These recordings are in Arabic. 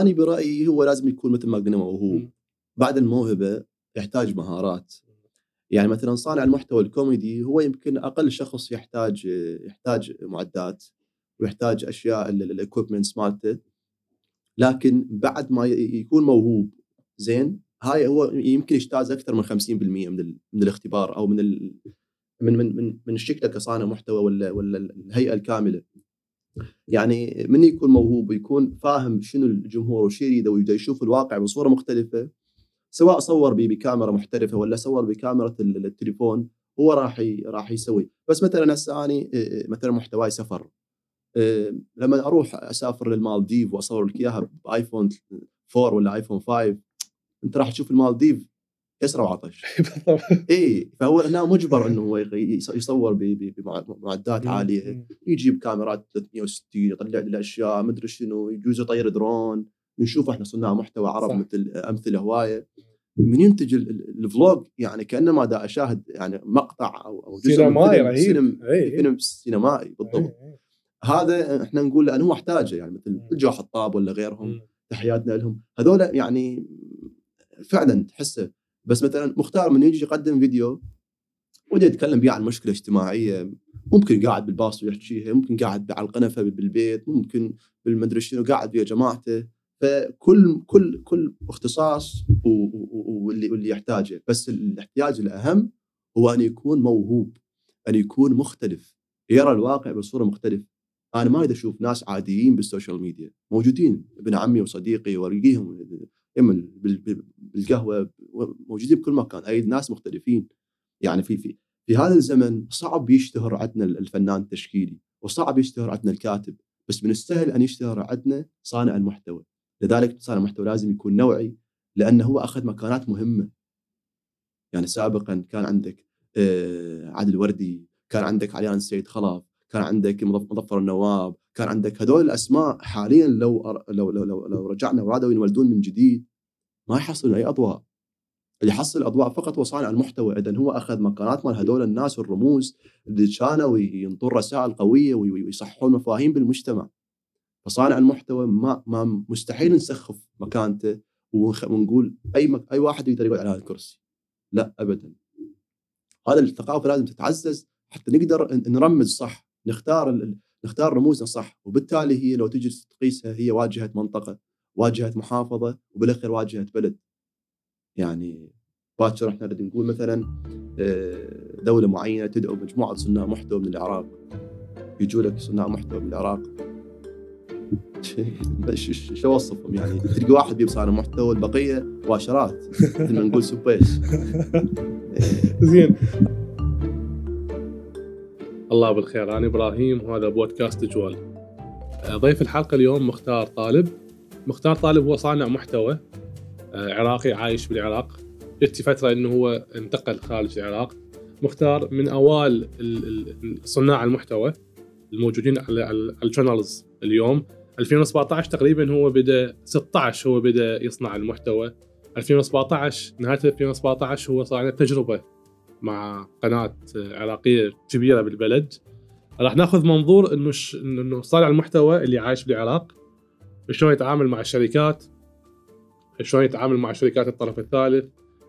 أنا برأيي هو لازم يكون مثل ما قلنا موهوب. بعد الموهبة يحتاج مهارات. يعني مثلا صانع المحتوى الكوميدي هو يمكن أقل شخص يحتاج يحتاج معدات ويحتاج أشياء ال equipments مالته. لكن بعد ما يكون موهوب زين هاي هو يمكن يجتاز أكثر من 50% من من الاختبار أو من ال من من من من شكله كصانع محتوى ولا ولا الهيئة الكاملة. يعني من يكون موهوب ويكون فاهم شنو الجمهور وش يريده ويبدأ يشوف الواقع بصورة مختلفة سواء صور بكاميرا محترفة ولا صور بكاميرا ال- التليفون هو راح راح يسوي. بس مثلا هسه أني إيه، مثلا محتواي سفر. إيه، لما أروح أسافر للمالديف وأصور لك إياها بآيفون 4 ولا آيفون 5 أنت راح تشوف المالديف يسرة وعطش بالضبط اي فهو هنا مجبر إنه هو يصور بمعدات عالية يجيب كاميرات 360 يطلع الأشياء مدري شنو يجوز يطير درون نشوف إحنا صناع محتوى عرب صح. مثل أمثلة هواية من ينتج ال- ال- ال vlog يعني كأنما دا أشاهد يعني مقطع أو أو جزء من سينمائي فيلم- رهيب. فيلم إي، إي. فيلم سينمائي بالضبط إيه، إيه. هذا إحنا نقول لأنه هو احتاجه يعني مثل. الجو حطاب ولا غيرهم. تحياتنا لهم هذول يعني فعلا تحسه بس مثلا مختار من يجي يقدم فيديو وده يتكلم بيه عن مشكلة اجتماعية ممكن قاعد بالباص ويحكيها ممكن قاعد على القنفة بالبيت ممكن بالمدري شنو قاعد ويا جماعته. فكل كل كل اختصاص واللي واللي يحتاجه. بس الاحتياج الأهم هو أن يكون موهوب أن يكون مختلف. يرى الواقع بصورة مختلفة. أنا ما اريد أشوف ناس عاديين بالسوشيال ميديا. موجودين ابن عمي وصديقي والقيهم بال- بالقهوة موجودين بكل مكان أي ناس مختلفين. يعني في في في هذا الزمن صعب يشتهر عندنا الفنان التشكيلي وصعب يشتهر عندنا الكاتب بس من السهل أن يشتهر عندنا صانع المحتوى. لذلك صانع المحتوى لازم يكون نوعي لأنه هو أخذ مكانات مهمة. يعني سابقا كان عندك آه، عادل وردي كان عندك عليان السيد خلف كان عندك مظف- مظفر النواب كان عندك هذول الأسماء حاليا لو لو لو لو, لو رجعنا ورادوا ينولدون من جديد. ما يحصلون اي أضواء. اللي يحصل أضواء فقط هو صانع المحتوى. اذا هو أخذ مكانات مال هذول الناس والرموز اللي كانوا ينطون رسائل قوية وي- ويصححون مفاهيم بالمجتمع. فصانع المحتوى ما ما مستحيل نسخف مكانته ونقول أي مك... أي واحد يقدر يقعد على هذا الكرسي. لا ابدا. هذا الثقافة لازم تتعزز حتى نقدر نرمز صح نختار. ال- نختار رموزنا صح. وبالتالي هي لو تجي تقيسها هي واجهه منطقة. واجهة محافظة وبالأخير واجهة بلد. يعني باكر إحنا نريد نقول مثلا آه، دولة معينة تدعو مجموعة صناع محتوى من العراق. يجوا لك صناع محتوى من العراق. شو اوصفهم يعني؟ تلقى واحد بيب صانع محتوى البقية مباشرات. مثل ما نقول سبيش زين. الله بالخير. أنا إبراهيم وهذا بودكاست جوال. آه، ضيف الحلقة اليوم مختار طالب. مختار طالب هو صانع محتوى آه، عراقي عايش بالعراق. جت فترة إنه هو انتقل خارج العراق. مختار من أوائل صناع المحتوى الموجودين على الشانلز اليوم. 2017 تقريبا هو بدأ 16 هو بدأ يصنع المحتوى. 2017 نهاية 2017 هو صار عنده تجربة مع قناة عراقية كبيرة بالبلد. راح ناخذ منظور إنه. إنه صانع المحتوى اللي عايش بالعراق. شلون يتعامل مع الشركات؟ شلون يتعامل مع شركات الطرف الثالث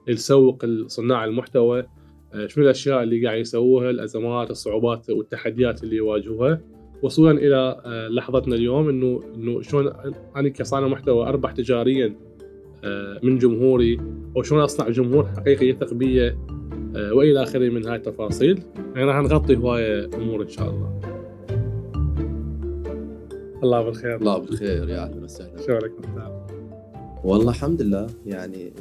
يسوق صناع المحتوى؟ آه، شنو الأشياء اللي قاعد يسووها الأزمات الصعوبات والتحديات اللي يواجهوها؟ وصولا إلى آه، لحظتنا اليوم إنه إنه شلون أنا كصانع محتوى أربح تجاريا آه، من جمهوري وشلون أصنع جمهور حقيقي يثق بي وإلى آخره من هاي التفاصيل. يعني راح نغطي هواية أمور إن شاء الله. الله بالخير الله بالخير يا أهلا وسهلا شلونك مختار؟ والله الحمد لله يعني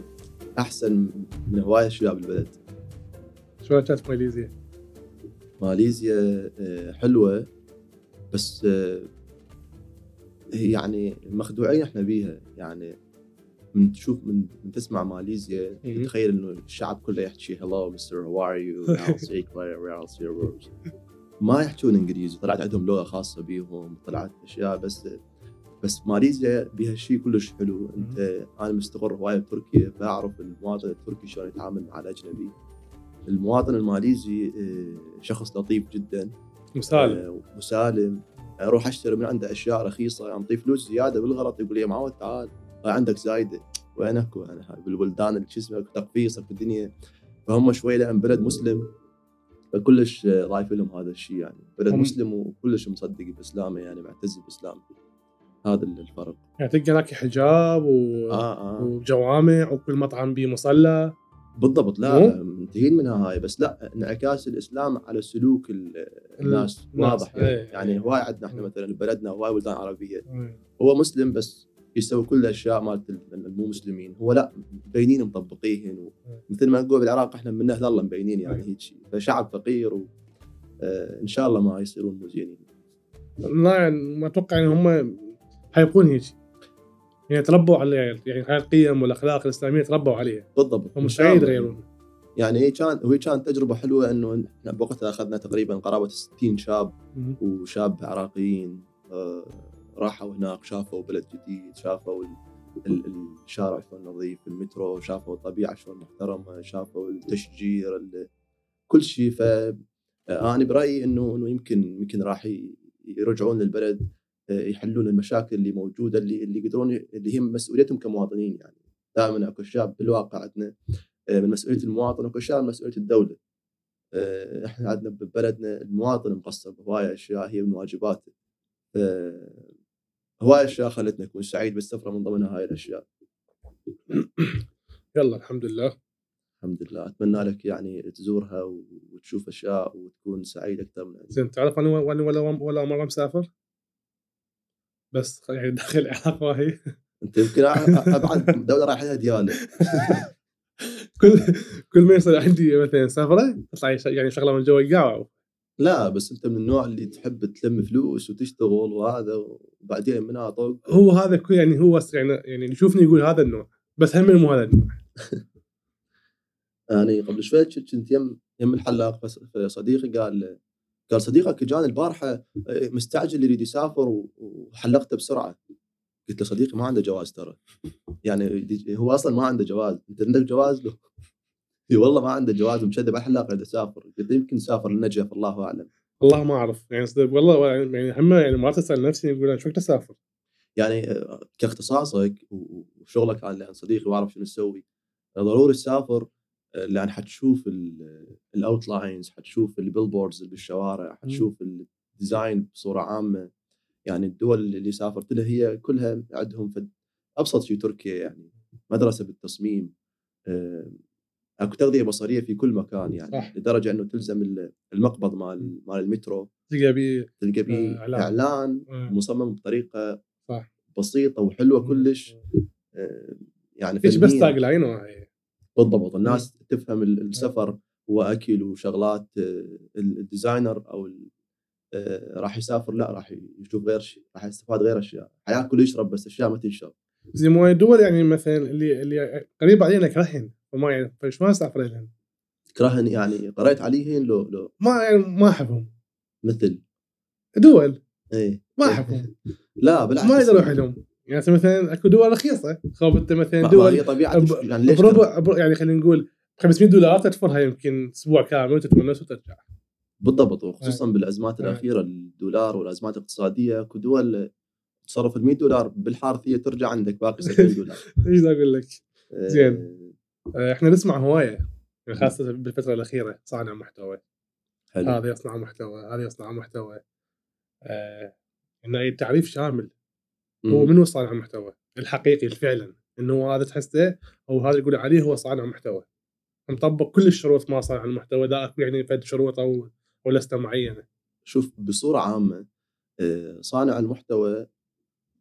أحسن من هواية اشياء بالبلد شلون كانت ماليزيا؟ ماليزيا آه، حلوة بس آه، هي يعني مخدوعين إحنا بيها يعني من تشوف من, من تسمع ماليزيا مم. تتخيل إنه الشعب كله يحكي hello mister how are you ما يحكون إنجليزي طلعت عندهم لغة خاصة بيهم طلعت أشياء بس بس ماليزيا بها شيء كلش حلو. أنت أنا مستقر هواية بتركيا فاعرف المواطن التركي شلون يتعامل مع الأجنبي. المواطن الماليزي آه، شخص لطيف جدا. مسالم آه، مسالم أروح أشتري من عنده أشياء رخيصة اعطيه فلوس زيادة بالغلط يقول لي معود تعال. عندك زايدة. وينك وأنا هاي بالبلدان اللي شو اسمه تقفيصك بالدنيا فهم شوي لأن بلد مسلم. فكلش ضايف لهم هذا الشيء يعني بلد مسلم وكلش مصدق بإسلامه يعني معتز بإسلامه هذا الفرق يعني تلقى هناك حجاب و... آه آه وجوامع وكل مطعم به مصلى بالضبط لا؟ منتهين منها هاي بس لا انعكاس الإسلام على سلوك ال- الناس واضح يعني, إيه. يعني هواي عندنا إحنا. مثلا بلدنا هواي بلدان عربية إيه. هو مسلم بس يسوي كل الأشياء مالت المو مسلمين. هو لا مبينين مطبقين و- مثل ما نقول بالعراق إحنا من أهل الله مبينين يعني هيك شيء فشعب فقير و آه، إن شاء الله ما يصيرون مو زينين لا يعني ما أتوقع إن هم حيبقون هيك يعني تربوا على يعني هاي القيم والأخلاق الإسلامية تربوا عليها. بالضبط. هم مش. يتغيرون يعني هي كان وهي كانت تجربة حلوة إنه إحنا بوقتها أخذنا تقريبا قرابة 60 شاب. وشاب عراقيين. آه، راحوا هناك شافوا بلد جديد شافوا ال- ال- الشارع شلون نظيف المترو شافوا الطبيعة شلون محترمة شافوا التشجير ال- كل شيء. ف آه، برأيي إنه إنه يمكن يمكن راح يرجعون للبلد آه، يحلون المشاكل اللي موجودة اللي اللي يقدرون اللي هي مسؤوليتهم كمواطنين يعني. دائما أكو اشياء بالواقع عندنا آه، من مسؤولية المواطن واكو اشياء من مسؤولية الدولة. إحنا عندنا ببلدنا المواطن مقصر بهواي أشياء هي من واجباته. هواي أشياء خلتنا نكون سعيد بالسفره من ضمنها هاي الأشياء. يلا الحمد لله. الحمد لله. أتمنى لك يعني تزورها وتشوف أشياء وتكون سعيد أكثر من زين تعرف أنا ولا ولا ولا مرة مسافر؟ بس يعني داخل العراق وهي أنت يمكن أبعد دولة رايح لها دياله كل كل ما يصير عندي مثلا سفرة ش- يعني شغلة من جو القاع لا بس أنت من النوع اللي تحب تلم فلوس وتشتغل وهذا وبعدين طق هو هذا كل يعني هو يعني يعني يشوفني يقول هذا النوع بس هم مو هذا النوع. يعني قبل شوي كنت يم يم الحلاق فصديقي قال قال صديقك جاني البارحة آه، مستعجل يريد يسافر وحلقته بسرعة. قلت له صديقي ما عنده جواز ترى. يعني هو أصلا ما عنده جواز أنت عندك جواز له؟ إي والله ما عنده جواز ومشذب على يريد يسافر قلت يمكن سافر للنجف الله أعلم. والله ما أعرف. يعني صدق والله يعني هم يعني مرات أسأل نفسي يقول أنا شو وقت أسافر؟ يعني آه، كاختصاصك وشغلك لأن صديقي وأعرف شنو تسوي ضروري تسافر آه، لأن حتشوف ال outlines حتشوف ال billboards اللي بالشوارع حتشوف ال design بصورة عامة. يعني الدول اللي سافرت لها هي كلها عندهم أبسط شيء تركيا يعني مدرسة بالتصميم آه، اكو تغذيه بصرية في كل مكان يعني صح. لدرجة إنه تلزم ال- المقبض مال مال المترو. تلقى بي تلقى بيه إعلان. إعلان آه، مصمم بطريقة صح. بسيطة وحلوة كلش. آه، يعني إيش بس. tagline وهي. بالضبط. الناس تفهم ال- السفر هو أكل وشغلات آه، ال designer أو آه، راح يسافر لا راح يشوف غير شيء راح يستفاد غير أشياء. حياكل ويشرب بس أشياء ما تنشر. زي ما دول يعني مثلا اللي اللي قريب علينا كرهن. وما يعني فشلون اسافر لهم؟ تكرهن يعني قريت عليهن لو لو ما يعني ما أحبهم. مثل. دول. إيه. ما أحبهم. لا بالعكس. ما أقدر أروح لهم يعني مثلا أكو دول رخيصة. خوف أنت مثلا ما- ما دول هي طبيعه ب- يعني ليش بربع بر- يعني خلينا نقول ب 500 دولار تدفرها يمكن أسبوع كامل وتتونس وترجع. بالضبط وخصوصا بالأزمات إيه. الأخيرة الدولار والأزمات الاقتصادية. أكو دول تصرف ال 100 دولار بالحارثيه ترجع عندك باقي 70 دولار. إيش أقول لك؟ آه، زين. آه، إحنا نسمع هواية يعني خاصة بالفترة الأخيرة صانع محتوى. حلو. هذا يصنع محتوى هذا يصنع محتوى. آه إنه تعريف شامل. هو مم. منو صانع محتوى؟ الحقيقي فعلا. إنه هو هذا تحسه أو هذا يقول عليه هو صانع محتوى. مطبق كل الشروط مع صانع المحتوى لا اكو يعني فد شروط أو أو لسته معينة. شوف بصورة عامة آه، صانع المحتوى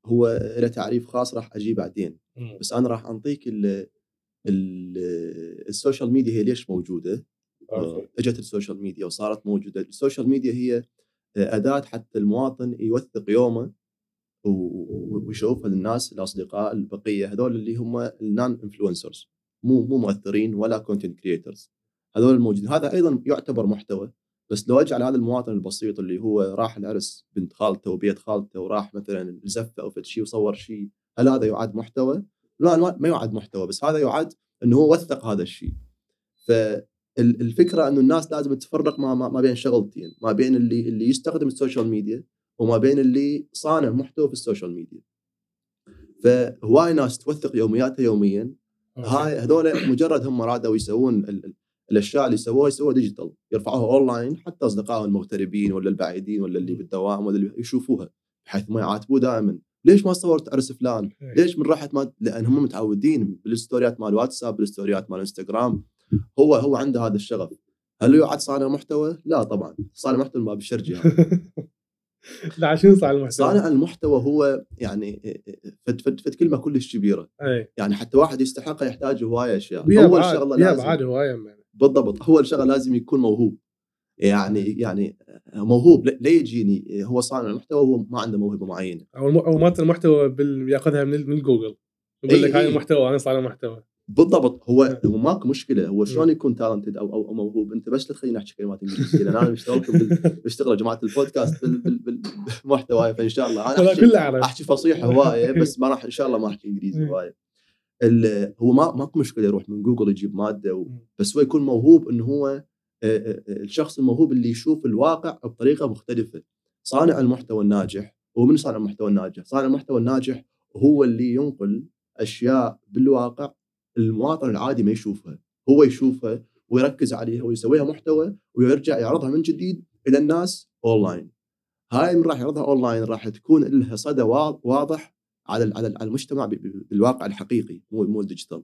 هو له تعريف خاص راح أجيه بعدين. بس أنا راح أنطيك ال social media هي ليش موجودة؟ okay. إجت ال social media وصارت موجودة. ال social media هي أداة حتى المواطن يوثق يومه ويشوفها للناس الأصدقاء البقية هذول اللي هم ال non-influencers مو مو مؤثرين ولا content creators هذول الموجودين هذا أيضا يعتبر محتوى. بس لو أجعل هذا المواطن البسيط اللي هو راح العرس بنت خالته وبيت خالته وراح مثلا زفه أو فد شيء وصور شيء هل هذا يعد محتوى؟ لا ما- ما يعد محتوى بس هذا يعد إنه هو وثق هذا الشيء. فالفكرة إنه الناس لازم تفرق ما, ما بين شغلتين، ما بين اللي اللي يستخدم السوشيال ميديا وما بين اللي صانع محتوى في السوشيال ميديا. فهواي ناس توثق يومياتها يوميا. هاي هذول مجرد هم رادوا يسوون ال- ال- الأشياء اللي سووها يسووها digital يرفعوها اونلاين حتى أصدقائهم المغتربين ولا البعيدين ولا اللي بالدوام ولا اللي يشوفوها بحيث ما يعاتبوه دائما. ليش ما صورت عرس فلان؟ ليش من رحت ما لأن هم متعودين بالستوريات مال واتساب بالستوريات مال إنستغرام. هو هو عنده هذا الشغف. هل هو عاد صانع محتوى؟ لا طبعا. صانع محتوى ما بالشرجي هذا لا شنو صار المحتوى؟ صانع المحتوى هو يعني فد, فد, فد كلمة كلش كبيرة. اي يعني حتى واحد يستحقها يحتاج هواية أشياء. أول شغلة لازم هواية من- بالضبط. أول شغلة لازم يكون موهوب. يعني يعني موهوب لا يجيني. هو صانع المحتوى وهو ما عنده موهبة معينة. أو الم- أو مالت المحتوى بال... يأخذها من, من جوجل. يقول لك هاي. المحتوى أنا صانع محتوى بالضبط. هو هو ماكو مشكلة. هو شلون يكون talented أو أو, موهوب؟ أنت بس لا تخليني أحكي كلمات إنجليزية لأن أنا بشتغلكم بال- بشتغل جماعة البودكاست بال- بال- بالمحتوى. فإن شاء الله أنا أحكي أحكي فصيح هواية بس ما راح إن شاء الله ما أحكي إنجليزي مم. هواية. هو ما ماكو مشكلة يروح من جوجل يجيب مادة و... بس هو يكون موهوب إنه هو الشخص الموهوب اللي يشوف الواقع بطريقة مختلفة. صانع المحتوى الناجح. هو من صانع المحتوى الناجح؟ صانع المحتوى الناجح هو اللي ينقل أشياء بالواقع المواطن العادي ما يشوفها. هو يشوفها ويركز عليها ويسويها محتوى ويرجع يعرضها من جديد إلى الناس أونلاين. هاي من راح يعرضها أونلاين راح تكون لها صدى وا- واضح على على ال- على المجتمع بالواقع الحقيقي مو مو ال digital.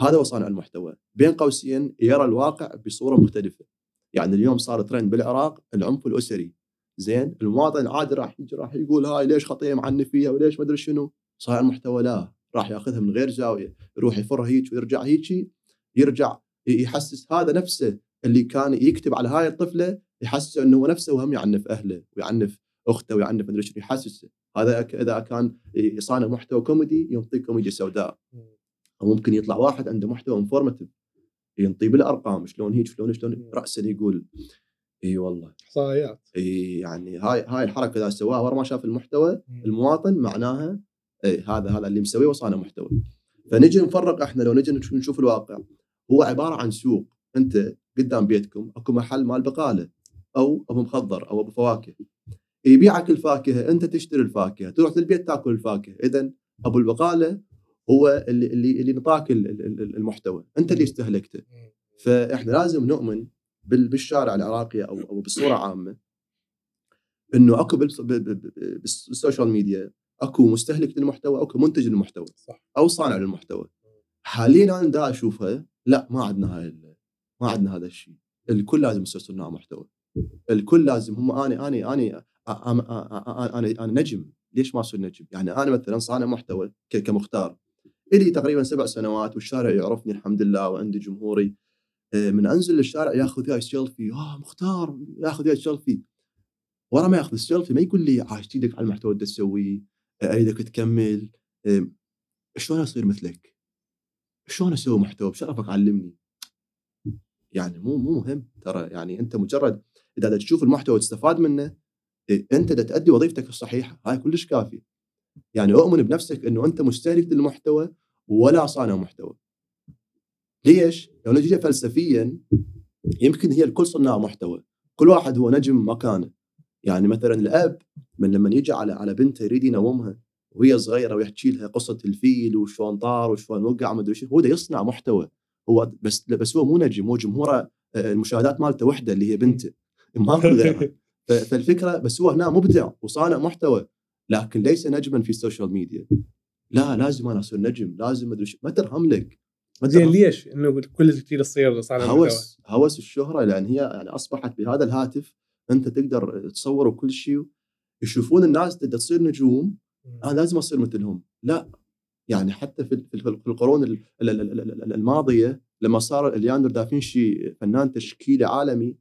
هذا هو صانع المحتوى. بين قوسين يرى الواقع بصورة مختلفة. يعني اليوم صار ترند بالعراق العنف الأسري. زين؟ المواطن العادي راح يجي راح يقول هاي ليش خطية معنفيها وليش ما أدري شنو؟ صانع المحتوى لا راح يأخذها من غير زاوية. يروح يفر هيك ويرجع هيك يرجع يحسس هذا نفسه اللي كان يكتب على هاي الطفلة يحسسه إنه هو نفسه وهم يعنف أهله ويعنف أخته ويعنف مدري شنو يحسسه. هذا إذا كان صانع محتوى كوميدي ينطيك كوميديا سوداء. أو ممكن يطلع واحد عنده محتوى informative ينطي بالارقام شلون هيك شلون شلون راسا يقول. إي والله. إحصائيات. إي يعني هاي هاي الحركة اذا سواها ورا ما شاف المحتوى المواطن معناها إي هذا هذا اللي مسويه وصانع محتوى. فنجي نفرق إحنا لو نجي نشوف- نشوف الواقع. هو عبارة عن سوق. أنت قدام بيتكم أكو محل مال بقالة أو أبو مخضر أو أبو فواكه. يبيعك الفاكهة أنت تشتري الفاكهة تروح للبيت تاكل الفاكهة. اذا أبو البقالة هو اللي اللي اللي نطاك ال- ال- ال- المحتوى. أنت اللي استهلكته. فإحنا لازم نؤمن بال- بالشارع العراقي أو أو بصورة عامة إنه أكو بالسوشيال ميديا أكو مستهلك للمحتوى أكو منتج للمحتوى أو صانع للمحتوى. حاليا أنا دا أشوفها لا ما عندنا هاي ما عندنا هذا الشيء الكل لازم يصير صناع محتوى. الكل لازم هم أنا أنا أنا أنا أنا, أنا نجم. ليش ما أصير نجم؟ يعني أنا مثلا صانع محتوى كمختار. إلي تقريبا سبع سنوات والشارع يعرفني الحمد لله وعندي جمهوري آه، من أنزل للشارع ياخذ وياي سيلفي آه مختار ياخذ وياي سيلفي ورا ما ياخذ السيلفي ما يقول لي عاشت إيدك على المحتوى اللي تسويه آه، أريدك تكمل آه، شلون أصير مثلك؟ شلون أسوي محتوى؟ بشرفك علمني. يعني مو مو مهم ترى يعني أنت مجرد إذا تشوف المحتوى وتستفاد منه إيه، أنت دا تؤدي وظيفتك الصحيحة هاي كلش كافي. يعني اؤمن بنفسك انه انت مستهلك للمحتوى ولا صانع محتوى. ليش؟ لو نجي فلسفيا يمكن هي الكل صناع محتوى، كل واحد هو نجم مكانه. يعني مثلا الأب من لما يجي على على بنته يريد ينومها وهي صغيرة ويحكي لها قصة الفيل وشلون طار وشلون وقع ما أدري هو ده يصنع محتوى هو بس بس هو مو نجم هو جمهوره المشاهدات مالته وحدة اللي هي بنته غيرها ف- فالفكرة بس هو هنا مبدع وصانع محتوى لكن ليس نجما في السوشيال ميديا لا لازم أنا أصير نجم لازم أدري ما ترهم لك. زين. ليش؟ إنه كل تصير محتوى هوس هوس الشهرة لأن هي يعني أصبحت بهذا الهاتف أنت تقدر تصور وكل شيء يشوفون الناس تقدر تصير نجوم. أنا لازم أصير مثلهم. لا يعني حتى في في القرون ال- ال- ال- ال- ال- الماضية لما صار لياندر دافنشي فنان تشكيلي عالمي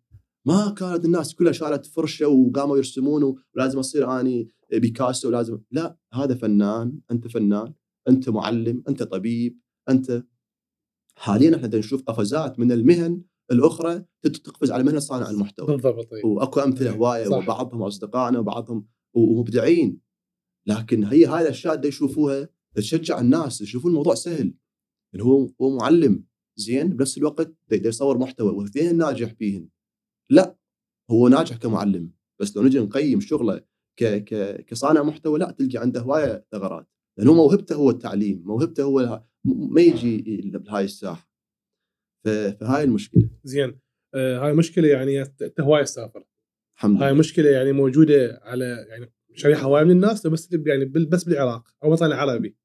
ما كانت الناس كلها شالت فرشة وقاموا يرسمون ولازم أصير أني بيكاسو لازم لا هذا فنان أنت فنان أنت معلم أنت طبيب أنت حاليا إحنا نشوف قفزات من المهن الأخرى تقفز على مهنة صانع المحتوى. بالضبط إي. وأكو أمثلة هواية صح. وبعضهم أصدقائنا وبعضهم ومبدعين. لكن هي هاي الأشياء اللي يشوفوها تشجع الناس يشوفون الموضوع سهل. اللي هو هو معلم زين بنفس الوقت يصور محتوى واثنين ناجح فيهن لا هو ناجح كمعلم بس لو نجي نقيم شغله ك ك كصانع محتوى لا تلقى عنده هواية ثغرات لأنه موهبته هو التعليم موهبته هو ما يجي بهاي الساحة. فهاي المشكلة. زين. آه هاي مشكلة يعني انت هواية تسافر الحمد لله. هاي مشكلة يعني موجودة على يعني شريحة هواية من الناس بس يعني بس بالعراق أو وطن عربي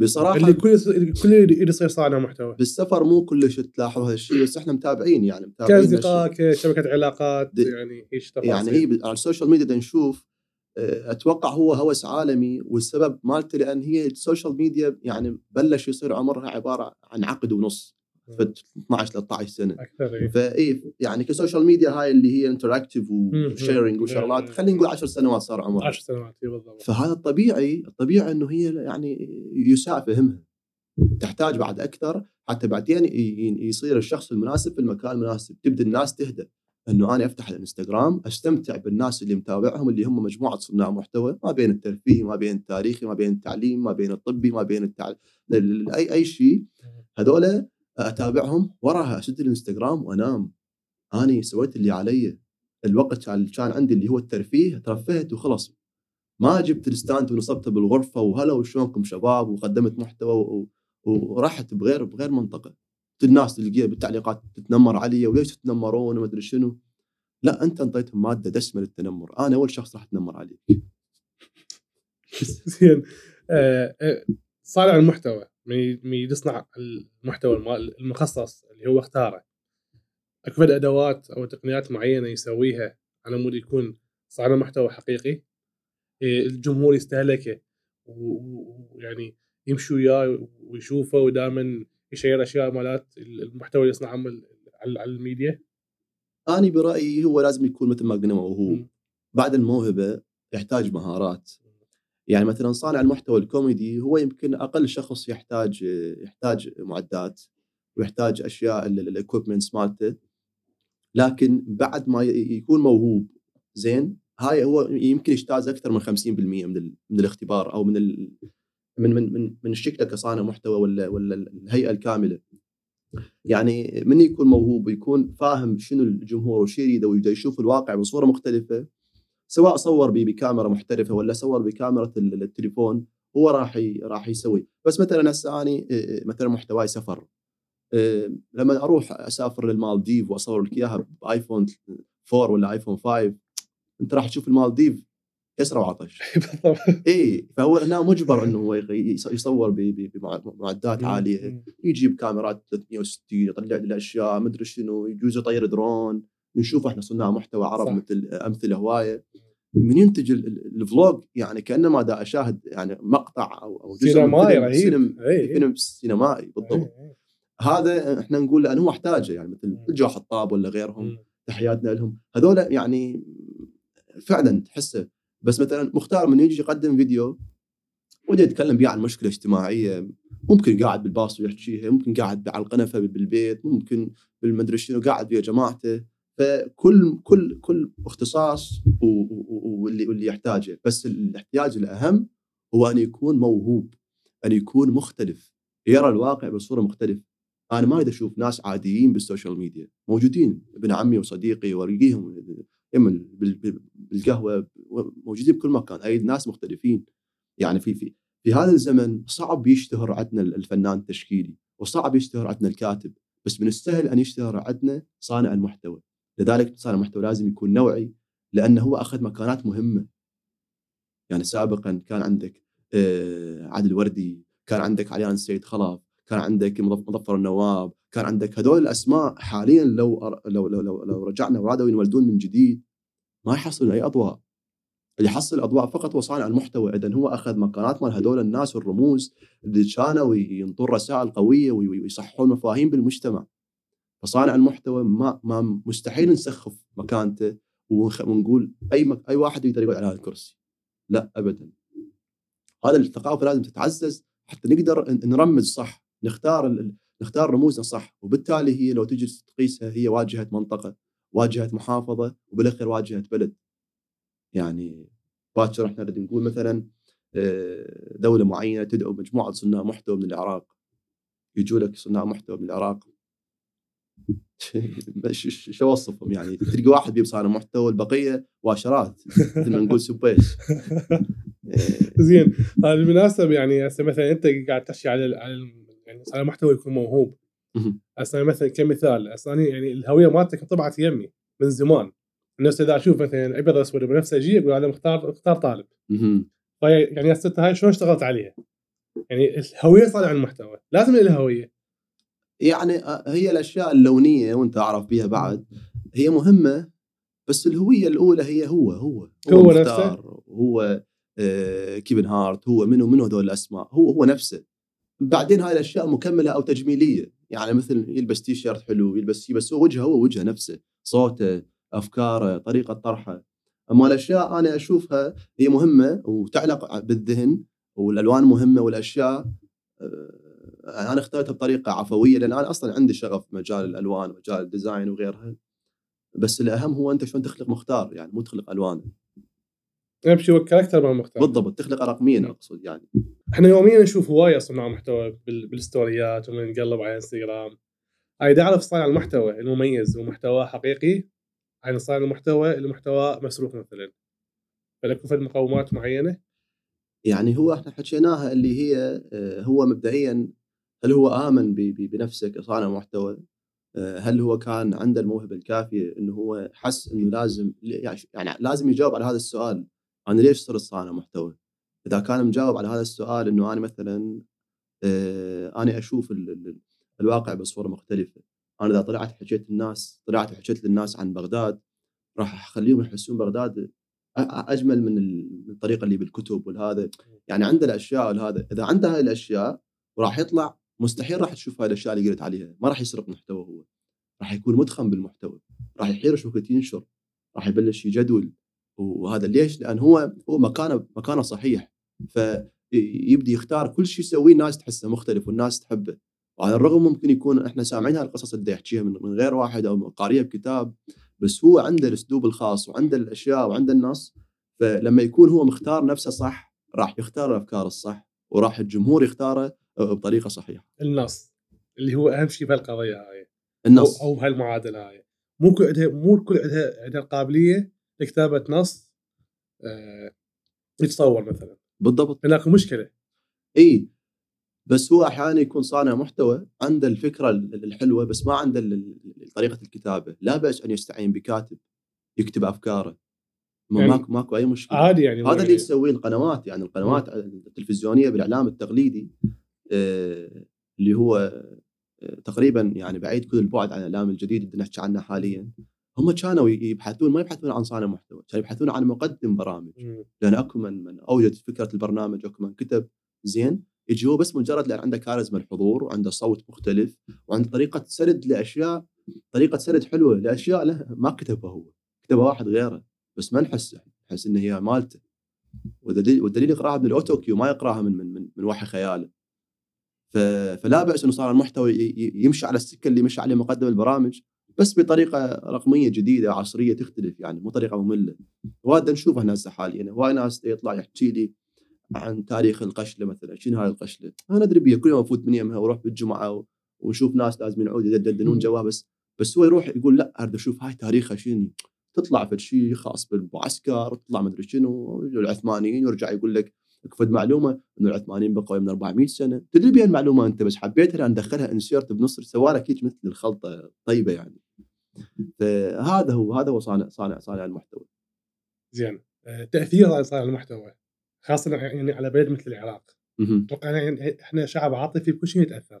بصراحة اللي كل الكل يريد يصير صانع محتوى. بالسفر مو كلش تلاحظ هالشيء بس إحنا متابعين يعني متابعين كأصدقاء كشبكه علاقات يعني إيش تفاصيل. يعني هي على السوشيال ميديا نشوف آه، أتوقع هو هوس عالمي والسبب مالته لأن هي السوشيال ميديا يعني بلش يصير عمرها عبارة عن عقد ونص. ف 12 13 سنة. أكثر إيه. فاي يعني كسوشيال ميديا هاي اللي هي interactive. و sharing وشغلات. خلينا نقول 10 سنوات صار عمرها. 10 سنوات اي بالضبط. فهذا الطبيعي الطبيعي إنه هي يعني يساء فهمها تحتاج بعد أكثر حتى بعدين يصير الشخص المناسب في المكان المناسب. تبدأ الناس تهدى. إنه أنا أفتح الإنستغرام أستمتع بالناس اللي متابعهم اللي هم مجموعة صناع محتوى ما بين الترفيه ما بين التاريخي ما بين التعليم ما بين الطبي ما بين التع... ال- اي أي شيء. هذول أتابعهم وراها. اسد الإنستغرام وأنام. اني سويت اللي علي. الوقت كان كان عندي اللي هو الترفيه ترفهت وخلص ما جبت ال stand ونصبته بالغرفة وهلا وشلونكم شباب وقدمت محتوى و... ورحت بغير بغير منطقة. الناس تلقيها بالتعليقات تتنمر علي وليش تتنمرون وما أدري شنو. لا أنت أنطيتهم مادة دسمة للتنمر. أنا أول شخص راح أتنمر عليك. زين. آه، آه، صانع المحتوى. من يصنع المحتوى الم- المخصص اللي هو اختاره. أكو أدوات أو تقنيات معينة يسويها على مود يكون صانع محتوى حقيقي إيه، الجمهور يستهلكه ويعني يمشي وياه ويشوفه ودائما يشير أشياء مالات المحتوى اللي يصنعه على الميديا. أنا برأيي هو لازم يكون مثل ما قلنا مم. بعد الموهبة يحتاج مهارات. يعني مثلا صانع المحتوى الكوميدي هو يمكن أقل شخص يحتاج يحتاج معدات ويحتاج أشياء ال equipments مالته. لكن بعد ما يكون موهوب زين هاي هو يمكن يجتاز أكثر من 50% من من الاختبار أو من من من من من شكله كصانع محتوى ولا ولا الهيئة الكاملة. يعني من يكون موهوب ويكون فاهم شنو الجمهور وش يريده ويبدأ يشوف الواقع بصورة مختلفة سواء صور بكاميرا محترفة ولا صور بكاميرا ال- التليفون هو راح راح يسوي. بس مثلا هسه أني إيه، مثلا محتواي سفر. إيه، لما أروح أسافر للمالديف وأصور لك إياها بآيفون 4 ولا آيفون 5 أنت راح تشوف المالديف يسرى وعطش. اي فهو هنا مجبر إنه هو يصور بمعدات عالية. يجيب كاميرات 360 يطلع لي الأشياء مدري شنو يجوز يطير درون. نشوف إحنا صناع محتوى عرب صح. مثل أمثلة هواية من ينتج ال- ال- ال vlog يعني كأنما دا أشاهد يعني مقطع أو أو جزء من سينمائي فيلم- رهيب. فيلم إي. فيلم سينمائي بالضبط إيه، هذا إحنا نقول لأنه احتاجه يعني مثل. الجو حطاب ولا غيرهم إيه. تحياتنا لهم هذول يعني فعلا تحسه بس مثلا مختار من يجي يقدم فيديو وده يتكلم بيه عن مشكلة اجتماعية ممكن قاعد بالباص ويحكيها ممكن قاعد على القنفة بالبيت ممكن بالمدري شنو قاعد ويا جماعته فكل كل كل اختصاص واللي واللي يحتاجه بس الاحتياج الأهم هو أن يكون موهوب أن يكون مختلف يرى الواقع بصورة مختلفة. أنا ما اريد أشوف ناس عاديين بال social media موجودين ابن عمي وصديقي والقيهم بال- بالقهوة موجودين بكل مكان هاي ناس مختلفين. يعني في في في هذا الزمن صعب يشتهر عندنا الفنان التشكيلي وصعب يشتهر عندنا الكاتب بس من السهل أن يشتهر عندنا صانع المحتوى. لذلك صانع المحتوى لازم يكون نوعي لأنه هو أخذ مكانات مهمة. يعني سابقا كان عندك آه، عادل وردي كان عندك عليان السيد خلف كان عندك مظف- مظفر النواب كان عندك هذول الأسماء حاليا لو لو لو لو, لو رجعنا ورادوا ينولدون من جديد ما يحصلون أي أضواء. اللي يحصل أضواء فقط هو صانع المحتوى. اذا هو أخذ مكانات مال هذول الناس والرموز اللي كانوا ينطون رسائل قويه وي- ويصححون مفاهيم بالمجتمع. فصانع المحتوى ما ما مستحيل نسخف مكانته ونقول أي مك... أي واحد يقدر يقعد على هذا الكرسي. لا ابدا. هذا الثقافة لازم تتعزز حتى نقدر نرمز صح نختار ال... نختار رموزنا صح. وبالتالي هي لو تجي تقيسها هي واجهة منطقة واجهة محافظة وبالأخير واجهة بلد. يعني باكر إحنا نقول مثلا آه، دولة معينة تدعو مجموعة صناع محتوى من العراق. يجوا لك صناع محتوى من العراق. شو اوصفهم يعني. تلقى واحد بيب صانع محتوى البقية واشرات مثل ما نقول سبيس زين. بالمناسبة يعني هسه مثلا أنت قاعد تحكي على يعني صانع محتوى يكون موهوب. هسه مثلا كمثال هسه يعني الهوية مالتك انطبعت يمي من زمان. الناس إذا أشوف مثلا ابيض اسود بنفسجي أقول هذا مختار مختار طالب. يعني هسه هاي شلون اشتغلت عليها؟ يعني الهوية صانع المحتوى لازم لها هوية. يعني آه، هي الأشياء اللونية وأنت أعرف بيها بعد هي مهمة بس الهوية الأولى هي هو هو هو مختار، هو آه، كيفن هارت هو منو منو هذول الأسماء هو هو نفسه. بعدين هاي الأشياء مكملة أو تجميلية. يعني مثل يلبس تي شيرت حلو يلبس بس هو وجهه هو وجهه نفسه صوته أفكاره طريقة طرحه. أما الأشياء أنا أشوفها هي مهمة وتعلق بالذهن والألوان مهمة والأشياء آه، أنا اخترتها بطريقة عفوية لأن أنا أصلا عندي شغف في مجال الألوان ومجال ال design وغيرها. بس الأهم هو أنت شلون تخلق مختار يعني مو تخلق ألوان. هو الكاركتر مال المختار بالضبط تخلق رقميا أقصد يعني. إحنا يوميا نشوف هواية صناع محتوى بال- بالستوريات ومن نقلب على إنستغرام. هاي اذا اعرف صانع المحتوى المميز ومحتواه حقيقي. عن صانع المحتوى اللي محتواه مسروق مثلا. فلكم في مقومات معينة؟ يعني هو إحنا حكيناها اللي هي آه، هو مبدئيا هل هو آمن بنفسه كصانع محتوى؟ آه، هل هو كان عنده الموهبة الكافية إنه هو حس إنه لازم يعني يعني لازم يجاوب على هذا السؤال أنا ليش صرت صانع محتوى؟ إذا كان مجاوب على هذا السؤال إنه أنا مثلا آه، أنا أشوف ال- ال- الواقع بصورة مختلفة، أنا إذا طلعت حكيت الناس طلعت وحكيت للناس عن بغداد راح أخليهم يحسون بغداد أجمل من الطريقة اللي بالكتب والهذا يعني عنده الأشياء والهذا إذا عنده هاي الأشياء وراح يطلع مستحيل راح تشوف هاي الاشياء اللي قلت عليها ما راح يسرق محتوى هو. راح يكون متخم بالمحتوى. راح يحيرش وقت ينشر. راح يبلش يجدول وهذا ليش؟ لأن هو هو مكانه مكانه صحيح. فيبدي يختار كل شيء يسويه الناس تحسه مختلف والناس تحبه. وعلى الرغم ممكن يكون إحنا سامعين هالقصص اللي يحكيها من غير واحد أو قاريها بكتاب بس هو عنده الأسلوب الخاص وعنده الأشياء وعنده النص. فلما يكون هو مختار نفسه صح راح يختار الأفكار الصح وراح الجمهور يختاره بطريقة صحيحة. النص اللي هو أهم شيء بهالقضيه هاي. أو, النص. أو بهالمعادله هاي. مو كل عندها مو الكل عندها عندها القابلية لكتابة نص آه يتصور مثلا. بالضبط. هناك مشكلة. إي بس هو أحيانا يكون صانع محتوى عنده الفكرة ال- الحلوة بس ما عنده طريقة الكتابة. لا بأس أن يستعين بكاتب يكتب أفكاره. يعني ماكو ماكو أي مشكلة. عادي يعني هذا اللي يعني تسويه القنوات يعني القنوات التلفزيونية بالإعلام التقليدي. اللي هو آه، تقريبا يعني بعيد كل البعد عن الأعلام الجديد اللي نحكي عنه حاليا هم كانوا يبحثون ما يبحثون عن صانع محتوى كانوا يبحثون عن مقدم برامج. لأن أكو من من أوجد فكرة البرنامج أكو من كتب زين يجي هو بس مجرد لأن عنده كاريزما الحضور وعنده صوت مختلف وعنده طريقة سرد لأشياء طريقة سرد حلوة لأشياء له ما كتبها هو كتبها واحد غيره بس ما نحس نحس إن هي مالته والدليل, والدليل يقراها من ال autocue ما يقراها من من من, من وحي خياله. فلا بأس إنه صار المحتوى يمشي على السكة اللي مشى عليه مقدم البرامج بس بطريقة رقمية جديدة عصريه تختلف يعني مو طريقة مملة وهذا نشوفه هسه حاليا هواي ناس يطلع يحكي لي عن تاريخ القشلة مثلا شنو هاي القشلة؟ أنا أدري بيها كل يوم أفوت من يمها وأروح بالجمعة. ونشوف ناس لازم ينعود يدندنون جواها بس بس هو يروح يقول لا أريد أشوف هاي تاريخها شنو تطلع في شيء خاص بالمعسكر تطلع مدري شنو العثمانيين ويرجع يقول لك اكفد معلومة إنه العثمانيين بقوا من 400 سنة. تدري بها المعلومة أنت بس حبيتها لأن ندخلها انسيرت بنص سوى لك هيك مثل الخلطة طيبة يعني. فهذا هو هذا هو صانع صانع صانع المحتوى. زين. آه، تأثير صانع المحتوى خاصة يعني على بلد مثل العراق. أتوقع يعني إحنا شعب عاطفي بكل شيء يتأثر.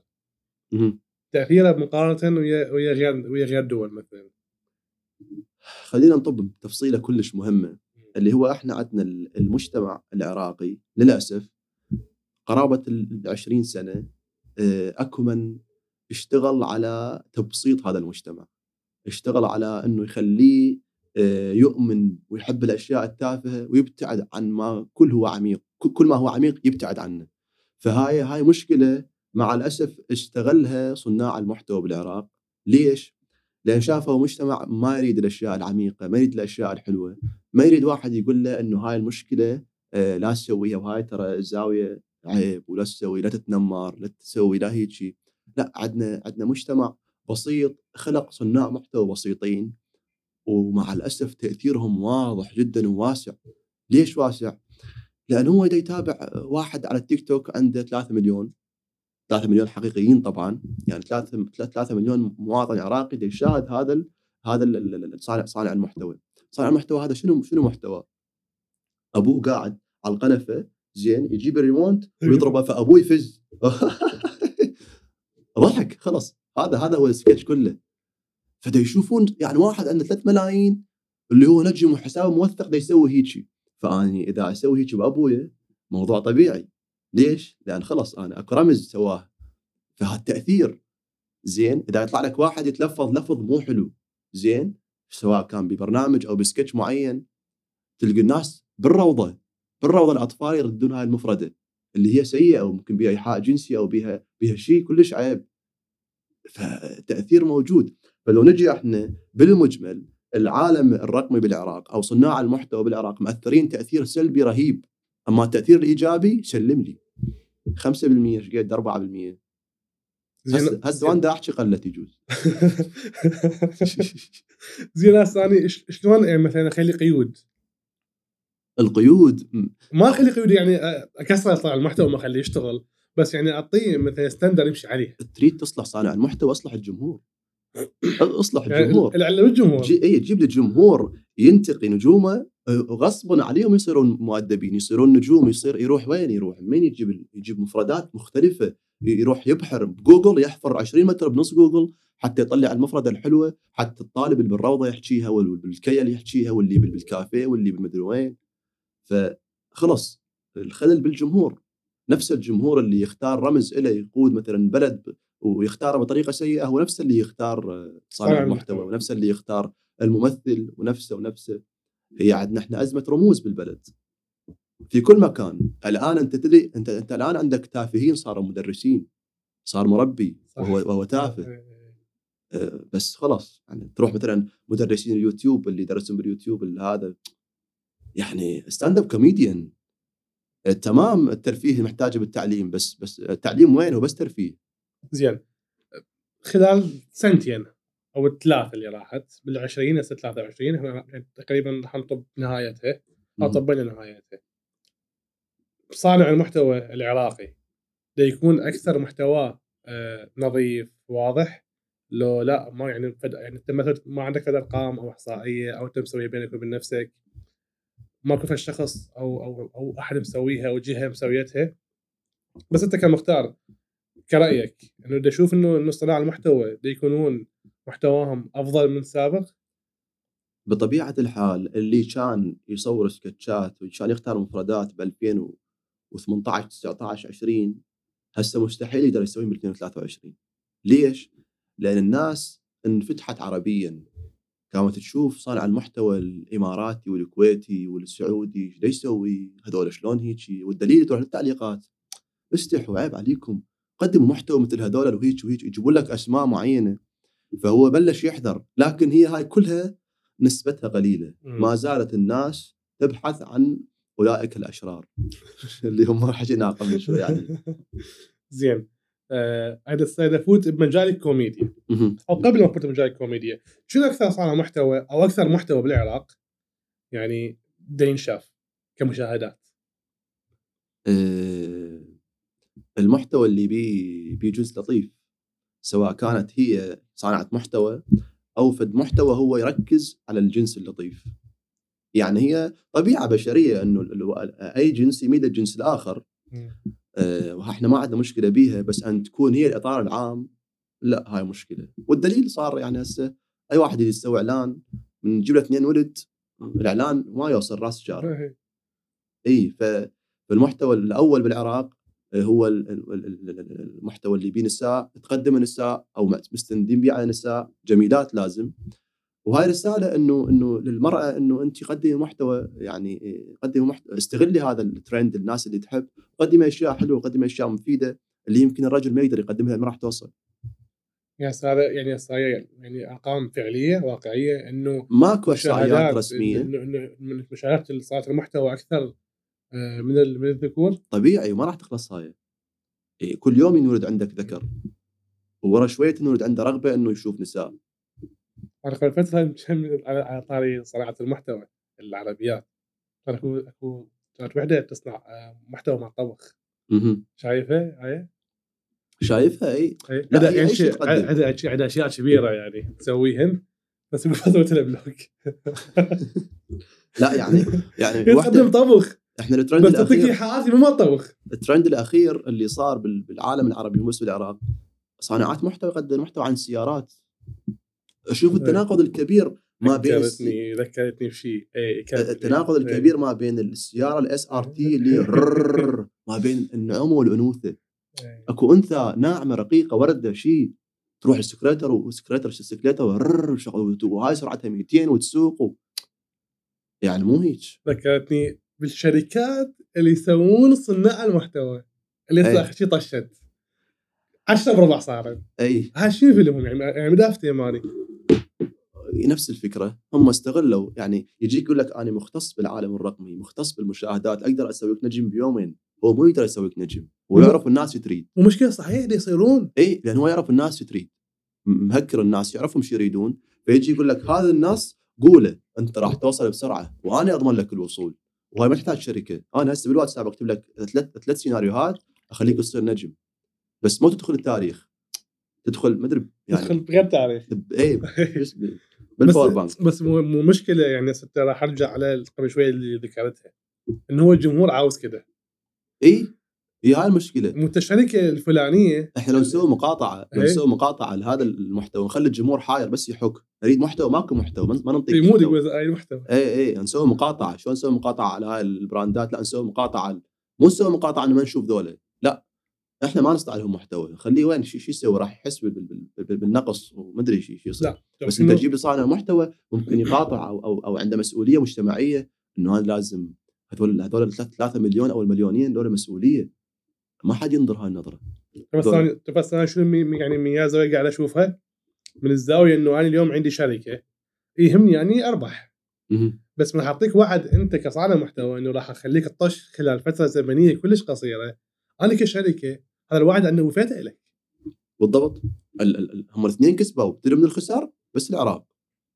تأثيره مقارنة ويا ويا غير ويا غير دول مثلا. خلينا نطب تفصيله كلش مهمة. اللي هو إحنا عندنا المجتمع العراقي للأسف قرابة ال 20 سنة آه، أكو من اشتغل على تبسيط هذا المجتمع. اشتغل على إنه يخليه آه، يؤمن ويحب الأشياء التافهة ويبتعد عن ما كل هو عميق كل- كل ما هو عميق يبتعد عنه. فهاي هاي مشكلة مع الأسف استغلها صناع المحتوى بالعراق. ليش؟ لأن شافوا مجتمع ما يريد الأشياء العميقة، ما يريد الأشياء الحلوة، ما يريد واحد يقول له إنه هاي المشكلة آه، لا تسويها وهاي ترى الزاوية عيب ولا تسوي لا تتنمر لا تسوي لا هيك شيء. لا عندنا عندنا مجتمع بسيط خلق صناع محتوى بسيطين ومع الأسف تأثيرهم واضح جدا وواسع ليش واسع؟ لأن هو يتابع واحد على التيك توك عنده 3 مليون 3 مليون حقيقيين طبعا. يعني 3 3 مليون مواطن عراقي يشاهد هذا هذا صانع صانع المحتوى. صانع المحتوى هذا شنو شنو محتوى؟ أبوه قاعد على القنفة زين يجيب الريموت ويضربه فابوه يفز. ضحك خلص هذا هذا هو السكتش كله. فدا يشوفون يعني واحد عنده 3 ملايين اللي هو نجم وحسابه موثق دا يسوي هيجي. فأني إذا أسوي هيك بأبويا موضوع طبيعي. ليش؟ لأن خلص أنا اكو رمز سواه. فهالتاثير زين إذا يطلع لك واحد يتلفظ لفظ مو حلو زين سواء كان ببرنامج أو بسكتش معين تلقى الناس بالروضة بالروضة الأطفال يردون هاي المفردة اللي هي سيئة أو ممكن بها إيحاء جنسي أو بها بها شيء كلش عيب. فتأثير موجود. فلو نجي إحنا بالمجمل العالم الرقمي بالعراق أو صناع المحتوى بالعراق مأثرين تأثير سلبي رهيب. أما التأثير الإيجابي سلم لي. 5% إيش قد؟ 4% زين. هسه وأنا أحكي قلت يجوز زين هسه أنا شلون يعني مثلا أخلي قيود؟ القيود ما أخلي قيود يعني أكسر صانع المحتوى ما أخليه يشتغل بس يعني أعطيه مثلا standard يمشي عليه. تريد تصلح صانع المحتوى أصلح الجمهور. أصلح يعني الجمهور. العلم الجمهور. جي اي تجيب لي جمهور ينتقي نجومه غصبا عليهم يصيرون مؤدبين يصيرون نجوم يصير يروح وين؟ يروح من يجيب يجيب مفردات مختلفة يروح يبحر بجوجل يحفر 20 متر بنص جوجل حتى يطلع المفردة الحلوة حتى الطالب اللي بالروضة يحكيها واللي بالكيل يحكيها واللي بال- بالكافيه واللي بالمدري وين. فخلص الخلل بالجمهور. نفس الجمهور اللي يختار رمز له يقود مثلا بلد ويختاره بطريقة سيئة هو نفس اللي يختار آه، صانع المحتوى. ونفس اللي يختار الممثل ونفسه ونفسه. هي عندنا إحنا أزمة رموز بالبلد. في كل مكان. الآن أنت تدري أنت أنت الآن عندك تافهين صاروا مدرسين. صار مربي. وهو وهو تافه. آه، بس خلاص يعني تروح مثلا مدرسين اليوتيوب اللي درسهم باليوتيوب اللي هذا يعني stand-up comedian تمام الترفيه محتاجة بالتعليم بس بس التعليم وين هو بس ترفيه. زين. خلال سنتين أو الثلاث اللي راحت. بالعشرين هسه 23 إحنا يعني تقريبا راح نطب نهايتها. أو طبينا نهايتها. صانع المحتوى العراقي. ده يكون أكثر محتواه نظيف واضح. لو لا ما يعني فد... يعني أنت مثلا ما عندك فد أرقام أو إحصائية أو أنت مسويها بينك وبين نفسك. ماكو فد شخص أو أو أو أحد مسويها أو جهة مسويتها. بس أنت كمختار كرأيك إنه بدي أشوف إنه إنه صناع المحتوى دي يكونون محتواهم أفضل من السابق؟ بطبيعة الحال اللي كان يصور سكتشات وكان يختار مفردات ب 2018 19 20 هسه مستحيل يقدر يسويه ب 2023 ليش؟ لأن الناس انفتحت عربيا. كانت تشوف صانع المحتوى الإماراتي والكويتي والسعودي إيش يسوي هذول شلون هيجي والدليل تروح للتعليقات. استحوا عيب عليكم قدموا محتوى مثل هذول وهيك وهيك يجيبون لك أسماء معينة. فهو بلش يحذر لكن هي هاي كلها نسبتها قليلة. ما زالت الناس تبحث عن أولئك الأشرار. اللي هم حكينا قبل شوي يعني. زين. آه، هذا السيد أفوت بمجال الكوميديا. أو قبل ما أفوت بمجال الكوميديا شنو أكثر صانع محتوى أو أكثر محتوى بالعراق يعني دا ينشاف كمشاهدات؟ آه، المحتوى اللي بيه بيه جزء لطيف. سواء كانت هي صانعة محتوى أو فد محتوى هو يركز على الجنس اللطيف. يعني هي طبيعة بشرية أنه ال- أي جنس يميل للجنس الآخر. آه، وإحنا ما عندنا مشكلة بيها بس أن تكون هي الإطار العام لا هاي مشكلة. والدليل صار يعني هسه أي واحد يسوي إعلان بنجيب له اثنين ولد الإعلان ما يوصل رأس جار. اي فالمحتوى الأول بالعراق هو ال- ال- ال- ال- المحتوى اللي بيه نساء تقدم نساء أو مستندين بيه على نساء جميلات لازم. وهاي رسالة انه إنه للمرأة إنه أنت قدمي محتوى يعني قدمي محتوى استغلي هذا الترند الناس اللي تحب. قدمي أشياء حلوة قدمي أشياء مفيدة اللي يمكن الرجل ما يقدر يقدمها ما راح توصل. هسه هذا يعني يعني أرقام فعلية واقعية إنه ماكو أحصائيات رسمية. انه من مشاهدات صناعه المحتوى أكثر من ال- من الذكور؟ طبيعي وما راح تخلص هاي. كل يوم ينولد عندك ذكر. وورا شوية انه عنده رغبة إنه يشوف نساء. أنا مشم على على طاري صناعة المحتوى العربيات. كان أكو أكو كانت وحدة تصنع آه، محتوى مع طبخ. مهم. شايفة؟ هاي؟ شايفها إي. عندها يعني. عندها أشياء كبيرة يعني تسويهن بس بفتره لها vlog لا يعني يعني تقدم طبخ. إحنا الترند بس تعطيك حياتي ما طبخ الترند الأخير اللي صار بال- بالعالم العربي مو بس بالعراق. صانعات محتوى يقدم محتوى عن السيارات. أشوف التناقض الكبير ما بين ذكرتني ذكرتني بشيء اي كانت- التناقض إيه. الكبير ما بين السيارة الاس ار تي اللي ما بين النعومة والأنوثة. إيه. أكو أنثى ناعمة رقيقة وردة شيء تروح السكريتر وسكريتر السكليتر وهاي سرعتها 200 وتسوق. يعني مو هيك. ذكرتني بالشركات اللي يسوون صناع المحتوى اللي. يطلع شيء طشت. 10 بربع صارت. إي. هاي شنو فيلمهم يعني يعني مدافتي مالي نفس الفكرة. هم استغلوا يعني يجيك يقول لك أنا مختص بالعالم الرقمي مختص بالمشاهدات أقدر أسوي لك نجم بيومين. هو مو يقدر يسوي لك نجم. هو يعرف الناس تريد. ومشكلة صحيح اللي يصيرون. إي لأن هو يعرف الناس تريد. مهكر الناس يعرفهم شو يريدون. فيجي يقول لك هذا النص قوله أنت راح توصل بسرعة وأنا أضمن لك الوصول. وهاي ما تحتاج شركة. أنا هسه بالواتساب أكتب لك ثلاث ثلاث سيناريوهات أخليك تصير نجم. بس مو تدخل التاريخ. تدخل ما أدري يعني تدخل بغير تاريخ. اي بال power bank. بس مو مشكلة يعني راح أرجع على قبل شوي اللي ذكرتها. إنه هو الجمهور عاوز كذا اي هي هاي المشكلة. مو انت الشركة الفلانية. إحنا لو نسوي مقاطعة لو إيه. نسوي مقاطعة لهذا المحتوى نخلي الجمهور حاير بس يحك. نريد محتوى ماكو محتوى ما ننطيك مو محتوى. يقول هاي المحتوى. اي اي نسوي مقاطعة. شلون نسوي مقاطعة على هاي البراندات؟ لا نسوي مقاطعة مو نسوي مقاطعة إنه ما نشوف ذولا. لا إحنا ما نصنع لهم محتوى. نخليه وين؟ شو يسوي؟ راح يحس بال- بال- بال- بالنقص وما أدري شو يصير. لا بس أنت تجيب لي صانع محتوى ممكن يقاطع أو أو, أو عنده مسؤولية مجتمعية إنه هذا لازم هذول هذول 3 مليون أو المليونين دول مسؤولية. ما حد ينظر هاي النظرة. بس أنا بس أنا شنو يعني من زاويه قاعد أشوفها؟ من الزاوية إنه أنا اليوم عندي شركة يهمني يعني أربح. بس من أعطيك وعد أنت كصانع محتوى إنه راح أخليك تطش خلال فترة زمنية كلش قصيرة أنا كشركة هذا الوعد أنه وفيته لك. بالضبط. ال- ال- ال- هم الاثنين كسبوا. تدري من الخسار؟ بس العراق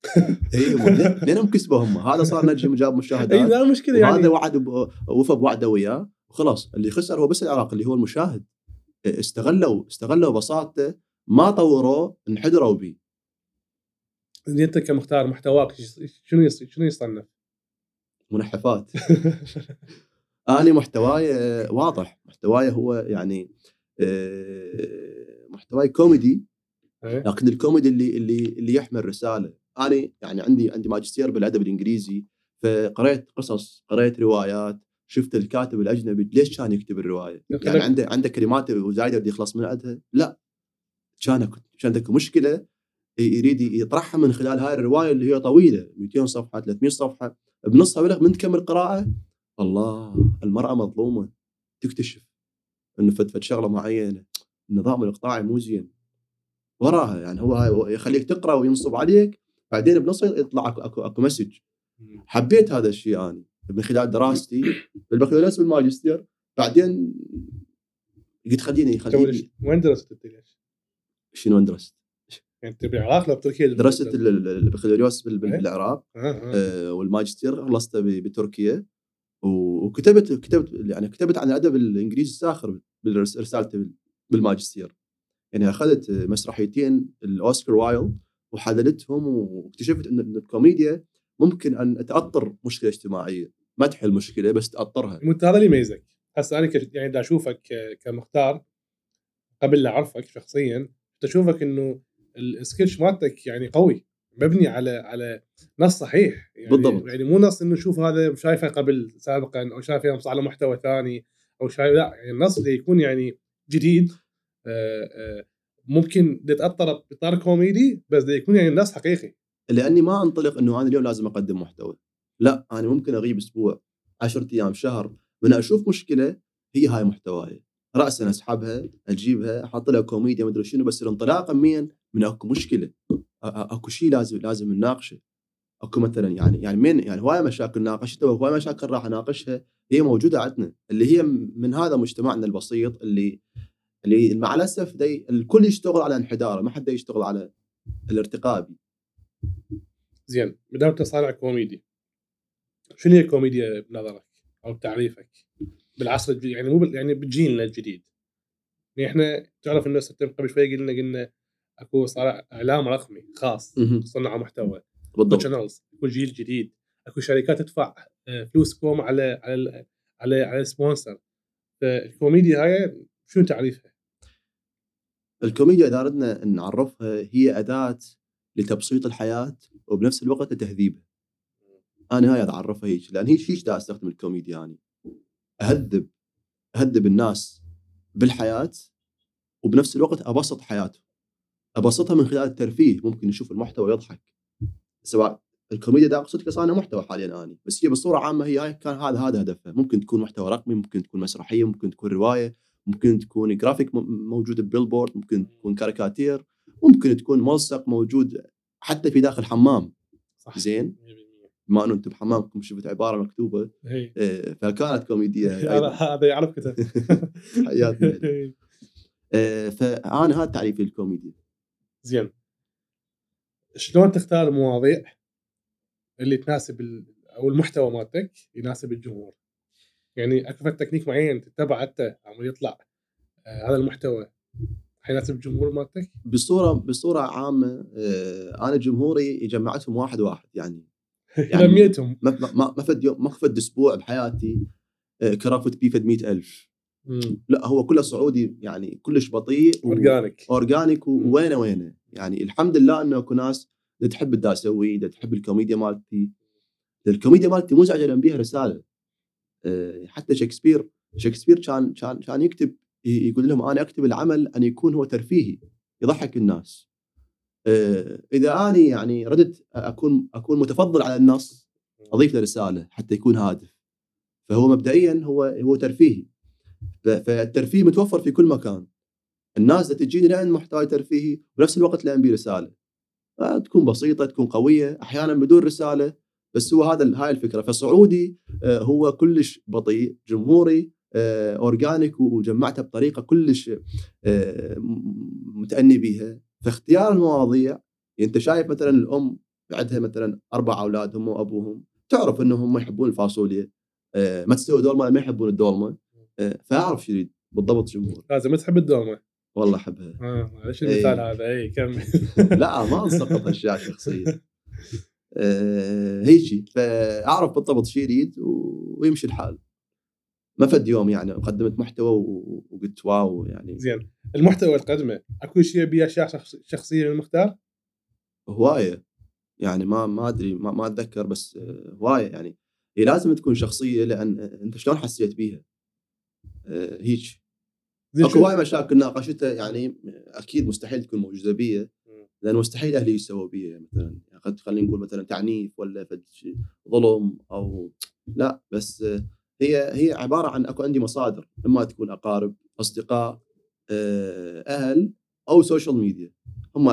اي هم الاثنين- اثنينهم كسبوا هم. هذا صار نجم جاب إي مشاهدات. لا مشكلة يعني. وعد ب- وفى بوعده وياه. وخلاص اللي خسر هو بس العراق اللي هو المشاهد. استغلوا استغلوا بساطته ما طوروه انحدروا به. أنت كمختار محتواك شنو شنو يصنف؟ منحفات. أنا محتواي آه، واضح. محتواي هو يعني آه، محتواي كوميدي. إيه؟ لكن الكوميدي اللي اللي اللي يحمل رسالة. أنا يعني عندي عندي ماجستير بالأدب الإنجليزي فقريت قصص قريت روايات شفت الكاتب الأجنبي ليش كان يكتب الرواية؟ يعني عنده عنده كلمات وزايدة بده يخلص من عندها؟ لا. كان كان عندك مشكلة يريد يطرحها من خلال هاي الرواية اللي هي طويلة 200 صفحة 300 صفحة بنصها لك من تكمل قراءه الله المرأة مظلومة. تكتشف إنه فد فد شغلة معينة. النظام الإقطاعي مو زين. وراها يعني هو يخليك تقرأ وينصب عليك بعدين بنصه يطلع اكو أكو, أكو message حبيت هذا الشيء أنا. من خلال دراستي بالبكالوريوس بالماجستير بعدين قلت خليني خليني وين درست أنت ليش؟ شنو وين درست؟ يعني انت بالعراق لو بتركيا درست ال- ال- البكالوريوس بال- بال- إيه؟ بالعراق آه آه. والماجستير خلصته بتركيا وكتبت كتبت يعني كتبت عن الأدب الإنجليزي الساخر برسالتي بال- بالماجستير يعني أخذت مسرحيتين لأوسكار وايلد وحللتهم واكتشفت إن الكوميديا ممكن أن تأطر مشكلة اجتماعية. ما تحل مشكلة بس تأطرها. هذا اللي يميزك. هسه أنا يعني دا أشوفك كمختار قبل لا أعرفك شخصيا أشوفك إنه السكتش مالتك يعني قوي. مبني على على نص صحيح. يعني بالضبط. يعني مو نص إنه شوف هذا شايفه قبل سابقا أو شايفه ينص على محتوى ثاني أو شايف لا يعني النص اللي يكون يعني جديد آه، آه، ممكن تاثر باطار كوميدي بس يكون يعني النص حقيقي. لأني ما أنطلق إنه أنا اليوم لازم أقدم محتوى. لا أنا ممكن أغيب أسبوع 10 أيام شهر. من أشوف مشكلة هي هاي محتواي. راسا أسحبها أجيبها أحط لها كوميديا ما أدري شنو بس انطلاقا من من أكو مشكلة. أكو شيء لازم لازم نناقشه. أكو مثلا يعني يعني من يعني هواي مشاكل ناقشتها وهواي مشاكل راح أناقشها هي موجودة عندنا. اللي هي من هذا مجتمعنا البسيط اللي اللي مع الأسف دي الكل يشتغل على انحداره ما حد يشتغل على الارتقاء بي. زين ما دام انت صانع كوميدي. شنو هي الكوميديا بنظرك؟ أو بتعريفك بالعصر الجديد يعني مو يعني بجيلنا الجديد. يعني إحنا تعرف ستم قبل شوي قلنا قلنا أكو صار إعلام رقمي خاص. صناع محتوى. بالضبط. channels أكو جيل جديد أكو شركات تدفع آه، فلوس كوم على على على على ال sponsor فالكوميديا هاي شنو تعريفها؟ الكوميديا إذا أردنا نعرفها هي أداة لتبسيط الحياة وبنفس الوقت لتهذيبها. أنا هاي اعرفها هيك لأن هي هيك دا أستخدم الكوميديا يعني اهذب أهذب الناس بالحياة وبنفس الوقت أبسط حياتهم. أبسطها من خلال الترفيه ممكن نشوف المحتوى يضحك. سواء الكوميديا دا أقصد كصانع محتوى حاليا اني بس هي بصورة عامة هي هاي كان هذا هذا هدفها ممكن تكون محتوى رقمي ممكن تكون مسرحية ممكن تكون رواية ممكن تكون جرافيك م- موجود ب billboard ممكن تكون كاريكاتير ممكن تكون ملصق موجود حتى في داخل حمام. صح. زين؟ 100% بما انه أنتم بحمامكم شفت عبارة مكتوبة آه، فكانت كوميدية هذا يعرف كتب حياتنا آه، فأنا هذا تعريفي للكوميديا. زين. شلون تختار المواضيع اللي تناسب ال... أو المحتوى مالتك يناسب الجمهور؟ يعني اكو تكنيك معين تتبع انت عم يطلع آه هذا المحتوى. حيناسب الجمهور مالتك؟ بصورة بصورة عامة آه، أنا جمهوري جمعتهم واحد واحد يعني يعني- لميتهم. ما ما ما- فد يوم ما فد أسبوع بحياتي آه، كرافت بي فد 100000 لا هو كله صعودي يعني كلش بطيء organic. organic. ووينه وينه يعني الحمد لله إنه أكو ناس تحب الدا أسوي تحب الكوميديا مالتي الكوميديا مالتي مزعجه لأن بيها رسالة. آه، حتى شكسبير شكسبير كان كان كان يكتب يقول لهم أنا أكتب العمل أن يكون هو ترفيهي يضحك الناس. آه، إذا أني يعني ردت أكون أكون متفضل على النص أضيف له رسالة حتى يكون هادف. فهو مبدئيا هو هو ترفيهي. فالترفيه متوفر في كل مكان. الناس اللي تجيني لأن محتوى ترفيهي وبنفس الوقت لأن بي رسالة. آه، تكون بسيطة تكون قوية أحيانا بدون رسالة بس هو هذا هاي الفكرة. فصعودي آه، هو كلش بطيء جمهوري اورجانيك وجمعته بطريقة كلش آه، متأني بيها. فاختيار المواضيع يعني انت شايف مثلا الأم عندها مثلا أربع أولاد هم وأبوهم تعرف إنهم هم يحبون الفاصوليا آه، ما تستوي دولمة ما يحبون الدولمة آه، فأعرف شو يريد بالضبط جمهور لازم تحب الدومه والله أحبها. آه معلش إيه. المثال هذا اي كمل. لا ما انسقط أشياء شخصية. آه، هيجي. فأعرف بالضبط شو يريد ويمشي الحال. ما فد يوم يعني قدمت محتوى وقلت واو يعني. زين. المحتوى القدمه أكو شيء بيه أشياء شخص- شخصيه للمختار؟ هواية. يعني ما ما أدري ما, ما أتذكر بس هواية يعني. هي لازم تكون شخصية لأن أنت شلون حسيت بيها؟ هيك أكو هواي مشاكل ناقشتها يعني أكيد مستحيل تكون موجودة بي مم. لأن مستحيل أهلي يسووا بي مثلا. يعني قد خلينا نقول مثلا تعنيف ولا ظلم أو لا بس هي هي عبارة عن أكو عندي مصادر اما تكون أقارب أصدقاء آه، أهل أو social media هم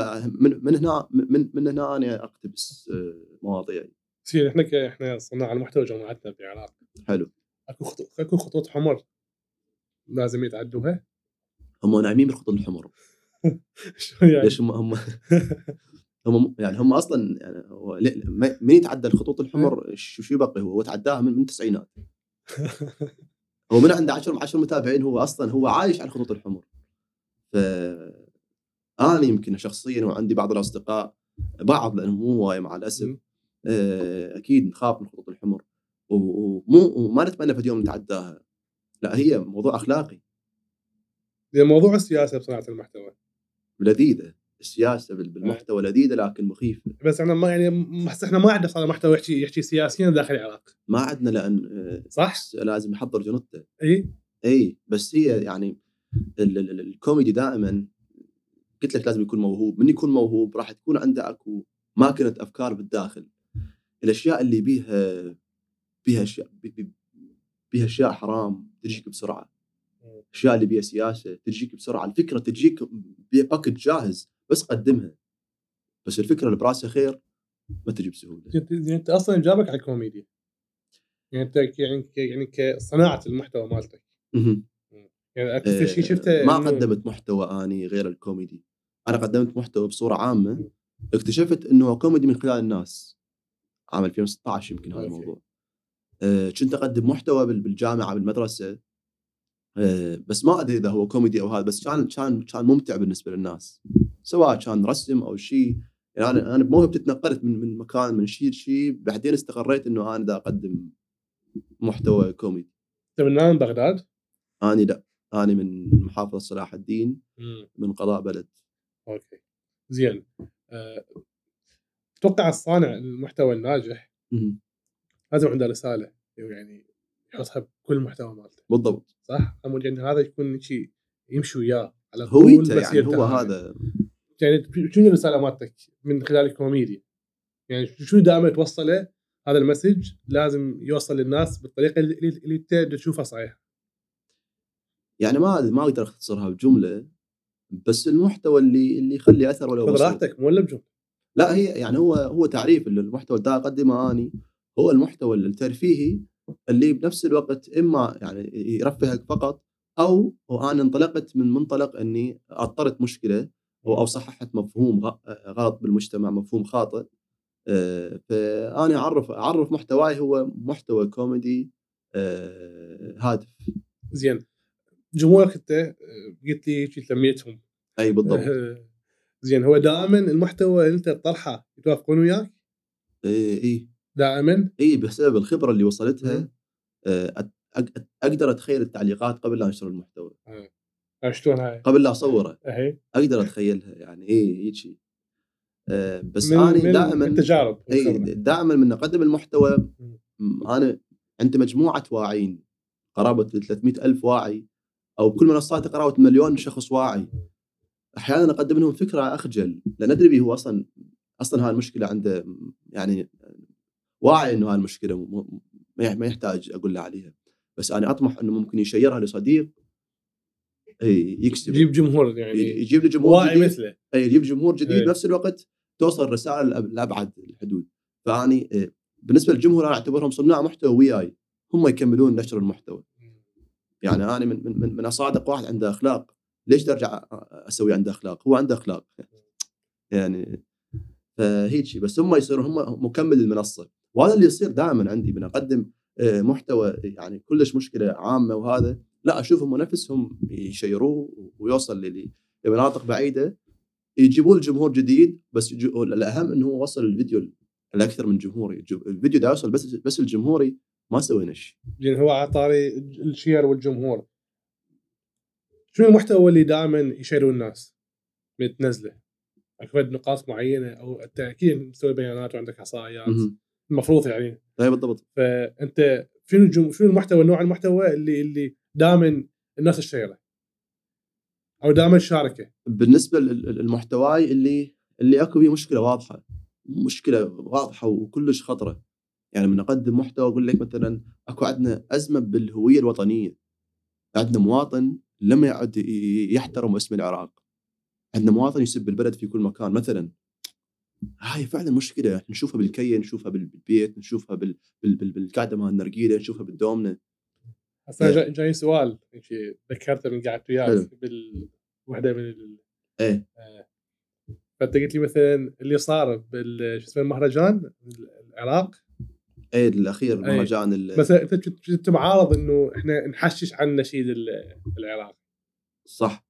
من من هنا من من هنا أنا أقتبس آه، مواضيعي. زين إحنا ك- إحنا صناع المحتوى جماعتنا في العراق. حلو. أكو خطوط أكو خطوط حمر لازم يتعدوها؟ هم نايمين بالخطوط الحمر. شو يعني؟ ليش هم هم هم يعني هم أصلا يعني هو من يتعدى الخطوط الحمر؟ شو شو يبقي هو؟ هو تعداها من التسعينات هو من عنده 10 10 متابعين هو أصلا هو عايش على الخطوط الحمر. ف أنا يمكن شخصيا وعندي بعض الأصدقاء بعض لأنه مو هواي مع الأسف. آه، أكيد نخاف من الخطوط الحمر. ومو وما نتمنى في يوم نتعداها. لا هي موضوع أخلاقي. زين موضوع السياسة بصناعه المحتوى. لذيذة. السياسة بال- بالمحتوى لذيذة لكن مخيفه بس إحنا ما يعني هسه إحنا ما عندنا صار محتوى يحكي يحكي سياسيا داخل العراق. ما عندنا لأن آه، صح؟ لازم يحضر جنودته. إي. إي بس هي يعني ال- ال- ال- الكوميدي دائما قلت لك لازم يكون موهوب. من يكون موهوب راح تكون عنده أكو ماكينة أفكار بالداخل. الأشياء اللي بيها بيها أشياء بي- بي- بيها أشياء حرام تجيك بسرعة. الاشياء اللي بيها سياسة تجيك بسرعة. الفكرة تجيك package جاهز. بس قدمها. بس الفكرة اللي براسها خير ما تجي بسهولة. انت زين أنت أصلا جابك على الكوميديا. يعني أنت يعني يعني كصناعة المحتوى مالتك. يعني أكثر شيء شفته آه، ما إنه- قدمت محتوى أني غير الكوميدي. أنا قدمت محتوى بصورة عامة. اكتشفت إنه كوميدي من خلال الناس. عام 2016 يمكن هذا. الموضوع. آه، كنت أقدم محتوى بال- بالجامعة بالمدرسة. آه، بس ما أدري إذا هو كوميدي أو هذا بس كان كان كان ممتع بالنسبة للناس. سواء كان رسم أو شيء. يعني أنا أنا بموهبتي تنقلت من من مكان من شيء لشيء. بعدين استقريت إنه أنا دا أقدم محتوى كوميدي. انت من بغداد؟ اني لا. اني من محافظة صلاح الدين من قضاء بلد. okay. زين. أه، أتوقع الصانع المحتوى الناجح. لازم عنده رسالة يعني يحطها بكل محتوى مالته. بالضبط. صح؟ أنا ان هذا يكون شيء يمشي وياه على هويته يعني هو. هذا يعني شنو الرسالة مالتك من خلال الكوميديا؟ يعني شو دائما توصله هذا المسج لازم يوصل للناس بالطريقة اللي, اللي انت تشوفها صحيحة. يعني ما ما أقدر اختصرها بجملة بس المحتوى اللي اللي يخلي اثر ولو خذ بسيط راحتك مو إلا بجملة. لا هي يعني هو هو تعريف المحتوى اللي أقدمه أني هو المحتوى الترفيهي اللي بنفس الوقت إما يعني يرفهك فقط أو وأنا انطلقت من منطلق إني اضطرت مشكلة أو صححت مفهوم غلط بالمجتمع مفهوم خاطئ. آه، فأنا أعرف أعرف محتواي هو محتوى كوميدي آه، هادف. زين. جمهورك أنت أه، قلت لي لميتهم أي بالضبط. زين. هو دائما المحتوى اللي أنت تطرحه يتوافقون وياك؟ إي إي. دائما؟ إي بسبب الخبرة اللي. وصلتها آه، أقدر أتخيل التعليقات قبل لا انشر المحتوى. هاي؟ قبل لا اصوره اهي أقدر أتخيلها يعني اي هيك شيء آه، بس من أنا من دائما التجارب إي والخبرة. دائما من أقدم المحتوى. أنا عندي مجموعة واعين قرابة 300 ألف واعي أو كل منصاتي قرابة مليون شخص واعي. أحيانا أقدم لهم فكرة أخجل. لأن ادري هو أصلا أصلا هاي المشكلة عنده يعني واعي إنه هاي المشكلة ما يحتاج أقول له عليها. بس أنا أطمح إنه ممكن يشيرها لصديق إي يكسب. يجيب جمهور يعني. يجيب جمهور جديد. مثله. إي يجيب جمهور جديد. بنفس الوقت توصل رسائل لأبعد الحدود. فأني بالنسبة للجمهور أنا أعتبرهم صناع محتوى وياي. هم يكملون نشر المحتوى. يعني أنا من من من, أصادق واحد عنده أخلاق ليش ارجع أسوي عنده أخلاق؟ هو عنده أخلاق. يعني فهيك شيء بس هم يصيرون هم مكمل المنصة. وهذا اللي يصير دائما عندي. من أقدم محتوى يعني كلش مشكلة عامة وهذا لا اشوفهم نفسهم يشيروه ويوصل لمناطق بعيدة يجيبون الجمهور جديد بس الأهم إنه هو وصل الفيديو لاكثر من جمهوري الفيديو ده يوصل بس بس الجمهوري ما سوينا شيء يعني هو على طاري الشير والجمهور شنو المحتوى اللي دائما يشيرون الناس من تنزله؟ أكيد نقاط معينة أو انت أكيد مسوي بيانات وعندك إحصائيات. المفروض يعني اي بالضبط فأنت شنو. شنو المحتوى نوع المحتوى اللي اللي دائما الناس تشيره أو دائما تشاركه بالنسبة لل- للمحتواي اللي اللي أكو فيه مشكلة واضحة مشكلة واضحة وكلش خطرة. يعني من أقدم محتوى أقول لك مثلا أكو عندنا أزمة بالهوية الوطنية. عندنا مواطن لما يعد يحترم اسم العراق. عندنا مواطن يسب البلد في كل مكان. مثلا هاي فعلا مشكلة نشوفها بالكية نشوفها بال- بالبيت نشوفها بال... بال... بال... بالقعده مال النرجيله نشوفها بالدومنة. هسه إيه. جاي, جاي سؤال ذكرته من قعدت وياك حلو. بالوحده من ال... إيه آه، فأنت قلت لي مثلا اللي صار بال شو اسمه المهرجان العراق إيه الأخير إيه. مهرجان ال... بس أنت كنت معارض إنه إحنا نحشش عن نشيد ال- العراق صح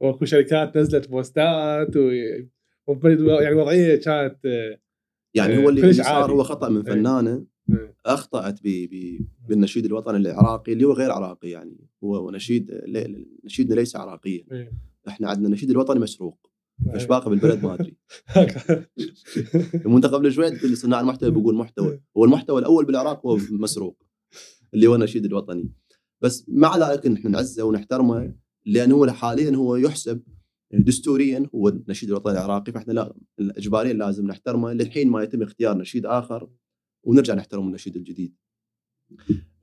وأكو شركات نزلت بوستات و... يعني وضعية كانت آه، يعني إيه، هو اللي, صار. هو خطأ من إيه. فنانة إيه. أخطأت. بالنشيد الوطني العراقي اللي هو غير عراقي يعني. هو نشيد. نشيدنا ليس عراقيا. إيه. إحنا عندنا النشيد الوطني مسروق. إيش باقي بالبلد ما أدري. إيه. وانت قبل شوي تقول صناع المحتوى بيقول محتوى. هو المحتوى الأول بالعراق هو مسروق اللي هو النشيد الوطني. بس مع ذلك نحن نعزه ونحترمه لأن هو حاليا هو يحسب دستوريا هو النشيد الوطني العراقي. فإحنا لا اجباريا لازم نحترمه للحين ما يتم اختيار نشيد آخر. ونرجع نحترم النشيد الجديد.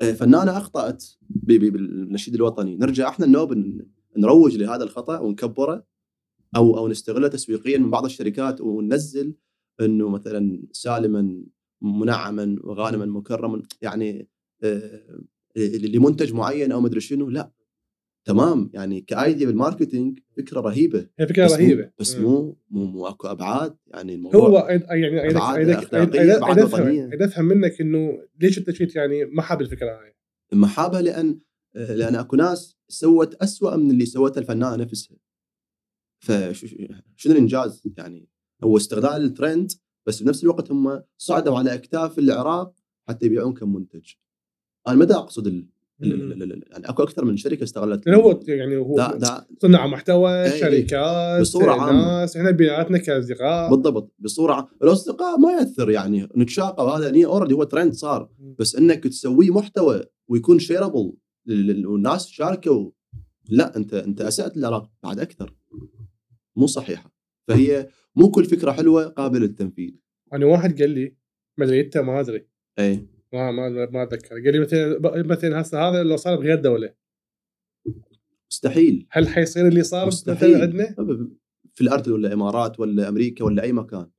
آه، فنانه أخطأت بالنشيد الوطني نرجع إحنا النوب نروج لهذا الخطأ ونكبره أو أو نستغله تسويقيا من بعض الشركات وننزل إنه مثلا سالما منعما وغانما مكرما يعني آه، لمنتج معين أو مدري شنو لا تمام يعني ك idea بال marketing فكرة رهيبة هي فكرة بس مو- رهيبة. بس مم. مو مو مو أكو أبعاد يعني الموضوع هو يعني. أفهم- أيد أفهم منك إنه ليش أنت شفت يعني ما حاب الفكرة هاي؟ محابه لأن لأن أكو ناس سوت أسوأ من اللي سوته الفنانة نفسها. فشنو الإنجاز؟ يعني هو استغلال الترند بس بنفس الوقت هم صعدوا على أكتاف العراق حتى يبيعون كمنتج أنا مدى أقصد يعني أكو أكثر من شركة استغلت هو يعني هو دا دا صناع محتوى إيه، شركات عامة. ناس إحنا بيناتنا كأصدقاء. بالضبط. بصورة الأصدقاء ما يأثر يعني. نتشاقى وهذا هي already هو ترند صار. بس إنك تسويه محتوى ويكون shareable والناس تشاركه لا انت أنت أسأت للعراق بعد أكثر. مو صحيحة. فهي مو كل فكرة حلوة قابلة للتنفيذ. أنا واحد قال لي ما أدري أنت ما أدري. اي ما ما ما أتذكر. قال لي مثلا مثلا هسه هذا لو صار بغير دوله مستحيل. هل حيصير اللي صار مستحيل. عندنا؟ في الأرض ولا امارات ولا أمريكا ولا أي مكان.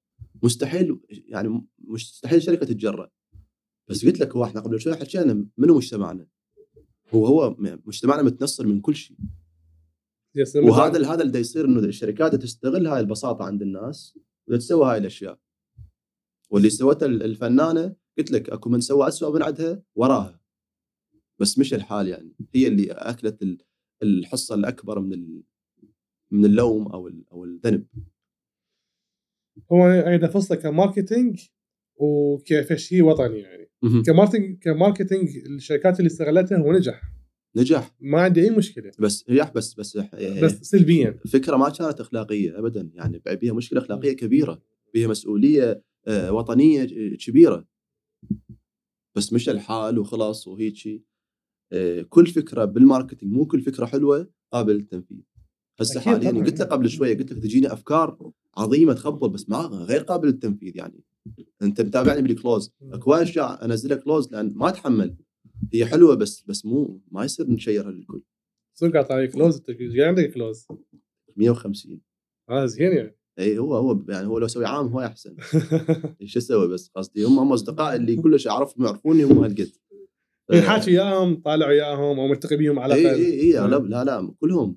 مستحيل يعني مستحيل شركة تتجرأ. بس قلت لك هو إحنا قبل شوي حكينا منو مجتمعنا. هو هو مجتمعنا متنصر من كل شيء. وهذا هذا اللي يصير إنه الشركات تستغل هاي البساطة عند الناس وتسوي هاي الأشياء. واللي سوته ال- الفنانة قلت لك أكو من سوى اسوء من عندها وراها. بس مش الحال يعني. هي اللي أكلت ال- الحصة الأكبر من من اللوم أو أو الذنب. هو أنا فصله ك marketing وكشيء وطني يعني. ك marketing ك marketing الشركات اللي استغلتها هو نجح. نجح. ما عندي أي مشكلة. بس نجح بس بس بس سلبيا. فكرة ما كانت أخلاقية ابدا يعني. بيها مشكلة أخلاقية كبيرة. بيها مسؤولية آه، وطنية كبيرة. بس مش الحال وخلاص وهيك شيء آه، كل فكرة بال marketing مو كل فكرة حلوة قابل للتنفيذ. هسه حاليا طبعاً. قلت لك قبل شوية قلت لك تجيني أفكار عظيمة تخبل بس ما غير قابل للتنفيذ يعني. أنت متابعني بال close. أكو أشياء أنزلها close لأن ما اتحمل هي حلوة بس بس مو ما يصير ن share ها للكل. قاطع عليك close؟ أنت عندك close؟ 150 هذا زين يعني. اي هو هو يعني هو لو سوي عام هو أحسن. إيش أسوي بس؟ قصدي هم هم اصدقائي اللي كلش اعرفهم يعرفوني هم هالقد. حاكي وياهم طالع وياهم أو ملتقي بيهم على اي الأقل. اي اي اغلب لا لا كلهم.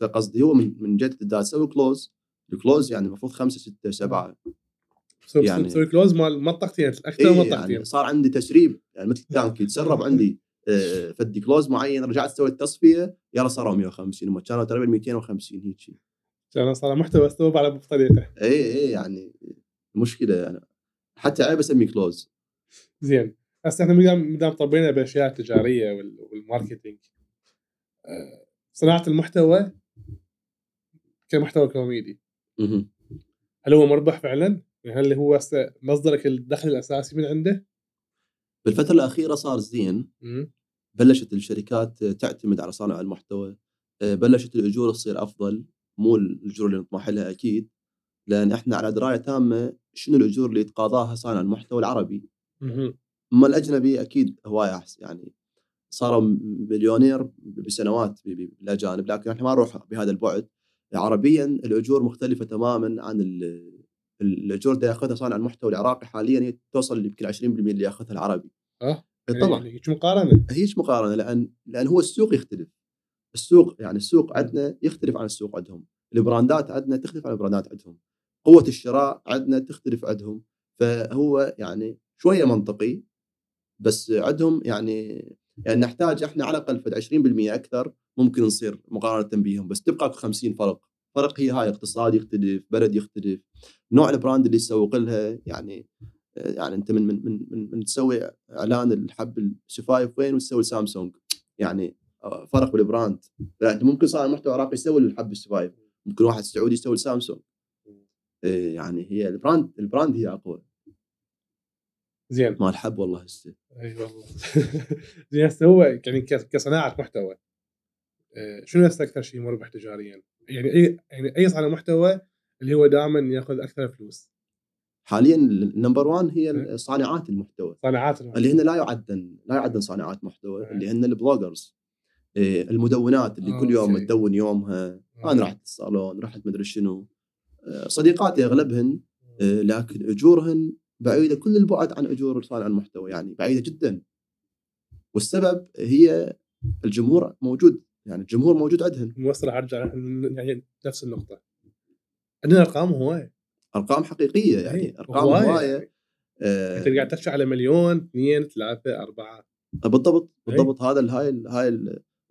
فقصدي هو من من جد تبدا تسوي close ال close يعني المفروض خمسة ستة سبعة. يعني- تسوي close مال منطقتين أكثر منطقتين يعني صار عندي تسريب. يعني مثل التانك يتسرب عندي آه، فدي close معين رجعت سويت التصفيه يلا صاروا 150 هم كانوا تقريبا 250 هيك كان صار محتوى أسلوب على طريقه اي اي يعني مشكلة يعني. حتى عيب اسمي close زين. هسه إحنا مدام مدام طبينا بالاشياء التجاريه وال- وال marketing آه، صناعة المحتوى كمحتوى كوميدي. هل هو مربح فعلا؟ يعني هل هو هسه مصدرك الدخل الأساسي من عنده؟ بالفترة الأخيرة صار زين. بلشت الشركات تعتمد على صانع المحتوى. آه، بلشت الأجور تصير أفضل. مو الاجور اللي نطمح لها أكيد لأن إحنا على دراية تامة شنو الاجور اللي يتقاضاها صانع المحتوى العربي. أما الأجنبي أكيد هواية احسن يعني صاروا مليونير بسنوات بالأجانب لكن إحنا ما نروح بهذا البعد. عربيا الأجور مختلفة تماما عن ال- الأجور اللي يأخذها صانع المحتوى العراقي حاليا هي توصل يمكن 20% اللي يأخذها العربي. أه؟ إيه طبعا. يعني شو مقارنة؟ هيش مقارنة لأن لأن هو السوق يختلف. السوق يعني السوق عندنا يختلف عن السوق عندهم. البراندات عندنا تختلف عن البراندات عندهم. قوة الشراء عندنا تختلف عندهم. فهو يعني شوية منطقي بس عندهم يعني يعني نحتاج إحنا على الأقل فد 20% أكثر ممكن نصير مقارنة بهم بس تبقى 50 فرق. فرق هي هاي اقتصاد يختلف بلد يختلف. نوع ال brand اللي تسوق لها يعني يعني أنت من من من, من, تسوي إعلان لحب الشفايف وين وتسوي سامسونج؟ يعني فرق بال brand. انت ممكن صار محتوى عراقي يسوي لحب الشفايف ممكن واحد سعودي يسوي سامسونج إيه، يعني هي ال brand ال brand هي أقوى. زين. ما الحب والله هسه. إي والله. زين هسه هو يعني كصناعة محتوى آه، شنو هسه أكثر شيء مربح تجاريا؟ يعني أي يعني أي صانع محتوى اللي هو دائما يأخذ أكثر فلوس؟ حاليا ال number 1 هي صانعات المحتوى. صانعات اللي هن لا يعدن لا يعدن صانعات محتوى. اللي هن ال bloggers. إيه، المدونات اللي آه، كل يوم okay. تدون يومها. آه. أنا رحت الصالون رحت مدري شنو. آه، صديقاتي أغلبهن آه، لكن أجورهن بعيدة كل البعد عن أجور صانع المحتوى يعني بعيدة جدا. والسبب هي الجمهور موجود يعني الجمهور موجود عندهم موصل ارجع يعني نفس النقطة. عندنا أرقام هواية. أرقام حقيقية يعني إيه، أرقام هواية. هواية آه، انت قاعد تحكي على مليون اثنين ثلاثة أربعة. بالضبط إيه. بالضبط. هذا هاي هاي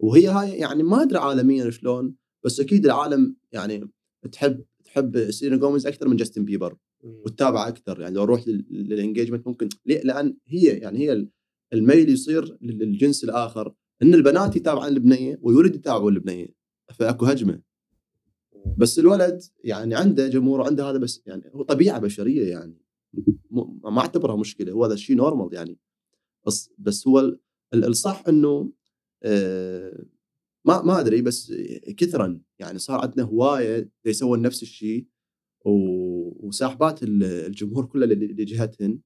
وهي هاي يعني ما أدري عالميا شلون بس أكيد العالم يعني تحب تحب سيلينا جوميز أكثر من جاستن بيبر وتتابع أكثر. يعني لو أروح لل- لل engagement ممكن ليه؟ لأن هي يعني هي ال- الميل يصير لل- للجنس الآخر. إن البنات يتابعون البنية والولد يتابعون البنية فأكو هجمة. بس الولد يعني عنده جمهور عنده هذا بس يعني هو طبيعة بشرية يعني. ما أعتبرها مشكلة هو هذا شيء normal يعني. بس بس هو ال- ال- الصح إنه ما ما أدري بس كثرا. يعني صار عندنا هواية يسوون نفس الشيء وساحبات ال- الجمهور كله لجهتهن.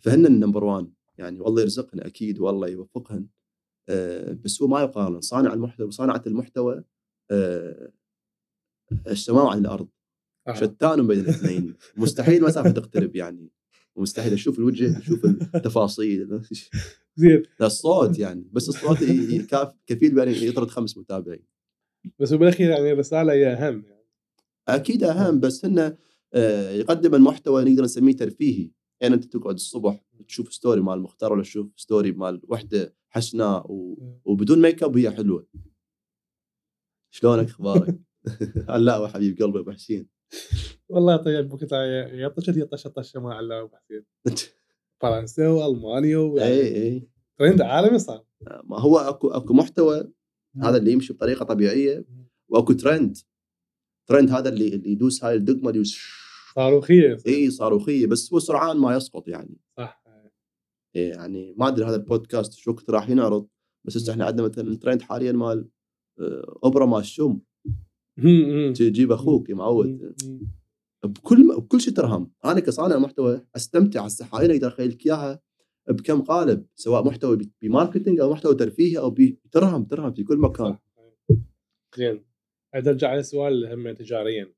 فهن النمبر 1 يعني والله يرزقهن أكيد والله يوفقهن. آه، بس هو ما يقارن. صانع المحتوى وصانعه المحتوى آه، السماء عن الأرض. آه. شتان بين الاثنين. مستحيل مسافه تقترب يعني. ومستحيل أشوف الوجه أشوف التفاصيل زين. الصوت يعني. بس الصوت كفيل بان يطرد خمس متابعين. بس بالاخير يعني الرسالة هي أهم يعني. أكيد أهم بس إنه آه، يقدم المحتوى نقدر نسميه ترفيهي. يعني أنت تقعد الصبح تشوف story مال مختار ولا تشوف story مال وحدة حسناء و... وبدون ميك اب وهي حلوة. شلونك أخبارك؟ لا حبيب قلبي أبو حسين. والله طيب بوقت يا طشت يا طشه ما على حسين فرنسا وألمانيا اي ويعني اي ترند عالمي صار. ما هو أكو أكو محتوى هذا اللي يمشي بطريقة طبيعية وأكو ترند. ترند هذا اللي اللي يدوس هاي الدقمة اللي صاروخية اي صاروخية بس هو سرعان ما يسقط يعني. صح. إيه يعني ما أدري هذا البودكاست شو وقت راح ينعرض بس هسه إحنا عندنا مثلا الترند حاليا مال آه، أوبرا مال الشم. تجيب أخوك معود. بكل بكل شيء ترهم. أنا كصانع محتوى أستمتع هسه حاليا أقدر أخيل لك إياها بكم قالب سواء محتوى ب- بماركتينج أو محتوى ترفيهي أو بترهم ترهم في كل مكان. زين. أرجع على السؤال هم تجاريا.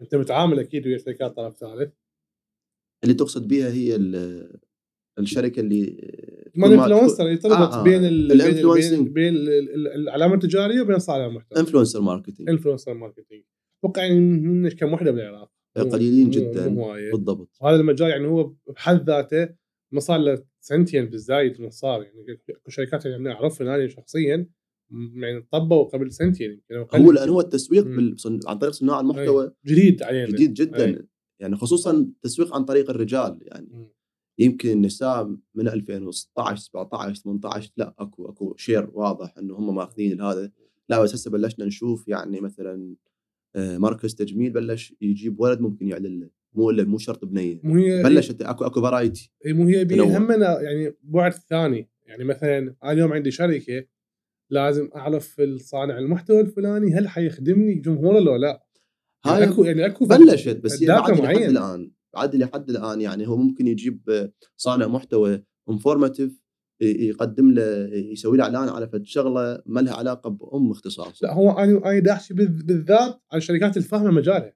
أنت متعامل أكيد ويا شركات طرف ثالث. اللي تقصد بها هي الشركة اللي ما ال influencer يتربط آه، آه. بين ال- بين. بين, بين ال- ال- العلامة التجارية وبين صانع المحتوى influencer marketing influencer marketing أتوقع يعني كم وحدة بالعراق قليلين جدا. بالضبط وهذا المجال يعني هو بحد ذاته ما صار له سنتين بالزايد من صار يعني شركات يعني أعرفها أنا شخصيا م- يعني طبوا قبل سنتين يمكن. هو لأن هو التسويق. بال... عن طريق صناع المحتوى جديد علينا جديد جدا أي. يعني خصوصا التسويق عن طريق الرجال يعني مم. يمكن النساء من 2016 17 18 لا أكو أكو share واضح إنه هم ماخذين هذا لا بس هسه بلشنا نشوف يعني مثلا آه، مركز تجميل بلش يجيب ولد ممكن يعلن له. مو إلا مو شرط بنية. مو هي بلشت أكو أكو variety إي مو هي بي تنوع. همنا يعني بعد ثاني. يعني مثلا أنا اليوم عندي شركة لازم أعرف الصانع المحتوى الفلاني هل حيخدمني جمهوره لو لا؟ يعني هاي أكو يعني أكو بلشت بس هي بعد. الآن. بعد لحد الآن يعني هو ممكن يجيب آه، صانع محتوى informative يقدم له يسوي له إعلان على فد شغلة ما لها علاقة بأمّ اختصاص. لا هو أنا أنا دا أحچي بالذ- بالذات على الشركات الفاهمه مجالها.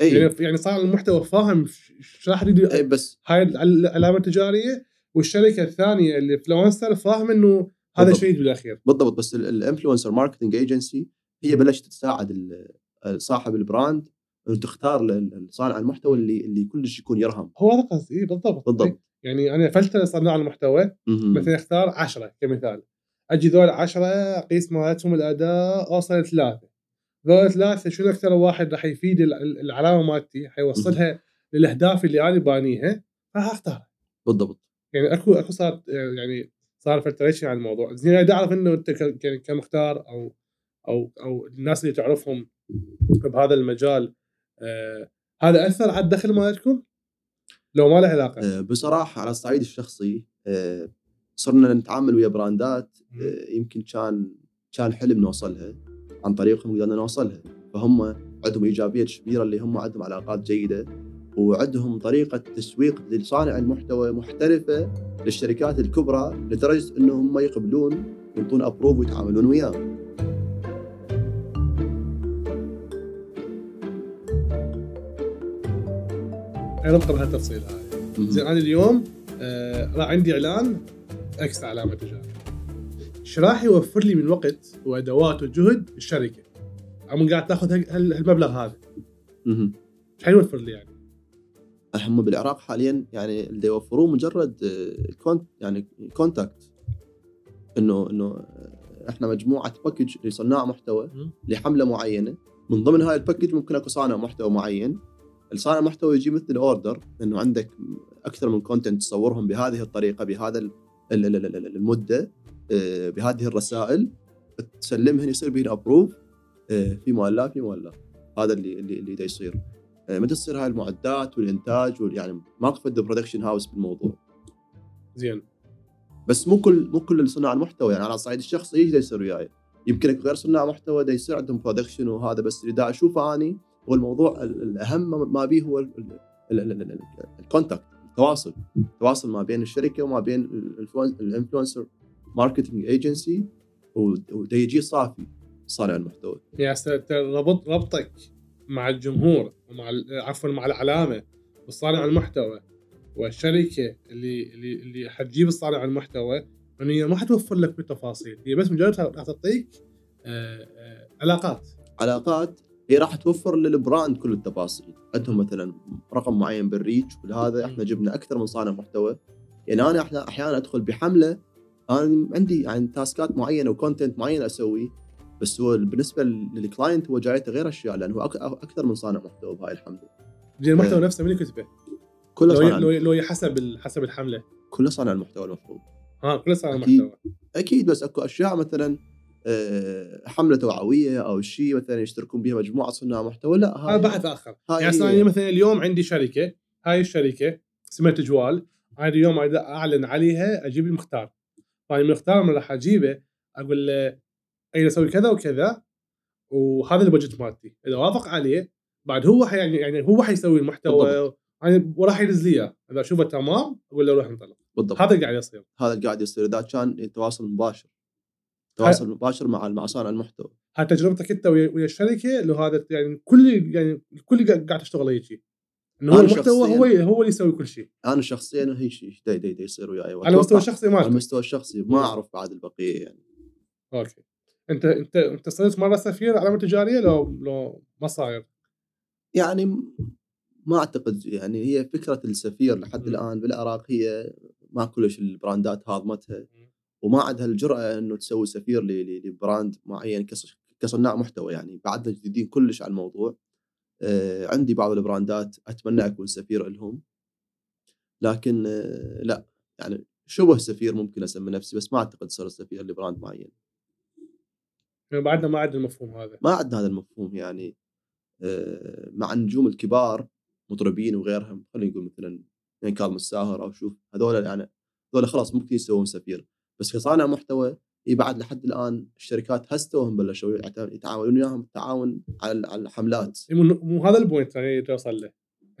إي. يعني يعني صانع المحتوى فاهم إيش راح يريد إي بس. هاي العلامة التجارية والشركة الثانية اللي influencer فاهم إنه هذا. شيء بالأخير. بالضبط بس ال influencer marketing agency هي بلشت تساعد ال- صاحب ال brand تختار صانع المحتوى اللي اللي كلش يكون يرهم هو هذا قصدي بالضبط. بالضبط. يعني أنا أفلتر صناع المحتوى. مثلا اختار 10 كمثال. أجي ذول 10 أقيس مالتهم الأداء أوصل ثلاثة. ذول ثلاثة شنو أكثر واحد راح يفيد ال- ال- العلامة مالتي؟ حيوصلها للأهداف اللي أنا بانيها راح أختارها. بالضبط. يعني اكو أكو صار يعني صار filtration على الموضوع. زين أنا أعرف إنه أنت ك- كمختار أو أو أو الناس اللي تعرفهم بهذا المجال آه هذا أثر على الدخل مالتكم؟ لو ما له علاقة. آه، بصراحة على الصعيد الشخصي آه، صرنا نتعامل ويا براندات آه، يمكن كان كان حلم نوصلها عن طريقهم قدرنا نوصلها. فهم عندهم إيجابية كبيرة اللي هم عندهم علاقات جيدة وعندهم طريقة تسويق لصانع المحتوى محترفة للشركات الكبرى لدرجة إنهم هم يقبلون ينطون approve ويتعاملون وياه أنا اذكر هالتفصيل هاي زين أنا اليوم آه راح عندي إعلان إكس علامه تجاريه إيش راح يوفر لي من وقت وأدوات وجهد الشركة؟ عم قاعد تأخذ هال- هال- هالمبلغ هذا. إيش حيوفر لي يعني؟ هم بالعراق حاليا يعني اللي يوفروه مجرد آه، cont يعني contact انه إنه آه، إحنا مجموعة package لصناع محتوى. لحملة معينة من ضمن هاي ال package ممكن أكو صانع محتوى معين الصانع المحتوى يجي مثل order إنه عندك أكثر من content تصورهم بهذه الطريقة بهذا ال- ال- ال- ال- ال- المدة آه، بهذه الرسائل تسلمهن يصير بهن approve في مال لا في مال لا هذا اللي اللي اللي دا يصير. آه، متى تصير هاي المعدات والإنتاج وال- يعني ماكو فد production house بالموضوع. زين. بس مو كل مو كل صناع المحتوى يعني على الصعيد الشخصي إيش يصير وياي؟ يمكن اكو غير صناع محتوى دا يصير عندهم production وهذا بس اللي دا أشوفه أني هو الموضوع ال- الأهم ما به هو ال- ال- ال- ال- ال- ال- ال contact التواصل التواصل ما بين الشركة وما بين ال influencer marketing agency ودا يجي صافي صانع المحتوى. أنت ربط ربطك مع الجمهور ومع عفوا مع العلامه والصانع المحتوى والشركة اللي اللي اللي حتجيب الصانع المحتوى إنه هي ما حتوفر لك بالتفاصيل هي بس مجرد راح تعطيك آه، آه، علاقات. علاقات هي راح توفر للبراند كل التفاصيل. عندهم مثلا رقم معين بالريتش وهذا إحنا جبنا أكثر من صانع محتوى. يعني أنا إحنا أحيانا أدخل بحملة أنا عندي يعني تاسكات معينة و content معين اسويه بس هو بالنسبة لل client هو جايته غير أشياء لأنه هو أكثر من صانع محتوى بهاي الحملة. زين المحتوى إيه. نفسه من اللي كتبه؟ كله صانع. لو لو هي حسب حسب الحملة. كله صانع المحتوى المفروض. ها كل صانع أكيد. محتوى. أكيد بس أكو أشياء مثلا حملة توعوية أو شيء مثلا يشتركون بها مجموعة صناع محتوى لا هذا هاي بحث آخر. هاي يعني أنا مثلا اليوم عندي شركة هاي الشركة اسمها تجوال أنا اليوم أعلن عليها أجيب المختار. فانا المختار من راح أجيبه أقول له اريد أسوي كذا وكذا؟ وهذا البجت مالتي. إذا وافق عليه بعد هو حي يعني, يعني هو حيسوي المحتوى. يعني وراح يدز لي إياه. إذا أشوفه تمام أقول له روح انطلق. بالضبط. هذا اللي قاعد يصير. هذا اللي قاعد يصير. إذا كان تواصل مباشر. تواصل مباشر مع مع صانع المحتوى. هاي تجربتك أنت ويا الشركة لو هذا يعني كل يعني الكل قاعد قاعد تشتغل هيك؟ إنه هو المحتوى هو هو اللي يسوي كل شيء. أنا شخصيا هي شيء يصير وياي. على مستوى وأتوقع- شخصي على المستوى الشخصي ما أعرف بعد البقية يعني. okay. انت انت أنت صرت مرة سفير علامه تجارية لو لو ما صاير؟ يعني م- ما أعتقد يعني هي فكرة السفير لحد مم. الآن بالعراق هي ما كلش البراندات هاضمتها. وما عندها الجرأه إنه تسوي سفير ل brand معين كص- كصناع محتوى. يعني بعدنا جديدين كلش على الموضوع. آه عندي بعض البراندات أتمنى أكون سفير لهم. لكن آه لا. يعني شبه سفير ممكن أسمي نفسي بس ما أعتقد صرت سفير ل brand معين. يعني بعدنا ما عندنا المفهوم هذا. ما عندنا هذا المفهوم يعني. آه، مع النجوم الكبار مطربين وغيرهم خلينا نقول مثلا يعني كاظم الساهر أو شوف هذول يعني هذول خلاص ممكن يسوون سفير. بس كصانع محتوى إي بعد لحد الآن الشركات هستوهم بلشوا يتعاونون وياهم التعاون على على الحملات. مو هذا ال point اللي توصل له.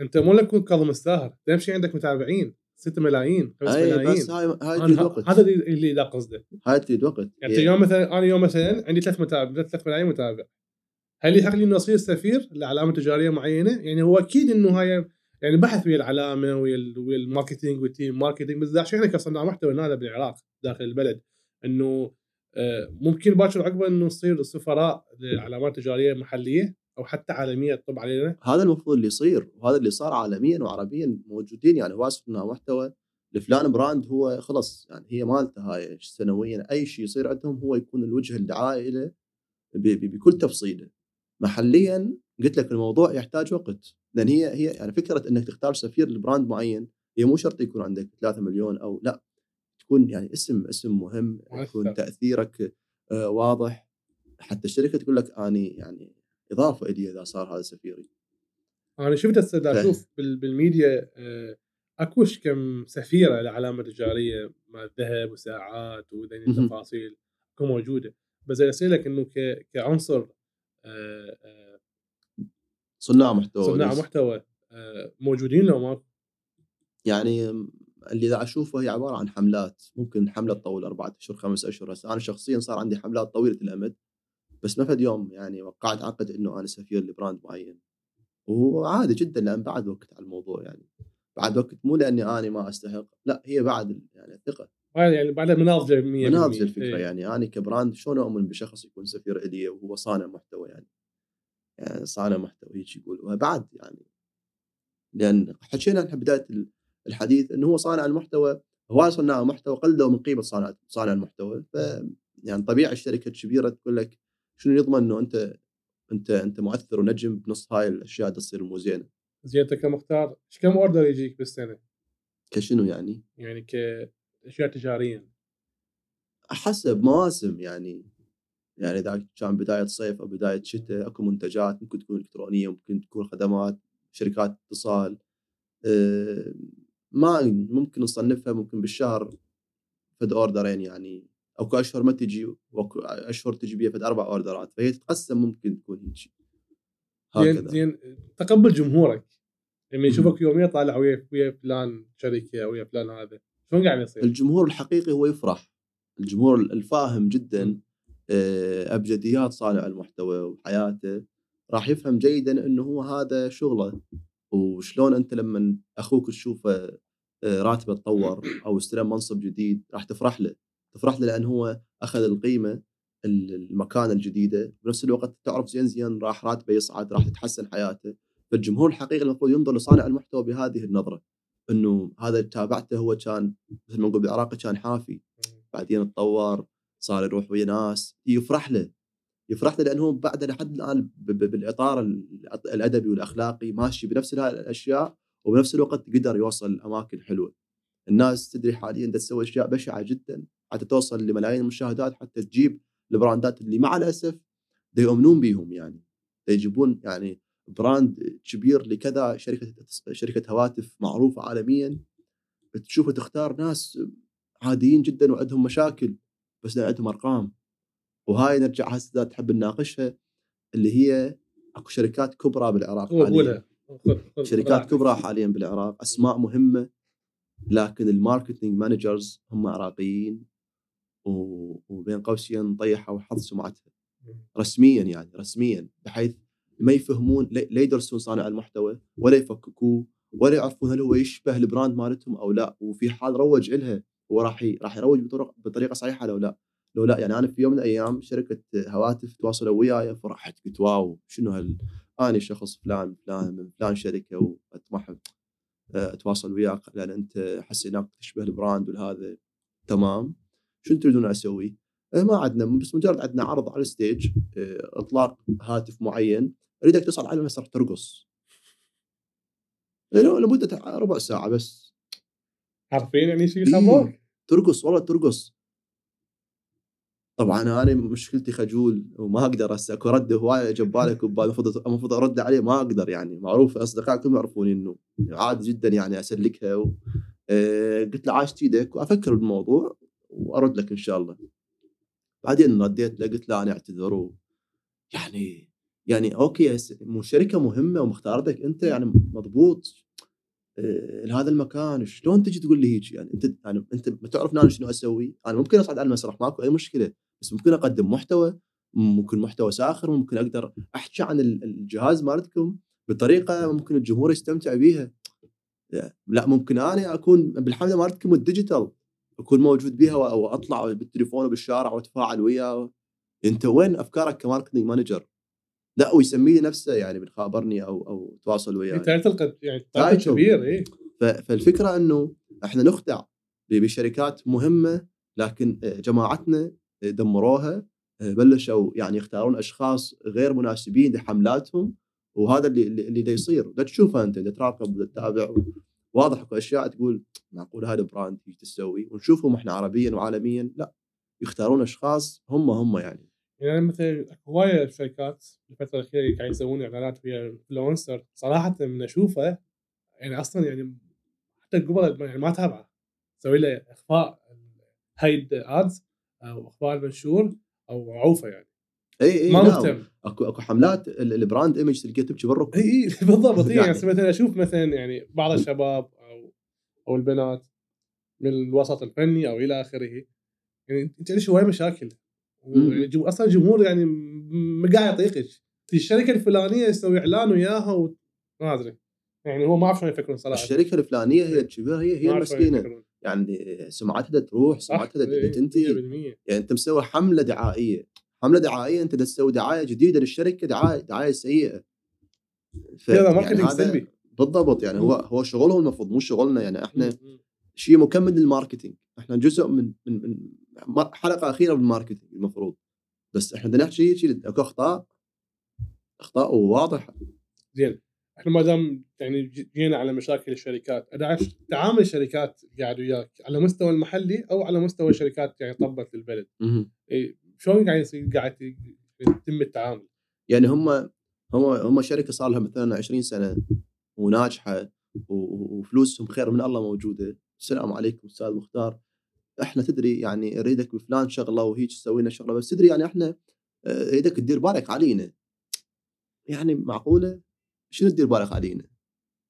أنت مو لك تكون كاظم الساهر. تمشي عندك متابعين 6 ملايين 5 إي ملايين. بس هاي هاي تريد وقت هذا اللي لا قصده. هاي تريد وقت يعني يعني اليوم مثلا أنا اليوم مثلا عندي ثلاث متابع ثلاث ملايين متابع. هل يحق لي إنه أصير سفير لعلامه تجارية معينة؟ يعني هو أكيد إنه هاي يعني بحث ويا العلامة ويا ويا ال marketing وال team marketing بس إحنا كصناع محتوى هنا بالعراق. داخل البلد إنه آه، ممكن باكر عقبه إنه نصير سفراء لعلامات تجارية محلية أو حتى عالمية تطب علينا. هذا المفروض اللي يصير وهذا اللي صار عالميا وعربيا موجودين يعني هواس صناع محتوى لفلان brand هو خلص يعني هي مالته هاي سنويا أي شيء يصير عندهم هو يكون الوجه الدعائي له بكل تفصيلة. محليا قلت لك الموضوع يحتاج وقت لأن هي هي يعني فكرة إنك تختار سفير ل brand معين هي مو شرط يكون عندك 3 مليون أو لا. تكون يعني اسم اسم مهم يكون مؤثر. تأثيرك آه، واضح حتى الشركة تقول لك أني يعني إضافة إلي إذا صار هذا سفيري أنا شفت. أشوف بال- بالميديا آه، اكوش كم سفيرة لعلامة تجارية مع ذهب وساعات وذني مهم. التفاصيل تكون موجودة بس أسألك إنه كعنصر آه، صناع محتوى صناع. محتوى موجودين لو ما يعني اللي دا أشوفه هي عبارة عن حملات ممكن حملة تطول أربعة أشهر خمس أشهر. هسه أنا شخصيا صار عندي حملات طويلة الأمد بس ما فد يوم يعني وقعت عقد إنه أنا سفير ل brand معين. وعادي جدا لأن بعد وقت على الموضوع يعني. بعد وقت مو لأني أنا ما أستحق لا هي بعد يعني الثقة. يعني بعدها مناضجه 100% مناضج الفكرة إيه. يعني. أنا ك brand شلون أؤمن بشخص يكون سفير إلي وهو صانع محتوى يعني؟ يعني صانع محتوى هيك يقول. وبعد يعني لأن حكينا إحنا بداية الحديث إنه هو صانع المحتوى هواي صناع محتوى قللوا من قيمة صانع صانع المحتوى. ف يعني طبيعي الشركة الكبيرة تقول لك شنو يضمن إنه أنت أنت أنت مؤثر ونجم بنص هاي الأشياء تصير مو زينة. زين انت كمختار. إيش كم order يجيك بالسنة؟ كشنو يعني؟ يعني كاشياء تجاريا. حسب مواسم يعني. يعني إذا كان بداية صيف أو بداية شتاء أكو منتجات ممكن تكون إلكترونية ممكن تكون خدمات شركات اتصال أه ما ممكن نصنفها ممكن بالشهر فد أوردرين يعني. أكو أشهر ما تجي وأكو أشهر تجي بيها فد أربع أوردرات فهي تتقسم ممكن تكون هيك زين زين تقبل جمهورك. لما يشوفك يوميا طالع ويا ويا فلان شركة ويا فلان هذا شلون قاعد يصير؟ الجمهور الحقيقي هو يفرح. الجمهور الفاهم جدا آه، أبجديات صانع المحتوى وحياته راح يفهم جيدا إنه هو هذا شغله. وشلون أنت لما أخوك تشوفه آه، راتبه تطور أو استلم منصب جديد راح تفرح له. تفرح له لأن هو أخذ القيمة المكانة الجديدة. بنفس الوقت تعرف زين زين راح راتبه يصعد راح تتحسن حياته. فالجمهور الحقيقي المفروض ينظر لصانع المحتوى بهذه النظرة إنه هذا اللي تابعته هو كان مثل ما نقول بالعراقي كان حافي. بعدين تطور صار يروح ويا ناس يفرح له. يفرح له لأنه بعد لحد الآن بالإطار الأدبي والأخلاقي ماشي بنفس الأشياء وبنفس الوقت قدر يوصل لاماكن حلوة. الناس تدري حاليا تسوي أشياء بشعة جدا حتى توصل لملايين المشاهدات حتى تجيب البراندات اللي مع الأسف يؤمنون بيهم يعني. يجيبون يعني براند كبير لكذا شركة شركة هواتف معروفة عالميا. تشوفه تختار ناس عاديين جدا وعندهم مشاكل بس عندهم أرقام. وهاي نرجع هسه تحب نناقشها اللي هي أكو شركات كبرى بالعراق حاليا. شركات كبرى حاليا بالعراق أسماء مهمة لكن ال marketing managers هم عراقيين وبين قوسين طيحوا حظ سمعتها. رسميا يعني رسميا بحيث ما يفهمون لا يدرسون صانع المحتوى ولا يفككوه ولا يعرفون هل هو يشبه ال brand مالتهم أو لا. وفي حال روج لها هو راح راح يروج بطرق بطريقة صحيحة لو لا. لو لا يعني أنا في يوم من الأيام شركة هواتف تواصلوا وياي فرحت قلت wow شنو هال؟ أنا شخص فلان فلان من فلان شركة واطمح آه، أتواصل وياك لأن أنت حسيناك تشبه ال brand والهذا. تمام. شنو تريدون أسوي؟ آه، ما عندنا بس مجرد عندنا عرض على ال stage آه، إطلاق هاتف معين أريدك تصعد على المسرح ترقص. لمدة ربع ساعة بس. عارفين يعني شو يخبروك؟ ترقص والله ترقص. طبعا أنا مشكلتي خجول وما أقدر هسه أكو رد هوايه جبالك المفروض المفروض أرد عليه ما أقدر يعني. معروف اصدقائي كلهم يعرفوني إنه عادي جدا يعني أسلكها و... آه قلت له عاش إيدك وأفكر بالموضوع وأرد لك إن شاء الله. بعدين رديت له قلت له أنا أعتذر يعني يعني okay مو شركة مهمة ومختارتك أنت يعني مضبوط آه، لهذا المكان شلون تجي تقول لي هيك يعني؟ أنت يعني أنت ما تعرف أنا شنو أسوي؟ أنا ممكن أصعد على المسرح ماكو أي مشكلة. بس ممكن أقدم محتوى ممكن محتوى ساخر ممكن أقدر أحكي عن الجهاز مالتكم بطريقة ممكن الجمهور يستمتع بيها. لا ممكن أنا أكون بالحملة مالتكم ال digital أكون موجود بها وأطلع بالتليفون وبالشارع وأتفاعل وياه. أنت وين أفكارك ك marketing manager؟ لا ويسميه نفسه يعني بتخابرني أو أو تواصل وياي. تلقى يعني كبير اي فالفكرة إنه إحنا نخدع بشركات مهمة لكن جماعتنا دمروها بلشوا يعني يختارون أشخاص غير مناسبين لحملاتهم وهذا اللي اللي دا يصير. دا تشوفه أنت دا تراقب دا تتابع واضح اكو أشياء تقول معقول هذا brand إيش تسوي؟ ونشوفهم إحنا عربيا وعالميا لا يختارون أشخاص هم هم يعني. يعني مثلا هواية شركات الفترة الأخيرة قاعد يسوون إعلانات ويا influencer صراحة من أشوفه يعني أصلا يعني حتى قبل يعني ما تابعه أسوي له إخفاء hide ads أو أخبار المنشور أو عوفه يعني. إي إي ما مهتم. أكو أكو حملات ال brand image تلقى تمشي برا إي إي بالضبط يعني مثلا أشوف مثلا يعني بعض الشباب أو أو البنات من الوسط الفني أو إلى آخره يعني أنت ليش هواي مشاكل. يعني أصلا الجمهور يعني ما قاعد يطيقك في الشركة الفلانية يسوي إعلان وياها و... ما أدري. يعني هو ما اعرف شلون يفكرون صراحة. الشركة الفلانية هي الكبيره هي هي شلون المسكينة. يعني سمعتها تروح؟ سمعتها إيه، تنتهي 100% يعني أنت مسوي حملة دعائية. حملة دعائية أنت تسوي دعاية جديدة للشركة دعاية دعاية سيئة. ف- هذا يعني هذا سلبي. بالضبط يعني هو هو شغلهم المفروض مو شغلنا. يعني إحنا. شيء مكمل لل marketing. إحنا جزء من من, من حلقة أخيرة بال marketing المفروض. بس إحنا بدنا نحكي شيء أكو أخطاء. أخطاء واضحه زين. إحنا ما دام يعني جينا على مشاكل الشركات أنا تعامل الشركات قاعد وياك على مستوى المحلي أو على مستوى الشركات يعني طبت للبلد. إيه، شلون قاعد يصير قاعد يتم التعامل؟ يعني هم هم هم شركة صار لها مثلا 20 سنة وناجحة وفلوسهم خير من الله موجودة. السلام عليكم أستاذ مختار. إحنا تدري يعني اريدك بفلان شغلة وهيك تسوي لنا شغلة بس تدري يعني إحنا آه، اريدك تدير بالك علينا. يعني معقولة؟ شنو تدير بالك علينا؟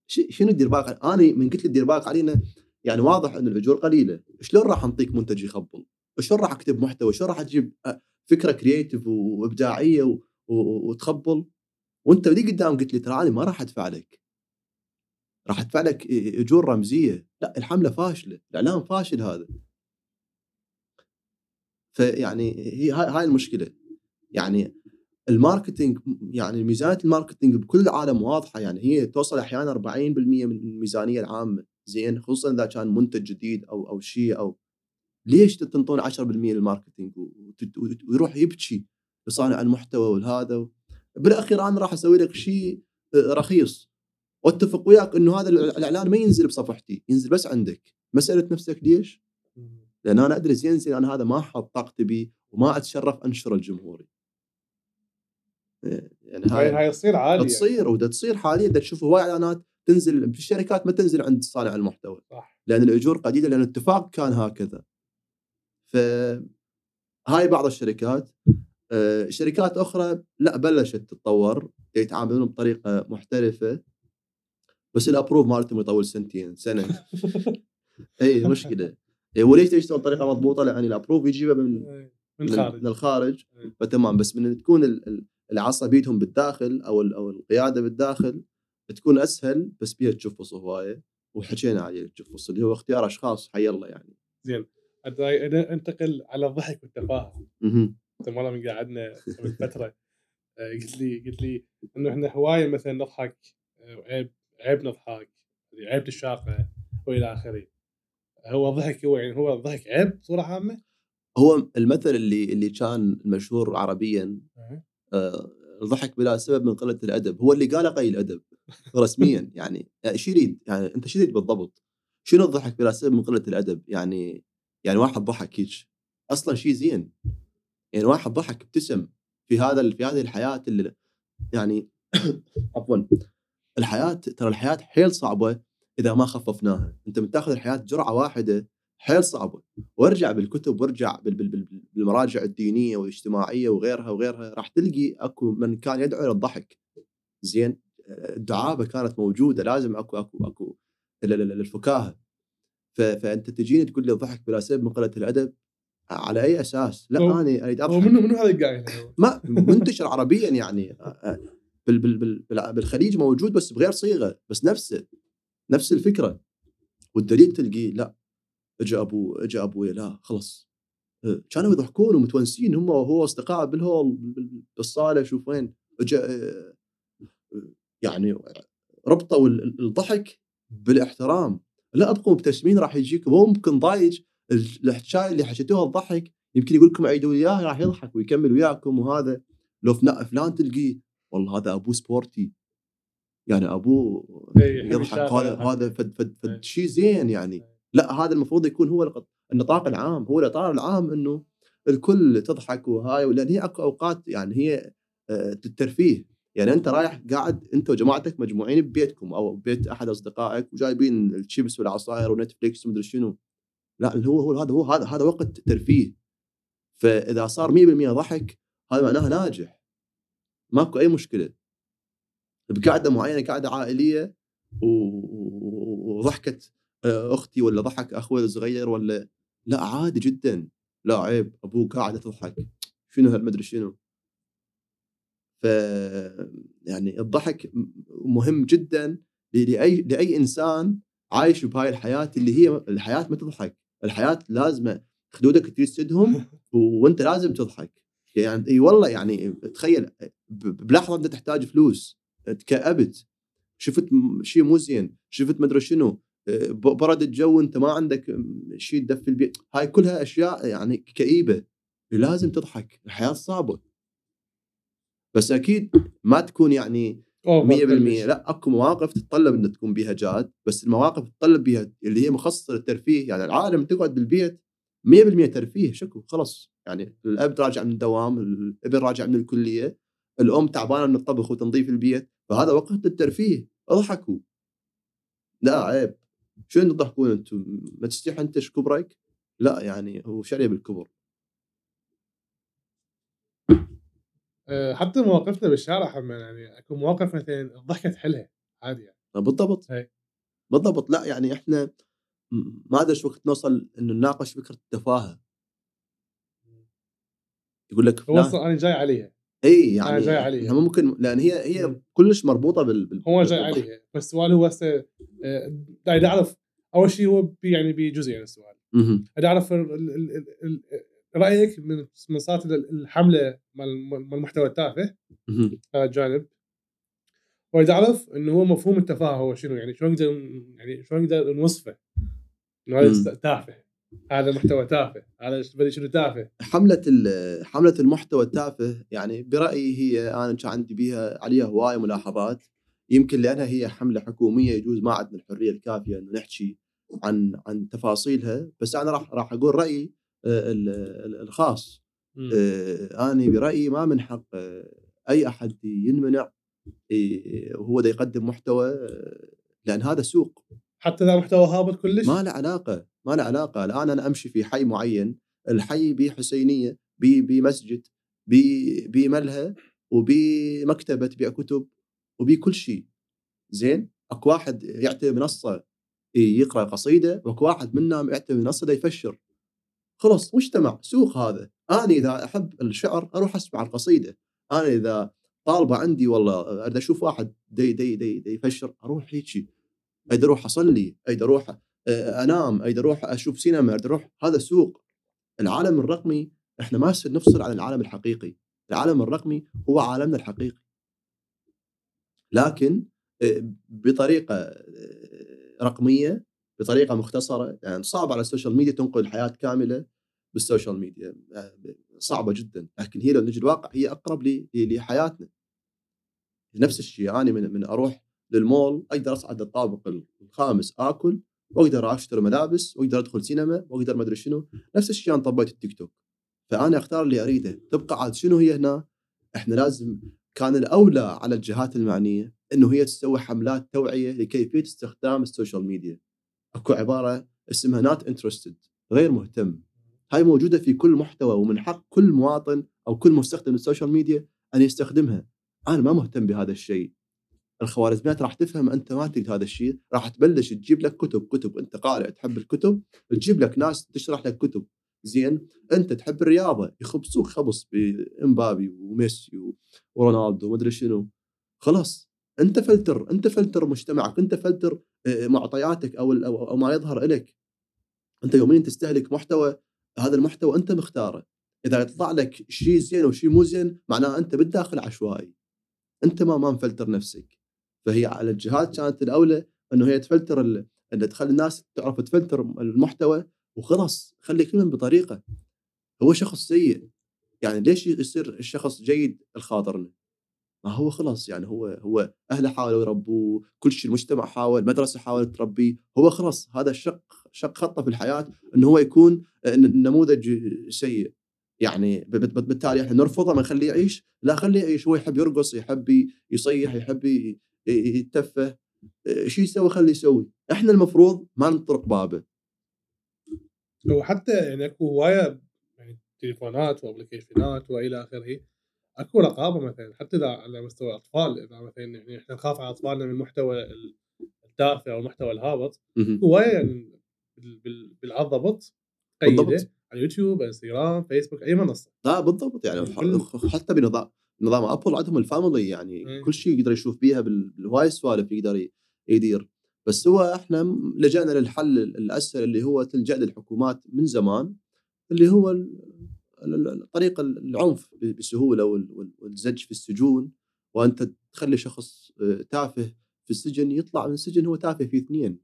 شنو تدير بالك؟ أنا من قلت لي تدير بالك علينا يعني واضح ان الاجور قليلة، شلون راح انطيك منتج يخبل؟ شلون راح أكتب محتوى؟ شلون راح أجيب آه، فكرة creative وإبداعية و- و- وتخبل؟ وأنت بدي قدام قلت لي ترى أنا ما راح أدفع لك. راح أدفع لك أجور رمزية، لا الحملة فاشلة، الإعلان فاشل هذا. فيعني هي هاي المشكلة. يعني ال marketing يعني ميزانية ال marketing بكل العالم واضحة. يعني هي توصل أحيانا 40% من الميزانية العامة. زين؟ خصوصا إذا كان منتج جديد أو أو شيء أو ليش تنطون 10% لل marketing؟ ويروح يبكي لصانع المحتوى والهذا بالأخير أنا راح أسوي لك شيء آه، رخيص. وأتفق وياك إنه هذا الإعلان ما ينزل بصفحتي ينزل بس عندك. ما سالت نفسك ليش؟ لأن أنا أدري زين زين أنا هذا ما أحط طاقتي بيه وما أتشرف أنشره لجمهوري. يعني هاي هاي تصير عالية. تصير ودا تصير حاليا دا تشوف هواي إعلانات تنزل في الشركات ما تنزل عند صانع المحتوى. صح. لأن الأجور قليلة لأن الاتفاق كان هكذا. ف هاي بعض الشركات آه، شركات أخرى لا بلشت تتطور يتعاملون بطريقة محترفة بس ال approve مالتهم يطول سنتين سنة. اي مشكلة. إي، وليش تشتغل بطريقة مضبوطة؟ لأن ال approve يجيبه من من خارج من الخارج. إيه. فتمام بس من تكون ال- ال- العصا بيدهم بالداخل أو أو القيادة بالداخل تكون أسهل بس بيها تشفص هواية. وحكينا عليه التشفص اللي هو اختيار أشخاص حي الله يعني. زين. انتقل على الضحك والتفاهه مهم. أنت مره من قعدنا قبل فترة. آه، قلت لي قلت لي إنه إحنا هواية مثلا نضحك آه، عيب عيب نضحك عيب الشاقه وإلى آخره. هو الضحك هو يعني هو الضحك عيب بصورة عامة؟ هو المثل اللي اللي كان مشهور عربيا الضحك بلا سبب من قلة الأدب. هو اللي قاله قليل الادب رسميا. يعني يعني شو يريد؟ يعني أنت شو تريد بالضبط؟ شنو الضحك بلا سبب من قلة الأدب؟ يعني يعني واحد ضحك هيك. أصلا شيء زين. يعني واحد ضحك ابتسم في هذا في هذه الحياة اللي يعني عفوا. الحياة ترى الحياة حيل صعبة إذا ما خففناها. أنت من تاخذ الحياة جرعة واحدة حيل صعبة. وارجع بالكتب وارجع بال- بال- بال- بالمراجع الدينية والاجتماعية وغيرها وغيرها راح تلقي أكو من كان يدعو للضحك زين الدعابة كانت موجودة لازم أكو أكو أكو ال- ال- ال- الفكاهة. فأنت تجيني تقول لي الضحك بلا سبب من قلة الأدب على أي أساس؟ لا هو- أنا أريد أضحك. منو منو هذا القايل؟ ما منتشر عربيا يعني. بال بال بال بال- بالخليج موجود بس بغير صيغة بس نفسه نفس الفكرة. والدليل تلقيه لا. اجى ابو اجى ابويا لا خلص أه، كانوا يضحكون ومتونسين هم وهو اصدقائه بالهول بال- بالصالة شوف وين. اجى أه، أه، يعني ربطوا ال- ال- الضحك بالاحترام. لا أبقوا مبتسمين راح يجيكم هو ممكن ضايج ال- الحكاية اللي حكيتوها الضحك. يمكن يقول لكم عيدوا لي اياه راح يضحك ويكمل وياكم وهذا. لو فلان تلقيه والله هذا أبوه سبورتي. يعني أبوه إيه، يضحك هذا. هذا فد فد إيه. فد شيء زين يعني. لا هذا المفروض يكون هو النطاق العام هو الإطار العام إنه الكل تضحك وهاي لأن هي أكو أوقات يعني هي آه، الترفيه. يعني أنت رايح قاعد أنت وجماعتك مجموعين ببيتكم أو بيت أحد أصدقائك وجايبين الشيبس والعصاير ونتفليكس ومدري شنو. لا هو هو هذا هو هذا هذا وقت ترفيه. فإذا صار 100% ضحك هذا معناها ناجح. ماكو أي مشكلة. بقعده معينة قعده عائلية و- و- وضحكت آه، أختي ولا ضحك أخوي الصغير ولا لا عادي جدا. لا عيب أبوك قاعدة تضحك. شنو هالمدري شنو. ف يعني الضحك مهم جدا لأي لأي إنسان عايش بهاي الحياة اللي هي الحياة ما تضحك. الحياة لازمة خدودك تسدهم وأنت لازم تضحك. يعني إي والله يعني تخيل بلحظة أنت تحتاج فلوس تكأبت شفت شيء مو زين. شفت مدري شنو. برد الجو انت ما عندك شيء تدفي البيت هاي كلها أشياء يعني كئيبة لازم تضحك. الحياة صعبة. بس أكيد ما تكون يعني 100% لا أكو مواقف تتطلب ان تكون بيها جاد بس المواقف تتطلب بيها اللي هي مخصصة للترفيه. يعني العالم تقعد بالبيت 100% ترفيه شكو خلص يعني الأب راجع من الدوام الابن راجع من الكلية الأم تعبانة من الطبخ وتنظيف البيت. فهذا وقت للترفيه اضحكوا. لا عيب. شو أنتم تضحكون أنتم؟ ما تستحي أنت كبرك لا يعني هو شري بالكبر آه، حتى مواقفنا بالشارع هم يعني اكو مواقف مثلا الضحكة تحلها عادي يعني. بالضبط. أي. بالضبط. لا يعني إحنا ما أدري شو وقت نوصل إنه نناقش فكرة التفاهة. يقول لك هو أنا جاي عليها. اي يعني جاي عليها. ممكن لأن هي هي. كلش مربوطة بال, بال هو جاي. عليها بس السؤال هو هسه آه، دا اعرف أول شيء هو بي يعني بجزئين السؤال. اريد اعرف ال- ال- ال- ال- ال- رأيك من من صارت الحملة مال المحتوى التافه. هذا الجانب واريد اعرف إنه هو مفهوم التفاهه هو شنو يعني شلون نقدر يعني شلون نقدر نوصفه إنه هذا تافه هذا محتوى تافه. هذا بدي شنو تافه. حملة حملة المحتوى التافه يعني برأيي هي أنا كان عندي بيها عليها هواية ملاحظات. يمكن لأنها هي حملة حكومية يجوز ما عندنا الحرية الكافية إنه نحكي عن عن تفاصيلها. بس أنا راح راح أقول رأيي آه، ال- ال- الخاص. آه، أنا برأيي ما من حق آه، أي أحد ينمنع وهو دا يقدم محتوى لأن هذا سوق. حتى إذا محتوى هابط كلش؟ ما له علاقة. ما له علاقة. الآن أنا أمشي في حي معين الحي بيه حسينيه بيه بيه مسجد بيه بيه ملهى وبيه مكتبه تبيع كتب وبيه كل شيء. زين؟ اكو واحد يعتبر منصة يقرأ قصيدة واكو واحد منهم يعتبر منصة يفشر. خلص مجتمع سوق هذا. أنا إذا أحب الشعر أروح أسمع القصيدة. أنا إذا طالبة عندي والله أريد أشوف واحد دي دي دي, دي يفشر أروح هيك أريد أروح أصلي أريد أروح أنام اريد أروح أشوف سينما اريد أروح هذا سوق. العالم الرقمي إحنا ما نفصل عن العالم الحقيقي. العالم الرقمي هو عالمنا الحقيقي. لكن آه، بطريقة آه، رقمية بطريقة مختصرة يعني صعب على ال social media تنقل الحياة كاملة بال social media. آه، صعبة جدا. لكن هي لو نجي الواقع هي أقرب لحياتنا. نفس الشيء أنا من من أروح للمول أقدر أصعد الطابق الخامس آكل واقدر أشتري ملابس واقدر أدخل سينما واقدر ما أدري شنو. نفس الشيء أنا طبيت التيك توك. فأنا أختار اللي أريده. تبقى عاد شنو هي هنا؟ إحنا لازم كان الأولى على الجهات المعنية إنه هي تسوي حملات توعية لكيفيه استخدام ال social media. أكو عبارة اسمها not interested غير مهتم. هاي موجودة في كل محتوى ومن حق كل مواطن أو كل مستخدم لل social media أن يستخدمها. أنا ما مهتم بهذا الشيء. الخوارزميات راح تفهم أنت ما تريد هذا الشيء راح تبلش تجيب لك كتب كتب أنت قارئ تحب الكتب تجيب لك ناس تشرح لك كتب. زين؟ أنت تحب الرياضة يخبصوك خبص بامبابي وميسي ورونالدو ومدري شنو. خلاص أنت فلتر أنت فلتر مجتمعك أنت فلتر آه، معطياتك أو أو ما يظهر لك أنت يوميا تستهلك محتوى هذا المحتوى أنت مختاره. إذا يطلع لك شيء زين وشيء مو زين معناه أنت بالداخل عشوائي. أنت ما ما مفلتر نفسك. فهي على الجهات كانت الأولى إنه هي تفلتر إن تخلي الناس تعرف تفلتر المحتوى وخلاص خلي كل من بطريقة. هو شخص سيء. يعني ليش يصير الشخص جيد الخاطرنا ما هو خلاص يعني هو هو أهله حاولوا يربوه كل شيء المجتمع حاول المدرسة حاولت تربيه هو خلاص هذا شق شق خطة في الحياة إنه هو يكون ن- نموذج سيء. يعني بالتالي إحنا نرفضه ما نخليه يعيش. لا خليه يعيش. هو يحب يرقص يحب يصيح يحب يتفه شو يسوي؟ خليه يسوي. إحنا المفروض ما نطرق بابه. هو حتى يعني أكو هواية يعني تليفونات وأبلكيشنات وإلى آخره أكو رقابة مثلا حتى إذا على مستوى الأطفال إذا مثلا يعني إحنا نخاف على أطفالنا من المحتوى التافه أو المحتوى الهابط. هواية يعني بال- بال- بالضبط قيدة بالضبط. على يوتيوب إنستغرام فيسبوك أي منصة. لا بالضبط. يعني حتى بنظام نظام ابل عندهم ال family يعني مم. كل شيء يقدر يشوف بيها بال- بالهواي سوالف يقدر يدير. بس هو إحنا لجأنا للحل الأسهل اللي هو تلجأ للحكومات من زمان اللي هو طريق العنف بسهولة وال- وال- والزج في السجون وأنت تخلي شخص آه، تافه في السجن يطلع من السجن هو تافه في اثنين.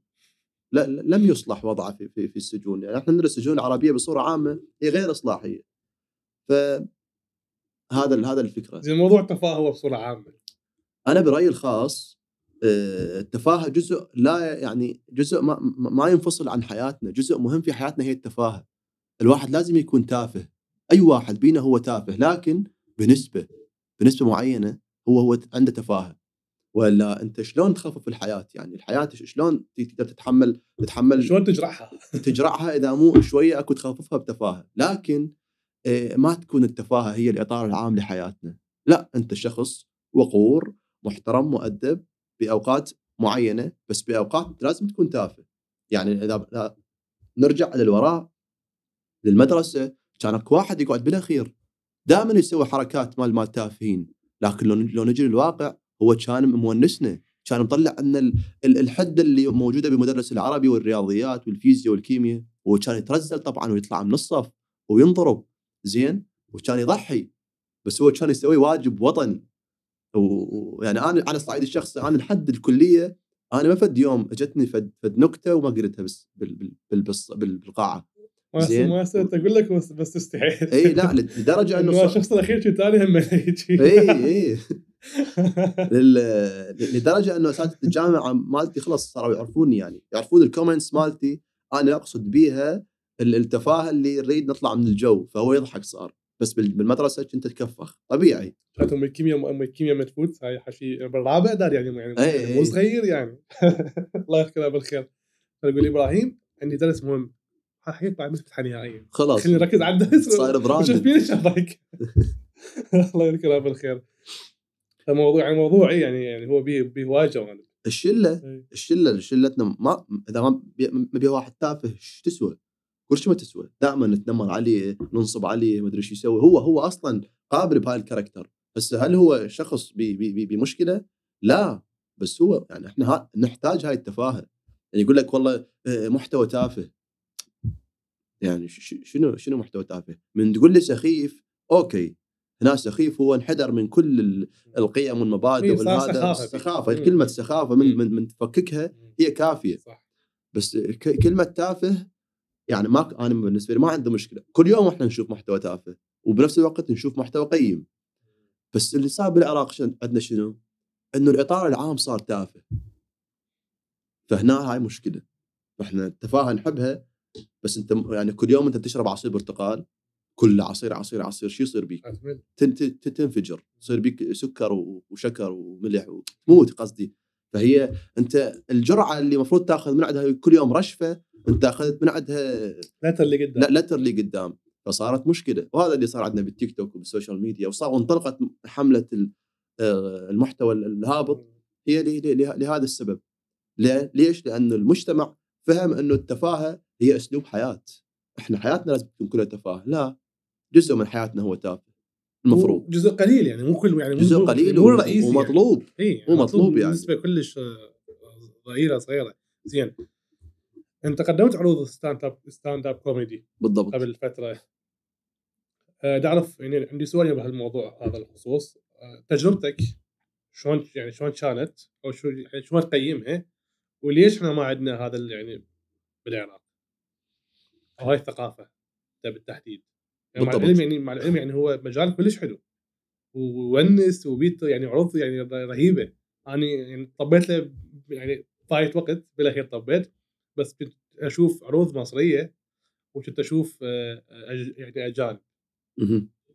لا لم يصلح وضعه في, في, في السجون. يعني إحنا ندرس السجون العربية بصورة عامة هي غير إصلاحية. ف هذا هذا الفكرة. زين موضوع التفاهة بصورة عامة. أنا برأيي الخاص آه، التفاهة جزء لا يعني جزء ما, ما ينفصل عن حياتنا. جزء مهم في حياتنا هي التفاهة. الواحد لازم يكون تافه. أي واحد بينا هو تافه لكن بنسبة بنسبة معينة هو هو عنده تفاهة. ولا أنت شلون تخفف الحياة؟ يعني الحياة شلون تقدر تتحمل تتحمل شلون تجرحها؟ تجرعها إذا مو شوية أكو تخففها بتفاهة. لكن ما تكون التفاهة هي الإطار العام لحياتنا. لا أنت شخص وقور محترم مؤدب بأوقات معينة بس بأوقات لازم تكون تافه. يعني إذا نرجع للوراء للمدرسة. كان أكو واحد يقعد بالأخير. دائما يسوي حركات مال مال تافهين. لكن لو لو نجي للواقع هو كان مونسنا. كان مطلع ان ال- ال- الحده اللي موجودة بمدرس العربي والرياضيات والفيزياء والكيمياء. هو كان يترزل طبعا ويطلع من الصف وينضرب. زين وكان يضحي. بس هو كان يسوي واجب وطني. ويعني أنا على الصعيد الشخصي أنا لحد الكلية أنا ما فد يوم أجتني فد, فد نكتة وما قلتها بس بال بال بال بالقاعة. ما زين. ما أقول لك بس بس استحيت. إي لا لدرجة إنه الشخص الأخير شي ثاني هم إي إي. لدرجة إنه اساتذه الجامعة مالتي خلاص صاروا يعرفوني يعني يعرفون ال comments مالتي أنا أقصد بيها التفاهه اللي نريد نطلع من الجو فهو يضحك صار. بس بال- بالمدرسة كنت أتكفخ طبيعي. ام الكيمياء ام الكيمياء ما تفوت؟ هاي حشي بالرابع دار يعني يعني إي يعني مو إي. صغير يعني. الله يذكره بالخير. يقول إبراهيم عندي درس مهم. حكيت بعد ما تفتح نهائيا. خلاص. خليني نركز على الدرس. صاير براند فيني شبك الله يذكره بالخير. الموضوع يعني موضوعي يعني يعني هو به به وايد جوانب الشله. الشلة شلتنا ما إذا ما بي- ما بيها واحد تافه إيش تسوى؟ شيء ما تسوى دائما نتنمر عليه ننصب عليه ما أدري إيش يسوي. هو هو أصلا قابل بهاي ال character. بس هل هو شخص بي بي بي بمشكلة؟ لا. بس هو يعني إحنا ها نحتاج هاي التفاهة. يعني يقول لك والله آه، محتوى تافه. يعني شنو شنو محتوى تافه؟ من تقول لي سخيف okay. هنا سخيف هو انحدر من كل ال- القيم والمبادئ والهذا. السخافة مم. كلمه سخافه من. من, من تفككها هي كافية. صح. بس كلمة تافه يعني ما أنا بالنسبة لي ما عندي مشكلة. كل يوم إحنا نشوف محتوى تافه وبنفس الوقت نشوف محتوى قيم. بس اللي صار بالعراق شن- عندنا شنو؟ إنه الإطار العام صار تافه. فهنا هاي مشكلة. إحنا التفاهة نحبها بس أنت يعني كل يوم أنت تشرب عصير برتقال كل عصير عصير عصير شو يصير بيك؟ تنفجر. يصير بيك سكر وشكر وملح وتموت قصدي. فهي أنت الجرعة اللي المفروض تاخذ من عندها كل يوم رشفة انت أخذت من عندها لا اللي قدام. لتر اللي قدام. فصارت مشكلة. وهذا اللي صار عندنا بالتيك توك وبال social media وصار وانطلقت حملة آه، المحتوى الهابط هي لهذا السبب؟ ليش؟ لأن المجتمع فهم إنه التفاهة هي أسلوب حياة. إحنا حياتنا لازم تكون كلها تفاهة. لا جزء من حياتنا هو تافه. المفروض. جزء قليل يعني مو كل يعني جزء قليل مو الرئيسي يعني. ومطلوب. اي مو مطلوب يعني. نسبه كلش آه، ضئيله صغيرة. زين. أنت قدمت عروض stand up stand up comedy بالضبط. قبل فترة. آه، بدي أعرف يعني عندي سؤال بهالموضوع هذا الخصوص. آه، تجربتك شلون يعني شلون كانت؟ أو شو يعني شلون تقيمها وليش إحنا ما عندنا هذا يعني بالعراق أو هاي الثقافة بالتحديد. يعني مع بالضبط. العلم يعني مع العلم يعني هو مجال كلش حلو. وونس وبيت يعني عروض يعني رهيبة. أنا يعني طبيت له يعني فايت وقت بالأخير طبيت. بس كنت أشوف عروض مصرية وكنت أشوف آه، يعني أجانب.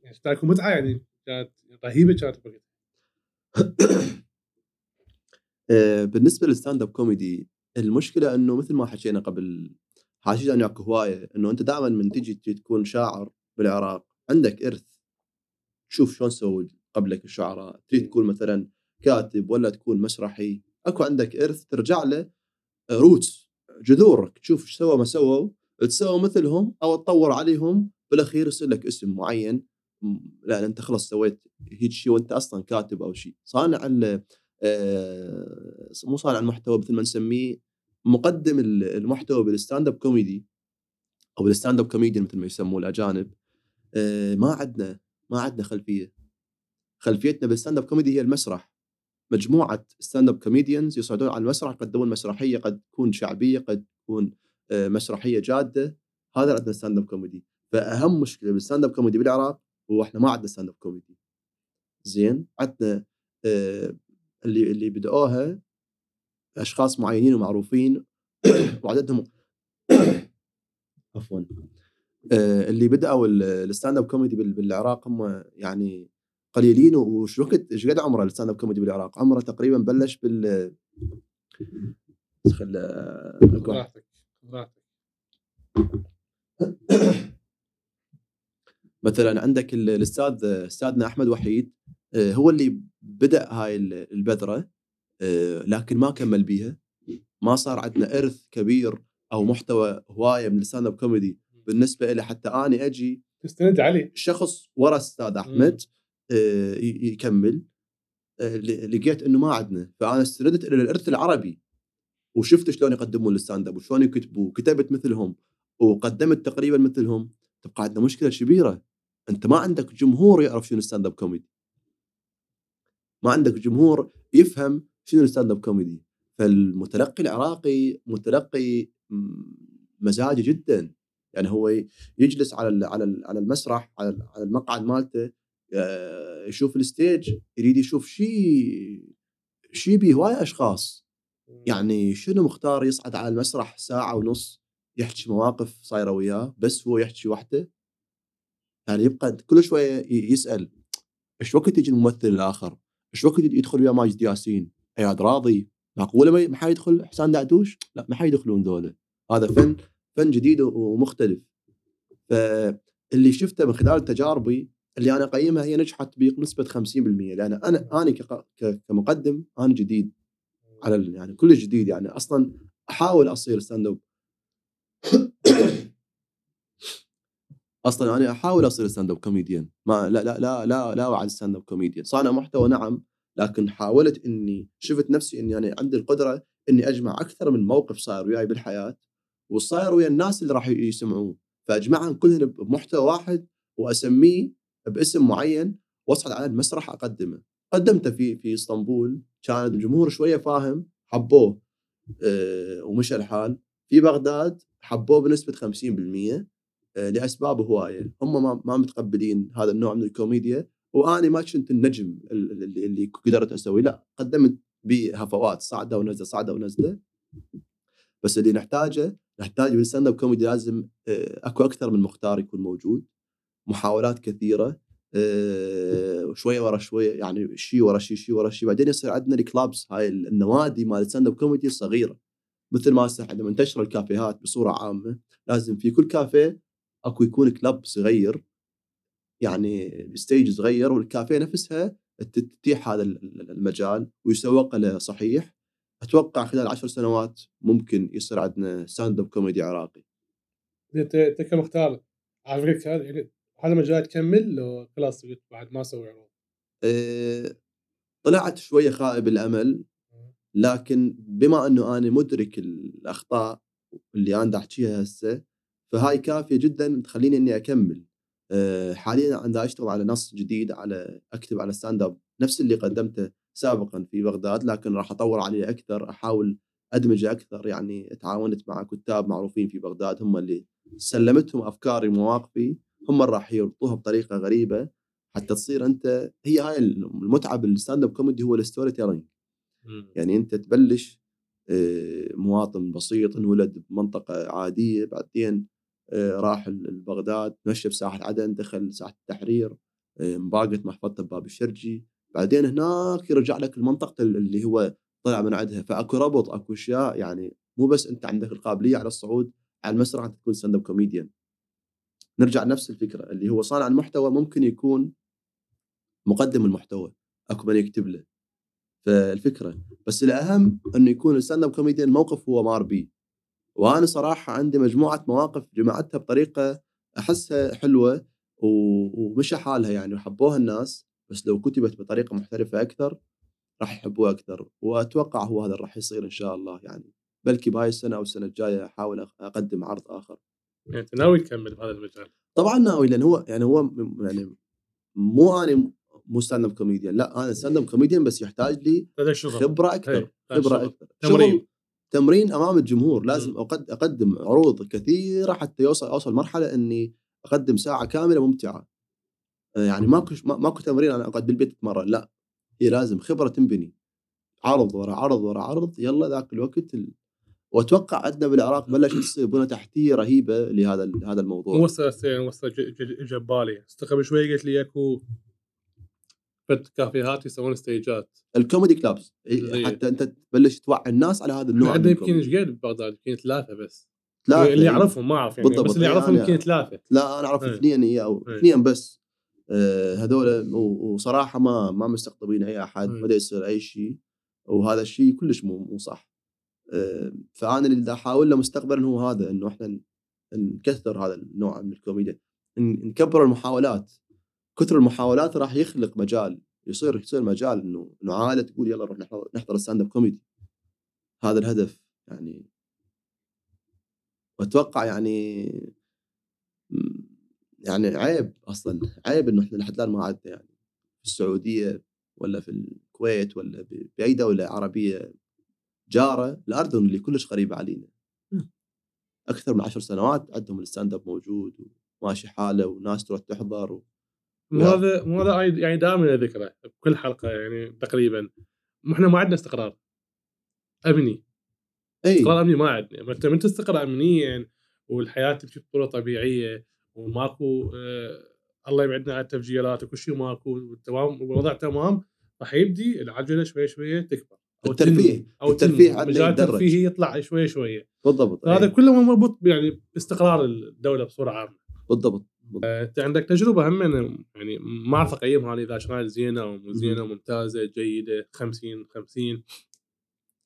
يعني كانت متعة يعني كانت رهيبة كانت بوقتها آه، بالنسبة لل stand up comedy المشكلة إنه مثل ما حكينا قبل انه أكو هواية إنه أنت دائما من تجي تجي تكون شاعر بالعراق عندك إرث. تشوف شلون سووا قبلك الشعراء. تريد تكون مثلا كاتب ولا تكون مسرحي أكو عندك إرث ترجع له roots جذورك. تشوف إيش سووا ما سووا؟ تسوي مثلهم أو تطور عليهم بالأخير يصير لك اسم معين. لا أنت خلاص سويت هيك شيء وأنت أصلا كاتب أو شيء صانع آه، مو صانع المحتوى مثل ما نسميه مقدم ال- المحتوى بال stand up comedy أو بال stand up comedian مثل ما يسموه الأجانب. آه، ما عندنا ما عندنا خلفية. خلفيتنا بال stand up comedy هي المسرح. مجموعة stand up comedians يصعدون على المسرح يقدمون مسرحية قد تكون شعبية قد تكون آه، مسرحية جادة. هذا عندنا stand up comedy فأهم مشكلة بال stand up comedy بالعراق هو إحنا ما عندنا stand up comedy زين؟ عندنا آه، اللي اللي بدأوها أشخاص معينين ومعروفين. وعددهم عفوا. آه، اللي بدأوا ال- ال stand up comedy بال- بالعراق هم يعني قليلين وش وقت إيش قد عمره ال stand up comedy بالعراق؟ عمره تقريبا بلش بال خل. براحتك براحتك مثلا عندك ال- الأستاذ أستاذنا أحمد وحيد آه، هو اللي بدأ هاي ال- البذرة آه، لكن ما كمل بيها. ما صار عندنا إرث كبير أو محتوى هواية من ال stand up comedy. بالنسبة لي حتى اني أجي تستند علي. شخص ورا أستاذ أحمد. آه، ي- يكمل. آه، لقيت إنه ما عندنا فأنا استندت إلى الإرث العربي. وشفت شلون يقدمون ال stand up وشلون يكتبوا كتبت مثلهم وقدمت تقريبا مثلهم. تبقى عندنا مشكلة كبيرة. أنت ما عندك جمهور يعرف شنو ال stand up comedy ما عندك جمهور يفهم شنو ال stand up comedy فالمتلقي العراقي متلقي مزاجي جدا. يعني هو يجلس على على على المسرح على على المقعد مالته آه، يشوف ال stage يريد يشوف شيء شيء بيه هواي اشخاص يعني شنو مختار يصعد على المسرح ساعة ونص يحكي مواقف صايرة وياه بس هو يحكي وحده يعني يبقى كل شوية يسأل إيش وقت يجي الممثل الآخر؟ إيش وقت يدخل ويا ماجد ياسين؟ اياد راضي معقوله ما- ما حيدخل حسان دعدوش؟ لا ما حيدخلون ذولا هذا فن فن جديد ومختلف فاللي شفته من خلال تجاربي اللي أنا أقيمها هي نجحت بنسبة 50% لأن أنا أنا كمقدم أنا جديد على يعني كل جديد يعني أصلا أحاول أصير stand up أصلا أنا أحاول أصير stand up comedian ما لا لا لا لا لا وعد stand up comedian صانع محتوى نعم لكن حاولت إني شفت نفسي إني أنا عندي القدرة إني أجمع أكثر من موقف صاير وياي بالحياة وصاير ويا الناس اللي راح يسمعوه. فأجمعهم كلهم بمحتوى واحد وأسميه باسم معين واصعد على المسرح أقدمه. قدمته في في إسطنبول كان الجمهور شوية فاهم حبوه أه ومشى الحال. في بغداد حبوه بنسبة 50% آه، لأسباب هواية. هم ما, متقبلين هذا النوع من الكوميديا واني ما كنت النجم ال- اللي, اللي قدرت أسويه. لا قدمت بهفوات صعده ونزلة صعده ونزلة. بس اللي نحتاجه نحتاج بال stand-up comedy لازم آه، أكو أكثر من مختار يكون موجود. محاولات كثيرة آه، شوية ورا شوية يعني شيء ورا شيء شيء ورا شيء بعدين يصير عندنا ال clubs هاي النوادي مال ال stand-up comedy صغيرة. مثل ما هسه إحنا منتشرة الكافيهات بصورة عامة لازم في كل كافيه أكو يكون club صغير يعني stage صغير والكافيه نفسها تتيح هذا ال- المجال ويسوق له صحيح. أتوقع خلال عشر سنوات ممكن يصير عندنا stand-up comedy عراقي. انت أنت كمختار على فكره هذا مجال تكمل لو خلاص قلت بعد ما أسوي عروض؟ أه، طلعت شوية خائب الأمل لكن بما أنه أنا مدرك الأخطاء اللي أنا أحكيها هسه فهاي كافية جدا تخليني إني أكمل. أه، حاليا أنا أشتغل على نص جديد على أكتب على stand-up نفس اللي قدمته سابقا في بغداد لكن راح أطور عليه أكثر أحاول أدمجه أكثر. يعني تعاونت مع كتاب معروفين في بغداد هم اللي سلمتهم أفكاري ومواقفي. هم راح يربطوها بطريقة غريبة حتى تصير أنت هي هاي المتعة بال stand-up comedy هو ال storytelling. يعني أنت تبلش آه، مواطن بسيط انولد بمنطقة عادية بعدين آه، راح لبغداد تمشى بساحة عدن دخل ساحة التحرير آه، انباقت محفظته بباب الشرجي. بعدين هناك يرجع لك المنطقة اللي هو طلع من عندها. فأكو ربط أكو أشياء يعني مو بس أنت عندك القابلية على الصعود على المسرح أنت تكون stand-up comedian. نرجع لنفس الفكرة اللي هو صانع المحتوى ممكن يكون مقدم المحتوى أكو من يكتب له. فالفكرة بس الأهم إنه يكون ال stand-up comedian موقف هو مار بيه. وأنا صراحة عندي مجموعة مواقف جمعتها بطريقة أحسها حلوة ومشى حالها يعني وحبوها الناس بس لو كتبت بطريقة محترفة أكثر راح يحبوه أكثر. وأتوقع هو هذا راح يصير إن شاء الله يعني. بلكي بهاي السنة أو السنة الجاية أحاول أقدم عرض آخر. يعني أنت ناوي تكمل بهذا المجال؟ طبعا ناوي لأن هو يعني هو يعني مو أنا مو stand-up comedian لا أنا stand-up comedian بس يحتاج لي خبرة أكثر إيه، خبرة. أكثر. تمرين. تمرين أمام الجمهور. لازم. أقد- أقدم عروض كثيرة حتى يوصل أوصل مرحلة إني أقدم ساعة كاملة ممتعة. آه، يعني ماكو ما- ماكو تمرين أنا أقعد بالبيت أتمرن. لا هي لازم خبرة تنبني. عرض ورا عرض ورا عرض يلا ذاك الوقت ال... وأتوقع عندنا بالعراق بلشت تصير بنى تحتية رهيبة لهذا هذا الموضوع وصل يعني وصل ج- جبالي بس قبل شوي قلت لي اكو فد كافيهات يسوون ستيجات ال comedy clubs إيه. حتى أنت تبلش توعي الناس على هذا النوع عندنا يمكن. إيش قد ببغداد يمكن ثلاثة بس ثلاثة، اللي إيه. اعرفهم ما أعرف يعني بالضبط، بس اللي إيه، اعرفهم أنا- يمكن ثلاثة لا أنا اعرف إيه. اثنين هي أو إيه. اثنين بس آه، هذول وصراحة ما ما مستقطبين أي أحد إيه. بدا يصير أي شيء وهذا الشيء كلش مو مو صح فأنا اللي احاول له مستقبلا هو هذا إنه إحنا نكثر هذا النوع من الكوميديا. نكبر المحاولات. كثر المحاولات راح يخلق مجال يصير يصير مجال إنه إنه عائلة تقول يلا نروح نحضر نحضر ال stand-up comedy هذا الهدف يعني. وأتوقع يعني يعني عيب أصلا عيب إنه إحنا لحد الآن ما عدنا يعني. في السعودية ولا في الكويت ولا بأي دولة عربية جارة الاردن اللي كلش قريبه علينا. أكثر من عشر سنوات عندهم ال stand-up موجود وماشي حاله وناس تروح تحضر و... مو. هذا مو هذا يعني دائما ذكره بكل حلقة يعني تقريبا. إحنا ما عندنا استقرار. أمني. إي. استقرار أمني ما عندنا. ما انت من تستقر امنيا والحياة تمشي بطريقه طبيعية وماكو آه الله يبعدنا عن التفجيرات وكل شيء ماكو تمام والوضع تمام. راح يبدي العجلة شوي شوي تكبر. الترفيه. أو الترفيه تنمو. عندنا مجال يتدرج. الترفيه يطلع شوي شوي بالضبط هذا إيه. كله مربوط يعني باستقرار الدولة بصورة عامة بالضبط بالضبط. أنت عندك تجربة هم يعني ما اعرف اقيمها أنا إذا كانت زينة أو مو زينة. ممتازة جيدة 50 50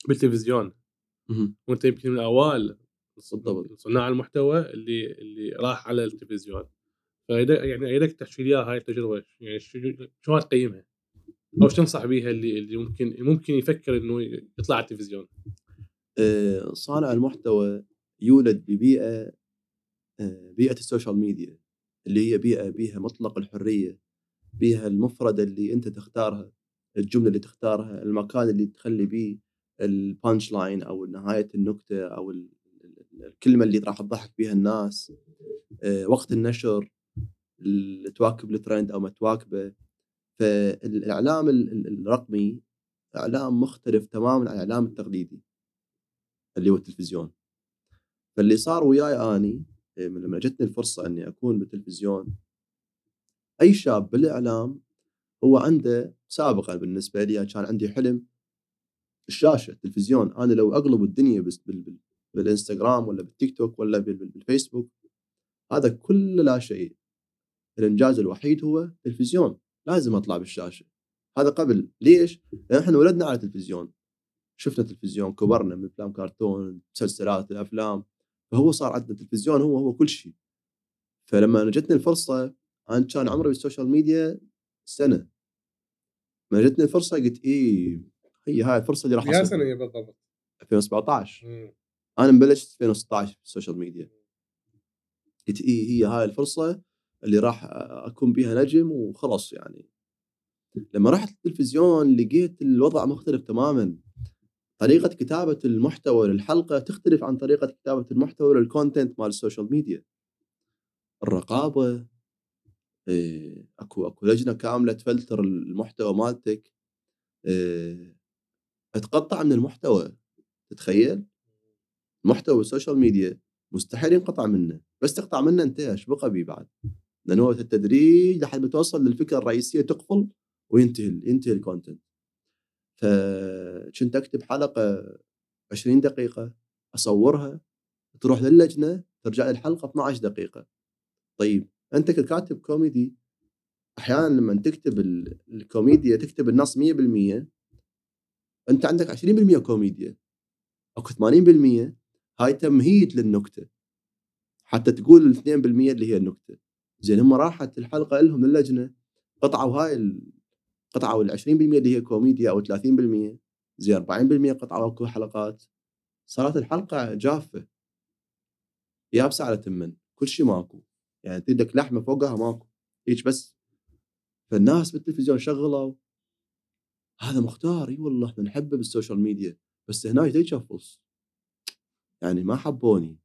بالتلفزيون. وأنت يمكن من اوائل بالضبط. صناع المحتوى اللي اللي راح على التلفزيون فإذا يعني اريدك تحكي لي هاي التجربة يعني شو شو تقيمها؟ أو شو تنصح بيها اللي اللي ممكن ممكن يفكر إنه يطلع على التلفزيون؟ آه، صانع المحتوى يولد ببيئة آه، بيئة ال social media اللي هي بيئة بيها مطلق الحرية بيها المفردة اللي أنت تختارها الجملة اللي تختارها المكان اللي تخلي بيه ال punchline أو نهاية النكتة أو ال- ال- الكلمة اللي راح تضحك بيها الناس. آه، وقت النشر ال- تواكب الترند أو ما تواكبه. فالإعلام ال- ال- الرقمي إعلام مختلف تماما عن الاعلام التقليدي اللي هو التلفزيون. فاللي صار وياي أني إيه، لما جتني الفرصة إني أكون بالتلفزيون أي شاب بالإعلام هو عنده سابقا بالنسبة لي كان عندي حلم الشاشة التلفزيون. أنا لو أقلب الدنيا بس بال بال بالإنستغرام ولا بالتيك توك ولا بال- بال- بالفيسبوك هذا كله لا شيء. الإنجاز الوحيد هو التلفزيون لازم أطلع بالشاشة. هذا قبل. ليش؟ لأن إحنا ولدنا على التلفزيون شفنا تلفزيون كبرنا من أفلام كرتون مسلسلات الافلام فهو صار عندنا التلفزيون هو هو كل شيء. فلما جتني الفرصة أنا كان عمري بال social media سنة. ما جتني الفرصة قلت إيه هي هاي الفرصة اللي راح يا. سنة هي بالضبط. 2017 مم. أنا مبلش 2016 في ال social media. قلت إيه هي هاي الفرصة. اللي راح أكون بها نجم وخلص يعني. لما رحت التلفزيون لقيت الوضع مختلف تماما. طريقة كتابة المحتوى للحلقة تختلف عن طريقة كتابة المحتوى لل content مال ال social media الرقابة إيه، أكو أكو لجنة كاملة تفلتر المحتوى مالتك. إيه، أتقطع من المحتوى تتخيل؟ محتوى السوشيال ميديا مستحيل ينقطع منه. بس تقطع منه انتهى إيش بقى بيه بعد؟ لأنه هو التدريج لحد ما توصل للفكرة الرئيسية تقفل وينتهي ينتهي ال content فكنت أكتب حلقة 20 دقيقة أصورها تروح للجنة ترجع لي الحلقة 12 دقيقة. طيب أنت ككاتب كوميدي أحيانا لما تكتب ال- الكوميديا تكتب النص 100% أنت عندك 20% كوميديا. أكو 80% هاي تمهيد للنكتة. حتى تقول ال 2% اللي هي النكتة. زين هم راحت الحلقة لهم اللجنة قطعوا هاي قطعوا ال 20% اللي هي كوميديا أو 30% زي 40% قطعوا اكو حلقات. صارت الحلقة جافة. يابسه على تمن كل شيء ماكو. يعني تدك لحمة فوقها ماكو. هيك بس. فالناس بالتلفزيون شغلوا. هذا مختار. إي والله إحنا نحبه بالسوشيال ميديا. بس هنا يشفص يعني ما حبوني.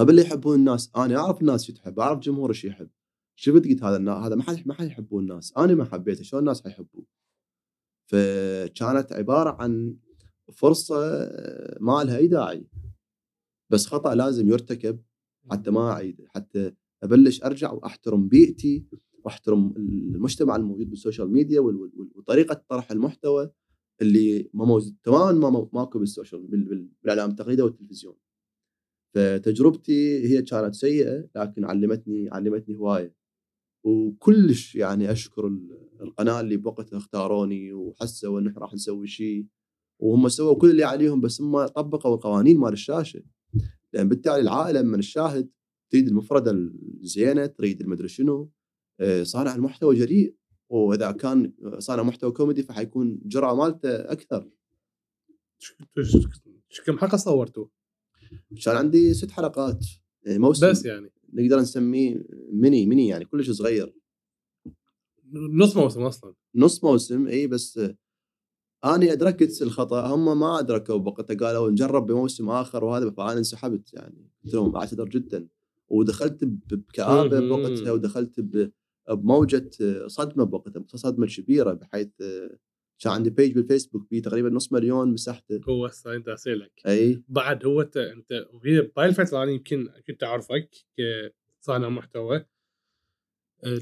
قبل لا يحبون الناس؟ أنا أعرف الناس شو تحب أعرف جمهور شو يحب. شفت قلت هذا هذا ما حد ما حد يحبون الناس. أنا ما حبيته شلون الناس حيحبوه؟ فكانت عبارة عن فرصة ما لها أي داعي. بس خطأ لازم يرتكب حتى ما أعيد حتى أبلش أرجع وأحترم بيئتي وأحترم المجتمع الموجود بالسوشيال ميديا وطريقة طرح المحتوى اللي ما موجود تماما ما ماكو بالسوشيال بالإعلام التقليدي والتلفزيون. فتجربتي هي كانت سيئه لكن علمتني علمتني هواية وكلش يعني اشكر القناه اللي بوقتها اختاروني وحسوا ان إحنا راح نسوي شيء وهم سووا كل اللي عليهم بس هم طبقوا القوانين مال الشاشه لأن بالتالي العائله من الشاهد تريد المفرده الزينه تريد المدري شنو آه، صانع المحتوى جريء واذا كان صانع محتوى كوميدي فحيكون جرأة مالته أكثر كم حلقه صورتوا؟ كان عندي ست حلقات يعني موسم. بس يعني. نقدر نسميه mini mini يعني كلش صغير. نص موسم أصلا. نص موسم إي بس أني أدركت الخطأ. هم ما أدركوا بوقتها قالوا نجرب بموسم آخر وهذا فانا انسحبت يعني. قلت لهم أعتذر جدا. ودخلت بكآبه بوقتها ودخلت بموجة صدمة بوقتها صدمه كبيرة بحيث كان عندي page بالفيسبوك فيه تقريبا نص مليون مسحته هو هسه أنت اسالك أي. بعد هو انت أنت وهي بهاي الفترة أنا يمكن كنت اعرفك كصانع محتوى.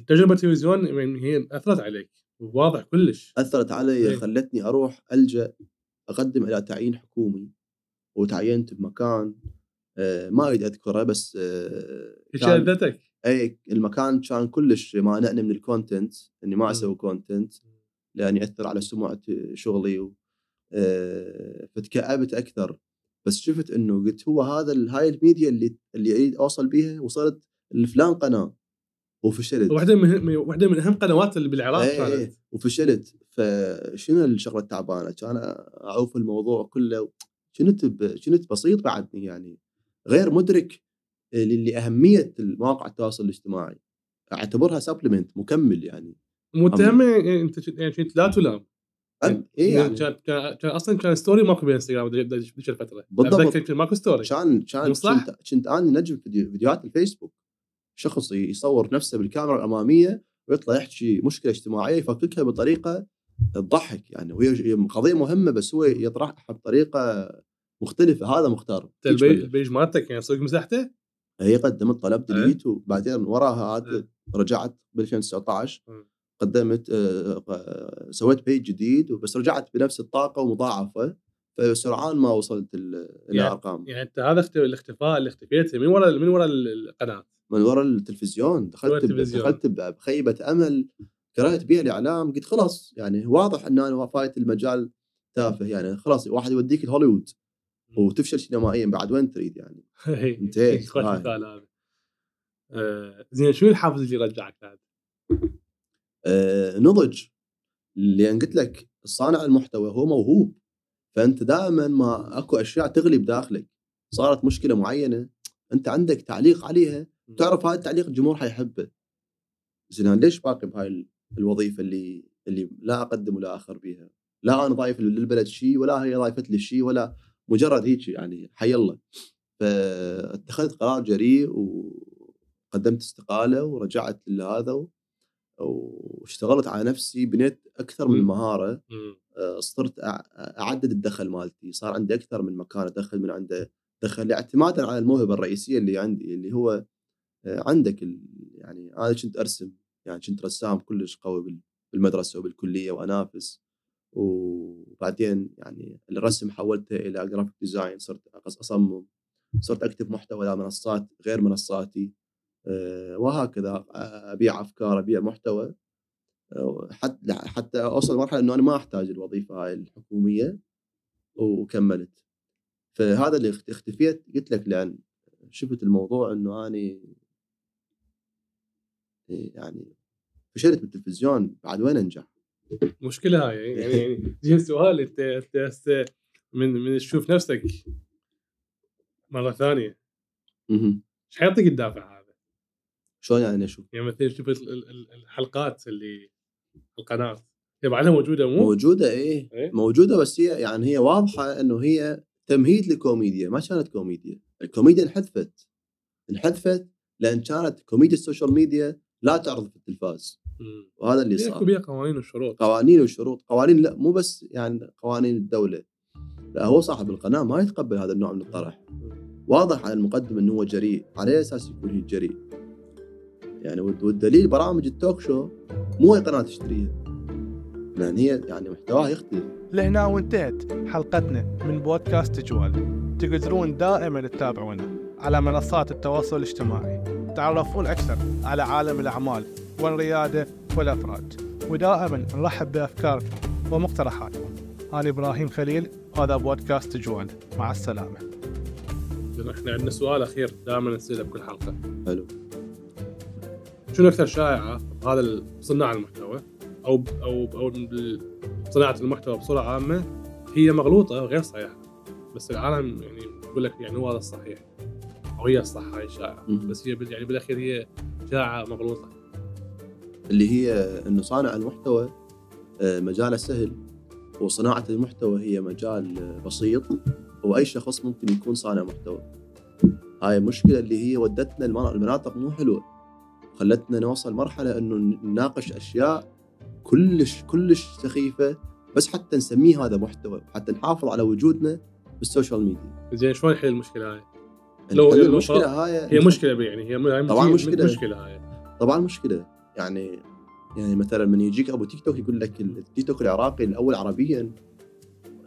تجربه التلفزيون هي أثرت عليك واضح كلش. أثرت علي إيه؟ خلتني أروح ألجأ أقدم إلى تعيين حكومي وتعينت بمكان آه، ما أريد أذكره بس آه، شهادتك اي المكان كان كلش مانعني من ال content إني ما أسوي content لأن يأثر على سمعة شغلي و... آه، فتكأبت أكثر. بس شفت إنه قلت هو هذا هاي الميديا اللي اللي اريد أوصل بيها وصلت لفلان قناة وفشلت. واحدة من واحدة من أهم قنوات اللي بالعراق إيه كانت. إيه وفشلت. فشنو الشغلة التعبانة؟ كان أعوف الموضوع كله. كنت كنت بسيط بعدني يعني. غير مدرك لاهميه المواقع التواصل الاجتماعي. أعتبرها supplement مكمل يعني. متهم يعني أنت يعني كنت لا تلام. يعني اي يعني. كان كان أصلا كان story ماكو بالانستغرام ذيك الفترة. بالضبط. كان ماكو story كان كان كنت, كنت أنا نجم فيديوهات الفيسبوك. شخص يصور نفسه بالكاميرا الأمامية ويطلع يحكي مشكلة اجتماعية يفككها بطريقة تضحك يعني وهي قضية مهمة بس هو يطرحها بطريقة مختلفة. هذا مختار. ال page مالتك يعني صدق مسحته؟ هي قدمت طلب delete وبعدين وراها عاد رجعت ب 2019 قدمت آه، سويت page جديد بس رجعت بنفس الطاقة ومضاعفة فسرعان ما وصلت الارقام يعني, يعني أنت هذا الاختفاء اللي اختفيت من وراء من وراء القناة؟ من وراء التلفزيون. دخلت التلفزيون. دخلت بخيبة أمل. قرأت بيها الاعلام قلت خلاص يعني واضح إن أنا فايت المجال تافه يعني خلاص واحد يوديك الهوليوود وتفشل سينمائيا بعد وين تريد يعني؟ انتهيت خوش مثال هذا. آه، زين شو الحافز اللي رجعك بعد؟ آه نضج. لأن قلت لك صانع المحتوى هو موهوب. فأنت دائما ما أكو أشياء تغلي بداخلك. صارت مشكلة معينة أنت عندك تعليق عليها تعرف هذا التعليق الجمهور حيحبه. زين ليش باقي بهاي الوظيفة اللي اللي لا أقدم ولا أخر بيها؟ لا أنا ضايف للبلد شيء ولا هي ضايفت لي شيء ولا مجرد هيك يعني حي الله فاتخذت قرار جريء وقدمت استقالة ورجعت لهذا واشتغلت على نفسي بنيت أكثر من مهارة آه، صرت أعدد الدخل مالتي. صار عندي أكثر من مكان أدخل من عنده دخل اعتمادا على الموهبة الرئيسية اللي عندي اللي هو آه، عندك يعني أنا كنت أرسم يعني كنت رسام كلش قوي بالمدرسة وبالكلية وأنافس. وبعدين يعني الرسم حولته إلى graphic design صرت أصمم صرت أكتب محتوى لمنصات غير منصاتي. وهكذا أبيع أفكار أبيع محتوى حتى حتى أوصل لمرحلة إنه أنا ما أحتاج الوظيفة هاي الحكومية وكملت فهذا اللي اختفيت قلت لك لأن شفت الموضوع إنه أني يعني فشلت بالتلفزيون بعد وين أنجح؟ مشكلة هاي يعني يعني يجي السؤال أنت أنت من من تشوف نفسك مرة ثانية مهم. إيش حيعطيك الدافع هذا؟ شلون يعني أشوف؟ يعني مثلا شوف ال- ال- ال- الحلقات اللي القناة. هي بعدها موجودة مو؟ موجودة إيه. إيه؟ موجودة بس هي يعني هي واضحة إنه هي تمهيد لكوميديا ما كانت كوميديا. الكوميديا انحذفت. انحذفت لأن كانت كوميديا السوشيال ميديا لا تعرض في التلفاز. مم. وهذا اللي صار. بيها قوانين وشروط قوانين وشروط. قوانين لا مو بس يعني قوانين الدولة. لا هو صاحب القناة ما يتقبل هذا النوع من الطرح. واضح على المقدم إنه هو جريء على أساس يكون جريء. يعني والد- والدليل برامج ال talk show مو اي قناة تشتريها. لأن هي يعني محتواها يختلف لهنا وانتهت حلقتنا من بودكاست جوال. تقدرون دائما تتابعونا على منصات التواصل الاجتماعي. تعرفون أكثر على عالم الأعمال والريادة والأفراد. ودائما نرحب بأفكاركم ومقترحاتكم. أنا إبراهيم خليل هذا بودكاست جوال. مع السلامة. لأن إحنا عندنا سؤال أخير دائما نسأله بكل حلقة. حلو. شنو أكثر شائعة هذا صناع المحتوى؟ أو أو أو صناعة المحتوى بصورة عامة هي مغلوطة وغير صحيحة. بس العالم يعني يقول لك يعني هو هذا الصحيح أو هي الصح هاي الشائعه. بس هي يعني بالأخير هي شائعة مغلوطة. اللي هي إنه صانع المحتوى آه، مجاله سهل وصناعة المحتوى هي مجال آه، بسيط. واي شخص ممكن يكون صانع محتوى. هاي المشكلة اللي هي ودتنا المنا- المناطق مو حلوة. خلتنا نوصل مرحلة إنه نناقش أشياء كلش كلش سخيفة بس حتى نسميه هذا محتوى حتى نحافظ على وجودنا بالسوشيال ميديا زين شلون نحل المشكلة هاي؟ لو- نحل لو المشكلة هاي هي مشكلة يعني هي طبعاً هي مشكلة. مشكلة هاي طبعا مشكلة يعني يعني مثلا من يجيك أبو تيك توك يقول لك التيك توك العراقي الأول عربيا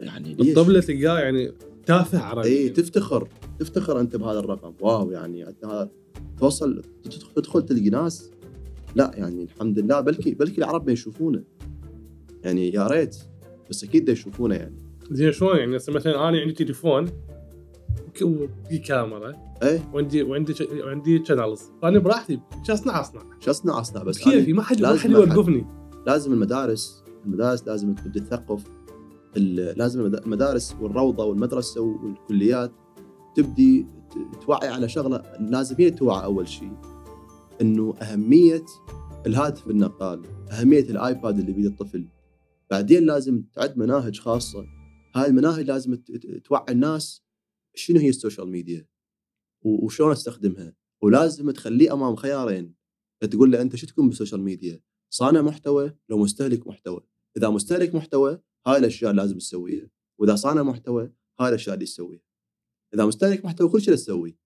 يعني ليش؟ بالطبله تلقاه يعني تافه عربي اي تفتخر. تفتخر أنت بهذا الرقم. wow يعني هذا توصل تدخل- تلقي ناس. لا يعني الحمد لله بلكي بلكي العرب ما يشوفونه. يعني يا ريت بس أكيد يشوفونه يعني. زين شلون يعني؟ مثلا أنا عندي تليفون وفي كاميرا. إيه. وعندي وعندي وعندي channels فانا براحتي شو أصنع؟ أصنع. شو أصنع؟ أصنع بس. كيفي؟ أنا ما حد ما حد يوقفني. لازم المدارس المدارس لازم تبدا تثقف. لازم المد- المدارس والروضة والمدرسة والكليات تبدي توعي على شغلة لازم هي توعى أول شيء إنه أهمية الهاتف النقال، أهمية الآيباد اللي بيد الطفل. بعدين لازم تعد مناهج خاصة. هاي المناهج لازم توعي الناس شنو هي ال social media وشلون أستخدمها ولازم تخليه أمام خيارين تقول له أنت شو تكون بال social media؟ صانع محتوى لو مستهلك محتوى إذا مستهلك محتوى هاي الأشياء لازم تسويها. وإذا صانع محتوى هاي الأشياء اللي تسويها. إذا مستهلك محتوى كل شيء تسويه.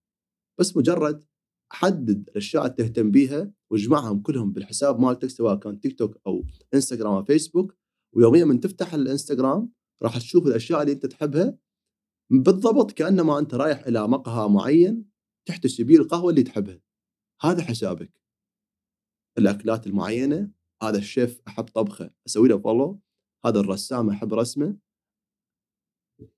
بس مجرد حدد الأشياء اللي تهتم بيها واجمعهم كلهم بالحساب مالتك سواء كان تيك توك أو انستغرام أو فيسبوك ويوميا من تفتح الإنستغرام راح تشوف الأشياء اللي أنت تحبها. بالضبط كأنما أنت رايح إلى مقهى معين تحتسي بيه القهوة اللي تحبها. هذا حسابك. الأكلات المعينة هذا الشيف أحب طبخه أسوي له follow هذا الرسام أحب رسمه.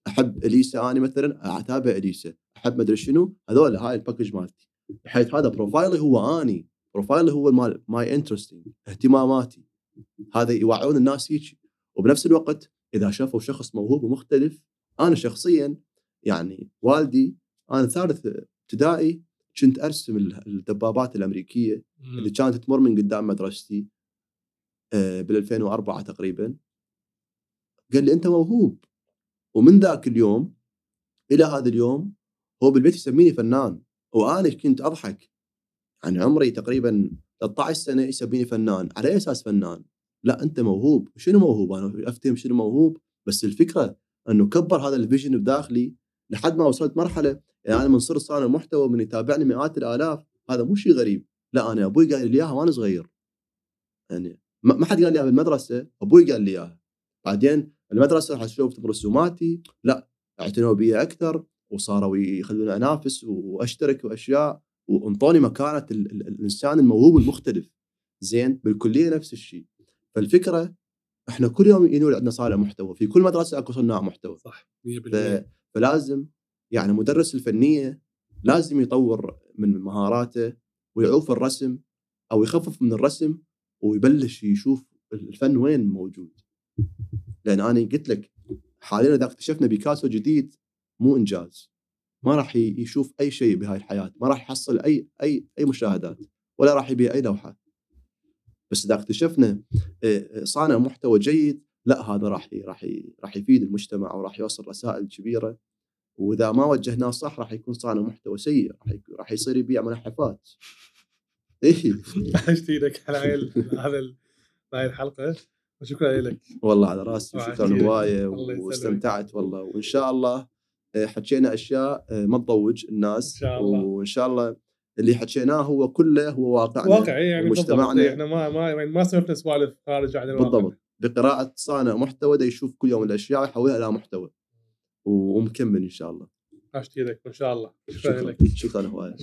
أحب إليسا أنا مثلا أتابع إليسا أحب مدري شنو هذول هاي ال package مالتي. بحيث هذا profile ي هو أني profile ي هو مال my interesting اهتماماتي. هذا يوعون الناس هيك. وبنفس الوقت إذا شافوا شخص موهوب ومختلف أنا شخصيا يعني والدي أنا ثالث ابتدائي كنت أرسم الدبابات الأمريكية اللي كانت تمر من قدام مدرستي بال 2004 تقريبا. قال لي أنت موهوب. ومن ذاك اليوم إلى هذا اليوم هو بالبيت يسميني فنان. وأنا كنت أضحك. يعني عمري تقريبا 13 سنة يسميني فنان. على أي أساس فنان؟ لا أنت موهوب. شنو موهوب؟ أنا أفتهم شنو موهوب. بس الفكرة أنه كبر هذا ال vision بداخلي لحد ما وصلت مرحلة يعني أنا من صرت صانع محتوى من يتابعني مئات الآلاف. هذا مو شيء غريب. لا أنا أبوي قال لي إياها وأنا صغير. يعني ما حد قال لي إياها بالمدرسة. أبوي قال لي إياها. بعدين المدرسة راح تشوف رسوماتي لا اعتنوا بي أكثر وصاروا يخلوني أنافس وأشترك واشياء وأنطوني مكانة ال- ال- الإنسان الموهوب المختلف زين بالكلية نفس الشيء. فالفكرة إحنا كل يوم ينول عندنا صانع محتوى. في كل مدرسة أكو صناع محتوى. صح 100% ف- فلازم يعني مدرس الفنية لازم يطور من مهاراته ويعوف الرسم أو يخفف من الرسم ويبلش يشوف الفن وين موجود. لأن أنا قلت لك حاليا إذا اكتشفنا بيكاسو جديد مو إنجاز. ما راح يشوف أي شيء بهاي الحياة. ما راح يحصل اي اي أي مشاهدات. ولا راح يبيع أي لوحة. بس إذا اكتشفنا آه، صانع محتوى جيد لا هذا راح راح راح يفيد المجتمع وراح يوصل رسائل كبيرة. وإذا ما وجهناه صح راح يكون صانع محتوى سيء. راح يصير يبيع منحفات اي عشت إيدك على هذا هاي الحلقة. وشكرا لك. والله على راسي وعلى شكرا خيرك. هوايه. واستمتعت والله. وإن شاء الله آه، حكينا أشياء آه، ما تضوج الناس. إن شاء الله. وإن شاء الله اللي حكيناه هو كله هو واقعنا واقعي يعني بالضبط. ومجتمعنا. إحنا ما ما يعني ما سولفنا سوالف خارج عن الواقع. بالضبط. بقراءة صانع محتوى ده يشوف كل يوم الأشياء ويحولها إلى محتوى. ومكمل إن شاء الله. عشت إيدك وان شاء الله. شكرا شكرا. لك. شكرا هواية